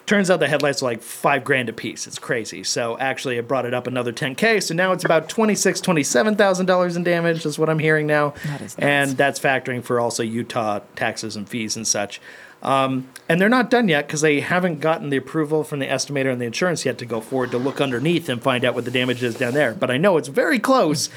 Turns out the headlights are like five grand a piece. It's crazy. So actually, it brought it up another 10k. So now it's about twenty six, twenty seven thousand dollars in damage. Is what I'm hearing now, That is nuts. and that's factoring for also Utah taxes and fees and such. Um, and they're not done yet because they haven't gotten the approval from the estimator and the insurance yet to go forward to look underneath and find out what the damage is down there. But I know it's very close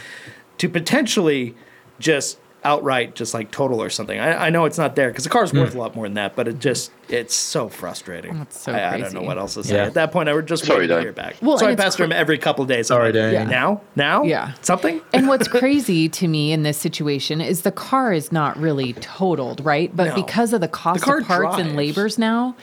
to potentially just outright just like total or something. I, I know it's not there because the car's worth hmm. a lot more than that, but it just it's so frustrating. That's so I, I don't know what else to say. Yeah. At that point, I would just Sorry, wait to Dan. hear back. Well, so I and it's pester him every couple of days. Sorry, like, Dan. Yeah. Now, now, Yeah. something. And what's <laughs> crazy to me in this situation is the car is not really totaled, right? But No. because of the cost car of parts and drives. labors now,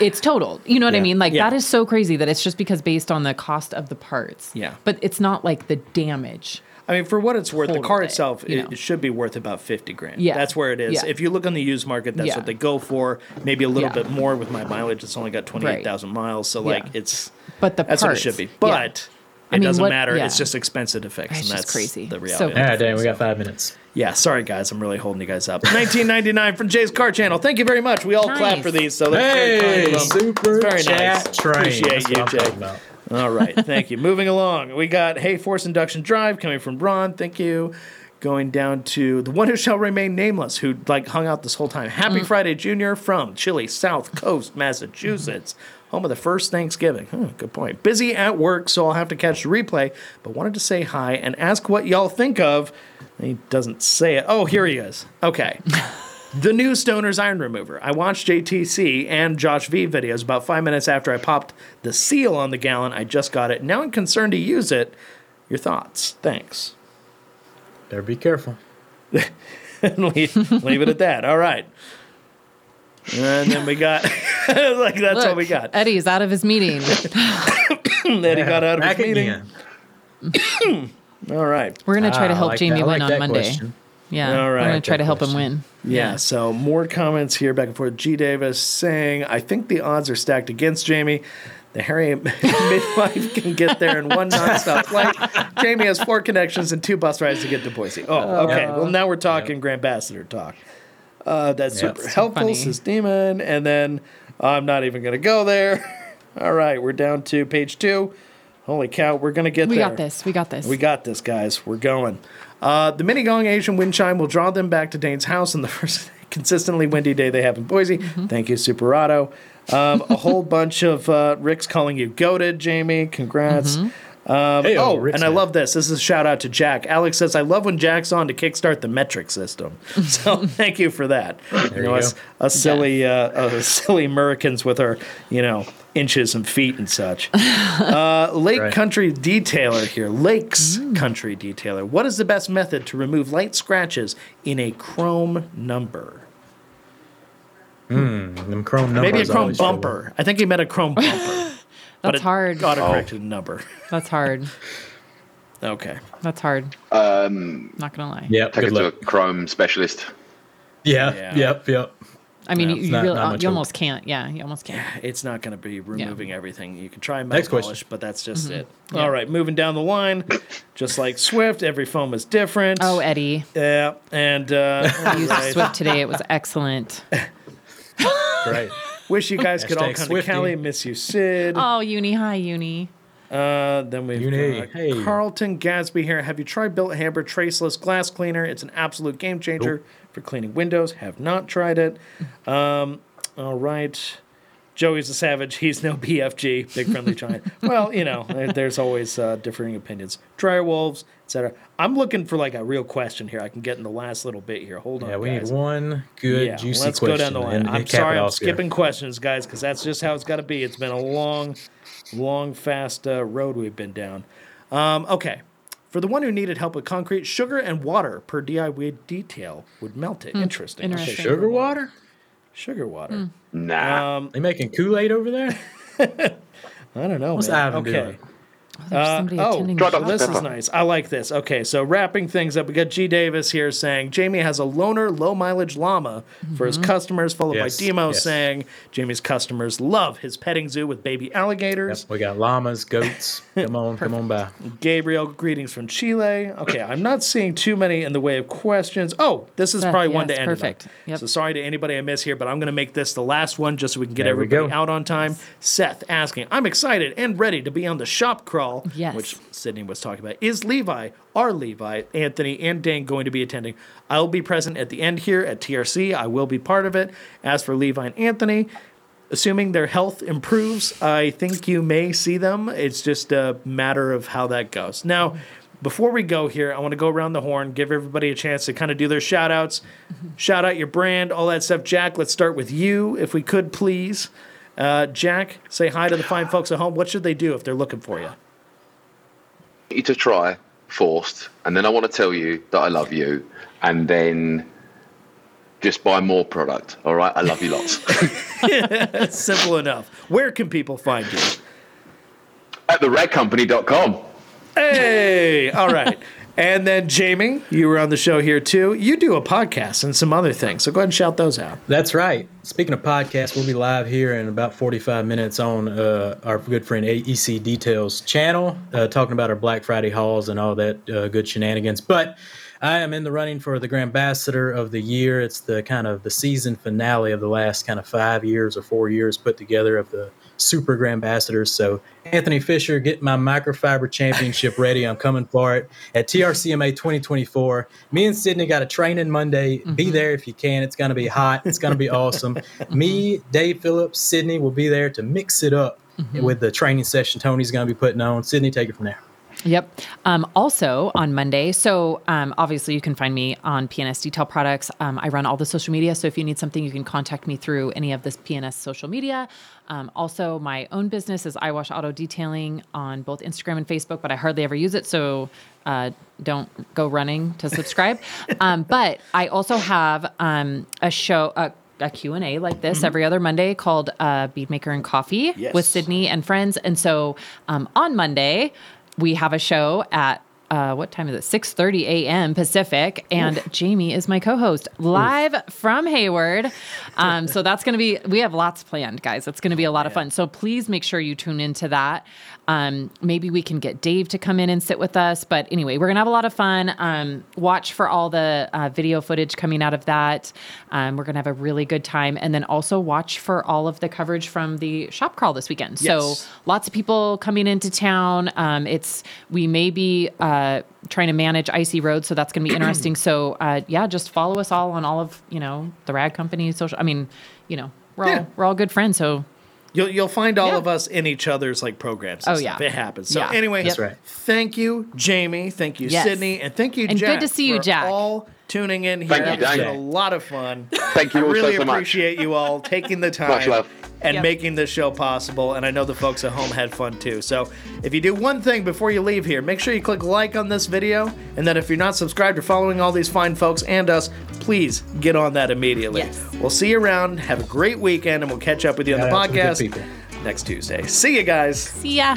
it's totaled. You know what I mean? Like Yeah. that is so crazy that it's just because based on the cost of the parts. Yeah. But it's not like the damage. I mean, for what it's worth, the car it, itself you it, know. it should be worth about fifty grand. Yeah. that's where it is. Yeah. If you look on the used market, that's Yeah. what they go for. Maybe a little Yeah. bit more with my mileage. It's only got twenty eight thousand miles, so like Yeah. it's But the that's what it should be. yeah. But I it mean, doesn't what- matter. yeah. It's just expensive to fix, It's and that's crazy. the reality. crazy. of Yeah, it. Dan, we got five minutes. Yeah, sorry guys, I'm really holding you guys up. 1999 from Jay's Car Channel. Thank you very much. We all clap for these, so that's very kind Hey, of them. super It's very chat nice. train. Appreciate That's you, what I'm Jay. All right, thank you. Moving along, we got Hey Force Induction Drive coming from Ron. Thank you. Going down to the one who shall remain nameless, who like hung out this whole time. Happy mm. Friday, Junior from Chile, South Coast, Massachusetts, home of the first Thanksgiving. Huh, good point. Busy at work, so I'll have to catch the replay, but wanted to say hi and ask what y'all think of. He doesn't say it. Oh, here he is. Okay. <laughs> The new Stoner's Iron Remover. I watched JTC and Josh V videos about five minutes after I popped the seal on the gallon. I just got it. Now I'm concerned to use it. Your thoughts? Thanks. Better be careful. <laughs> leave, leave it at that. All right. And then we got, <laughs> like, that's all we got. Eddie's out of his meeting. <laughs> Then he got out of his meeting. All right. We're gonna try Ah, to I help like Jamie that. Win like on Monday. question. Yeah. All right. We're gonna try to help him win. Yeah, so more comments here back and forth. G Davis saying, I think the odds are stacked against Jamie. The Harry <laughs> midwife can get there in one nonstop flight. Jamie has four connections and two bus rides to get to Boise. Oh, okay. well, now we're talking Grand Ambassador talk. Uh, that's Yeah. super So helpful, funny. says Demon. And then I'm not even going to go there. <laughs> All right, we're down to page two. Holy cow, we're going to get We there. got this. We got this. We got this, guys. We're going. Uh, the mini gong Asian wind chime will draw them back to Dane's house on the <laughs> first consistently windy day they have in Boise. Mm-hmm. Thank you, Superado. Um, a whole <laughs> bunch of uh, Rick's calling you goaded, Jamie. Congrats. Mm-hmm. Um, Hey, oh, Rick's and I love this. This is a shout out to Jack. Alex says, I love when Jack's on to kickstart the metric system. <laughs> So thank you for that. you you know, go. us, us silly, uh, uh, silly Americans with our, you know, inches and feet and such. <laughs> Uh, Lake Right. Country Detailer here. Lakes Country Detailer. What is the best method to remove light scratches in a chrome number? Them chrome numbers. Maybe a chrome always feel bumper. I think he meant a chrome <laughs> bumper. but That's it hard. Auto-corrected number. <laughs> That's hard. Okay. That's hard. Um, Not gonna lie. Yeah. take Good it to a. Chrome specialist. Yeah. Yeah. Yep. Yep. I mean, Yeah, you, you, not- really, not you hope. almost can't. Yeah, you almost can't. <sighs> It's not going to be removing everything. You can try metal Next question. polish, but that's just it. Yeah. All right, moving down the line. Just like Swift, every foam is different. Oh, Eddie, Yeah, and uh, <laughs> I used right. Swift today. It was excellent. <laughs> Right. wish you guys could all come Swiftie. to Cali. Miss you, Sid. Oh, Uni, hi, Uni. Uh, then we've Uni, got hey. Carlton Gadsby here. Have you tried Bilt Hamber Traceless Glass Cleaner? It's an absolute game changer for cleaning windows. Have not tried it. Um, all right. Joey's a savage. He's no <laughs> BFG, big friendly giant. well, you know, there's always uh, differing opinions. Dryer wolves, etc. I'm looking for like a real question here. I can get in the last little bit here. Hold on, Yeah, we guys. need one good yeah, juicy let's question. go down the line. I'm sorry, I'm off here. skipping questions, guys, because that's just how it's got to be. It's been a long, long, fast uh, road we've been down. Um, okay, for the one who needed help with concrete, sugar and water per DIY detail would melt it. Interesting. Okay. Sugar water? Sugar water. Nah. Um, They making Kool Aid over there? <laughs> I don't know. What's man. Ivan okay. doing? Oh, there's somebody oh, attending Try the to- Well, this is nice. I like this. Okay, so wrapping things up, we got G Davis here saying Jamie has a loner, low mileage llama for his mm-hmm. customers, followed Yes, by Demo yes. saying Jamie's customers love his petting zoo with baby alligators. Yep, we got llamas, goats. <laughs> Come on, come on by. Gabriel, greetings from Chile. Okay, I'm not seeing too many in the way of questions. Oh, this is Seth, probably one to end. perfect. Yep. So sorry to anybody I miss here, but I'm going to make this the last one just so we can get There we everybody go. out on time. Seth asking, I'm excited and ready to be on the shop crawl Yes. which Sydni was talking about, is Levi, our Levi, Anthony, and Dane going to be attending. I'll be present at the end here at TRC. I will be part of it. As for Levi and Anthony, assuming their health improves, I think you may see them. It's just a matter of how that goes. Now, before we go here, I want to go around the horn, give everybody a chance to kind of do their shout outs, shout out your brand, all that stuff. Jack, let's start with you, if we could, please. Uh, Jack, say hi to the fine folks at home. What should they do if they're looking for you? You to try forced, and then I want to tell you that I love you, and then just buy more product. All right, I love you lots. That's <laughs> <laughs> simple enough. Where can people find you? At theragcompany.com. Hey, all right. And then Jamie, you were on the show here too. You do a podcast and some other things, so go ahead and shout those out. That's right. Speaking of podcasts, we'll be live here in about 45 minutes on uh, our good friend AEC Details channel, uh, talking about our Black Friday hauls and all that uh, good shenanigans. But I am in the running for the Grand Ambassador of the Year. It's the kind of the season finale of the last kind of five years or four years put together of the Super Grand Ambassadors. So Anthony Fisher, get my microfiber championship <laughs> ready. I'm coming for it at TRCMA 2024. Me and Sydni got a training Monday. Be mm-hmm. there if you can. It's going to be hot. It's going to be awesome. <laughs> Me, Dave Phillips, Sydni will be there to mix it up mm-hmm. with the training session Tony's going to be putting on. Sydni, take it from there. Yep. Um, also on Monday, so um, obviously you can find me on P&S Detail Products. Um, I run all the social media, so if you need something, you can contact me through any of this P&S social media. Um, also, my own business is iWash Auto Detailing on both Instagram and Facebook, but I hardly ever use it, so uh, don't go running to subscribe. <laughs> um, but I also have um, a show. A, a Q&A like this every other Monday called uh, Beadmaker and Coffee Yes. with Sydni and friends. And so um, on Monday, we have a show at uh, what time is it? 6:30 a.m. Pacific, and Jamie is my co-host live from Hayward. Um, so that's going to be. We have lots planned, guys. It's going to be a lot of fun. So please make sure you tune into that. Um, maybe we can get Dave to come in and sit with us. But anyway, we're going to have a lot of fun. Um, watch for all the uh, video footage coming out of that. Um, we're going to have a really good time, and then also watch for all of the coverage from the shop crawl this weekend. Yes. So lots of people coming into town. Um, it's we may be uh, trying to manage icy roads, so that's going to be interesting. <clears throat> so uh, yeah, just follow us all on all of you know the Rag Company social. I mean, you know, we're Yeah. all we're all good friends. So You'll you'll find all Yeah. of us in each other's like programs. and Oh, stuff. yeah. it happens. So Yeah. anyway, That's right. Thank you, Jamie. Thank you, Yes. Sydni, and thank you, And Jack. good to see you, Jack. All tuning in here. Thank you, It's been a lot of fun. Thank you I all so, really so much. appreciate you all taking the time Much love. And Yep. making this show possible. And I know the folks at home had fun too. So if you do one thing before you leave here, make sure you click like on this video. And then if you're not subscribed or following all these fine folks and us, please get on that immediately. Yes. We'll see you around. Have a great weekend, and we'll catch up with you on the Shout out to the good podcast next Tuesday. See you guys. see ya.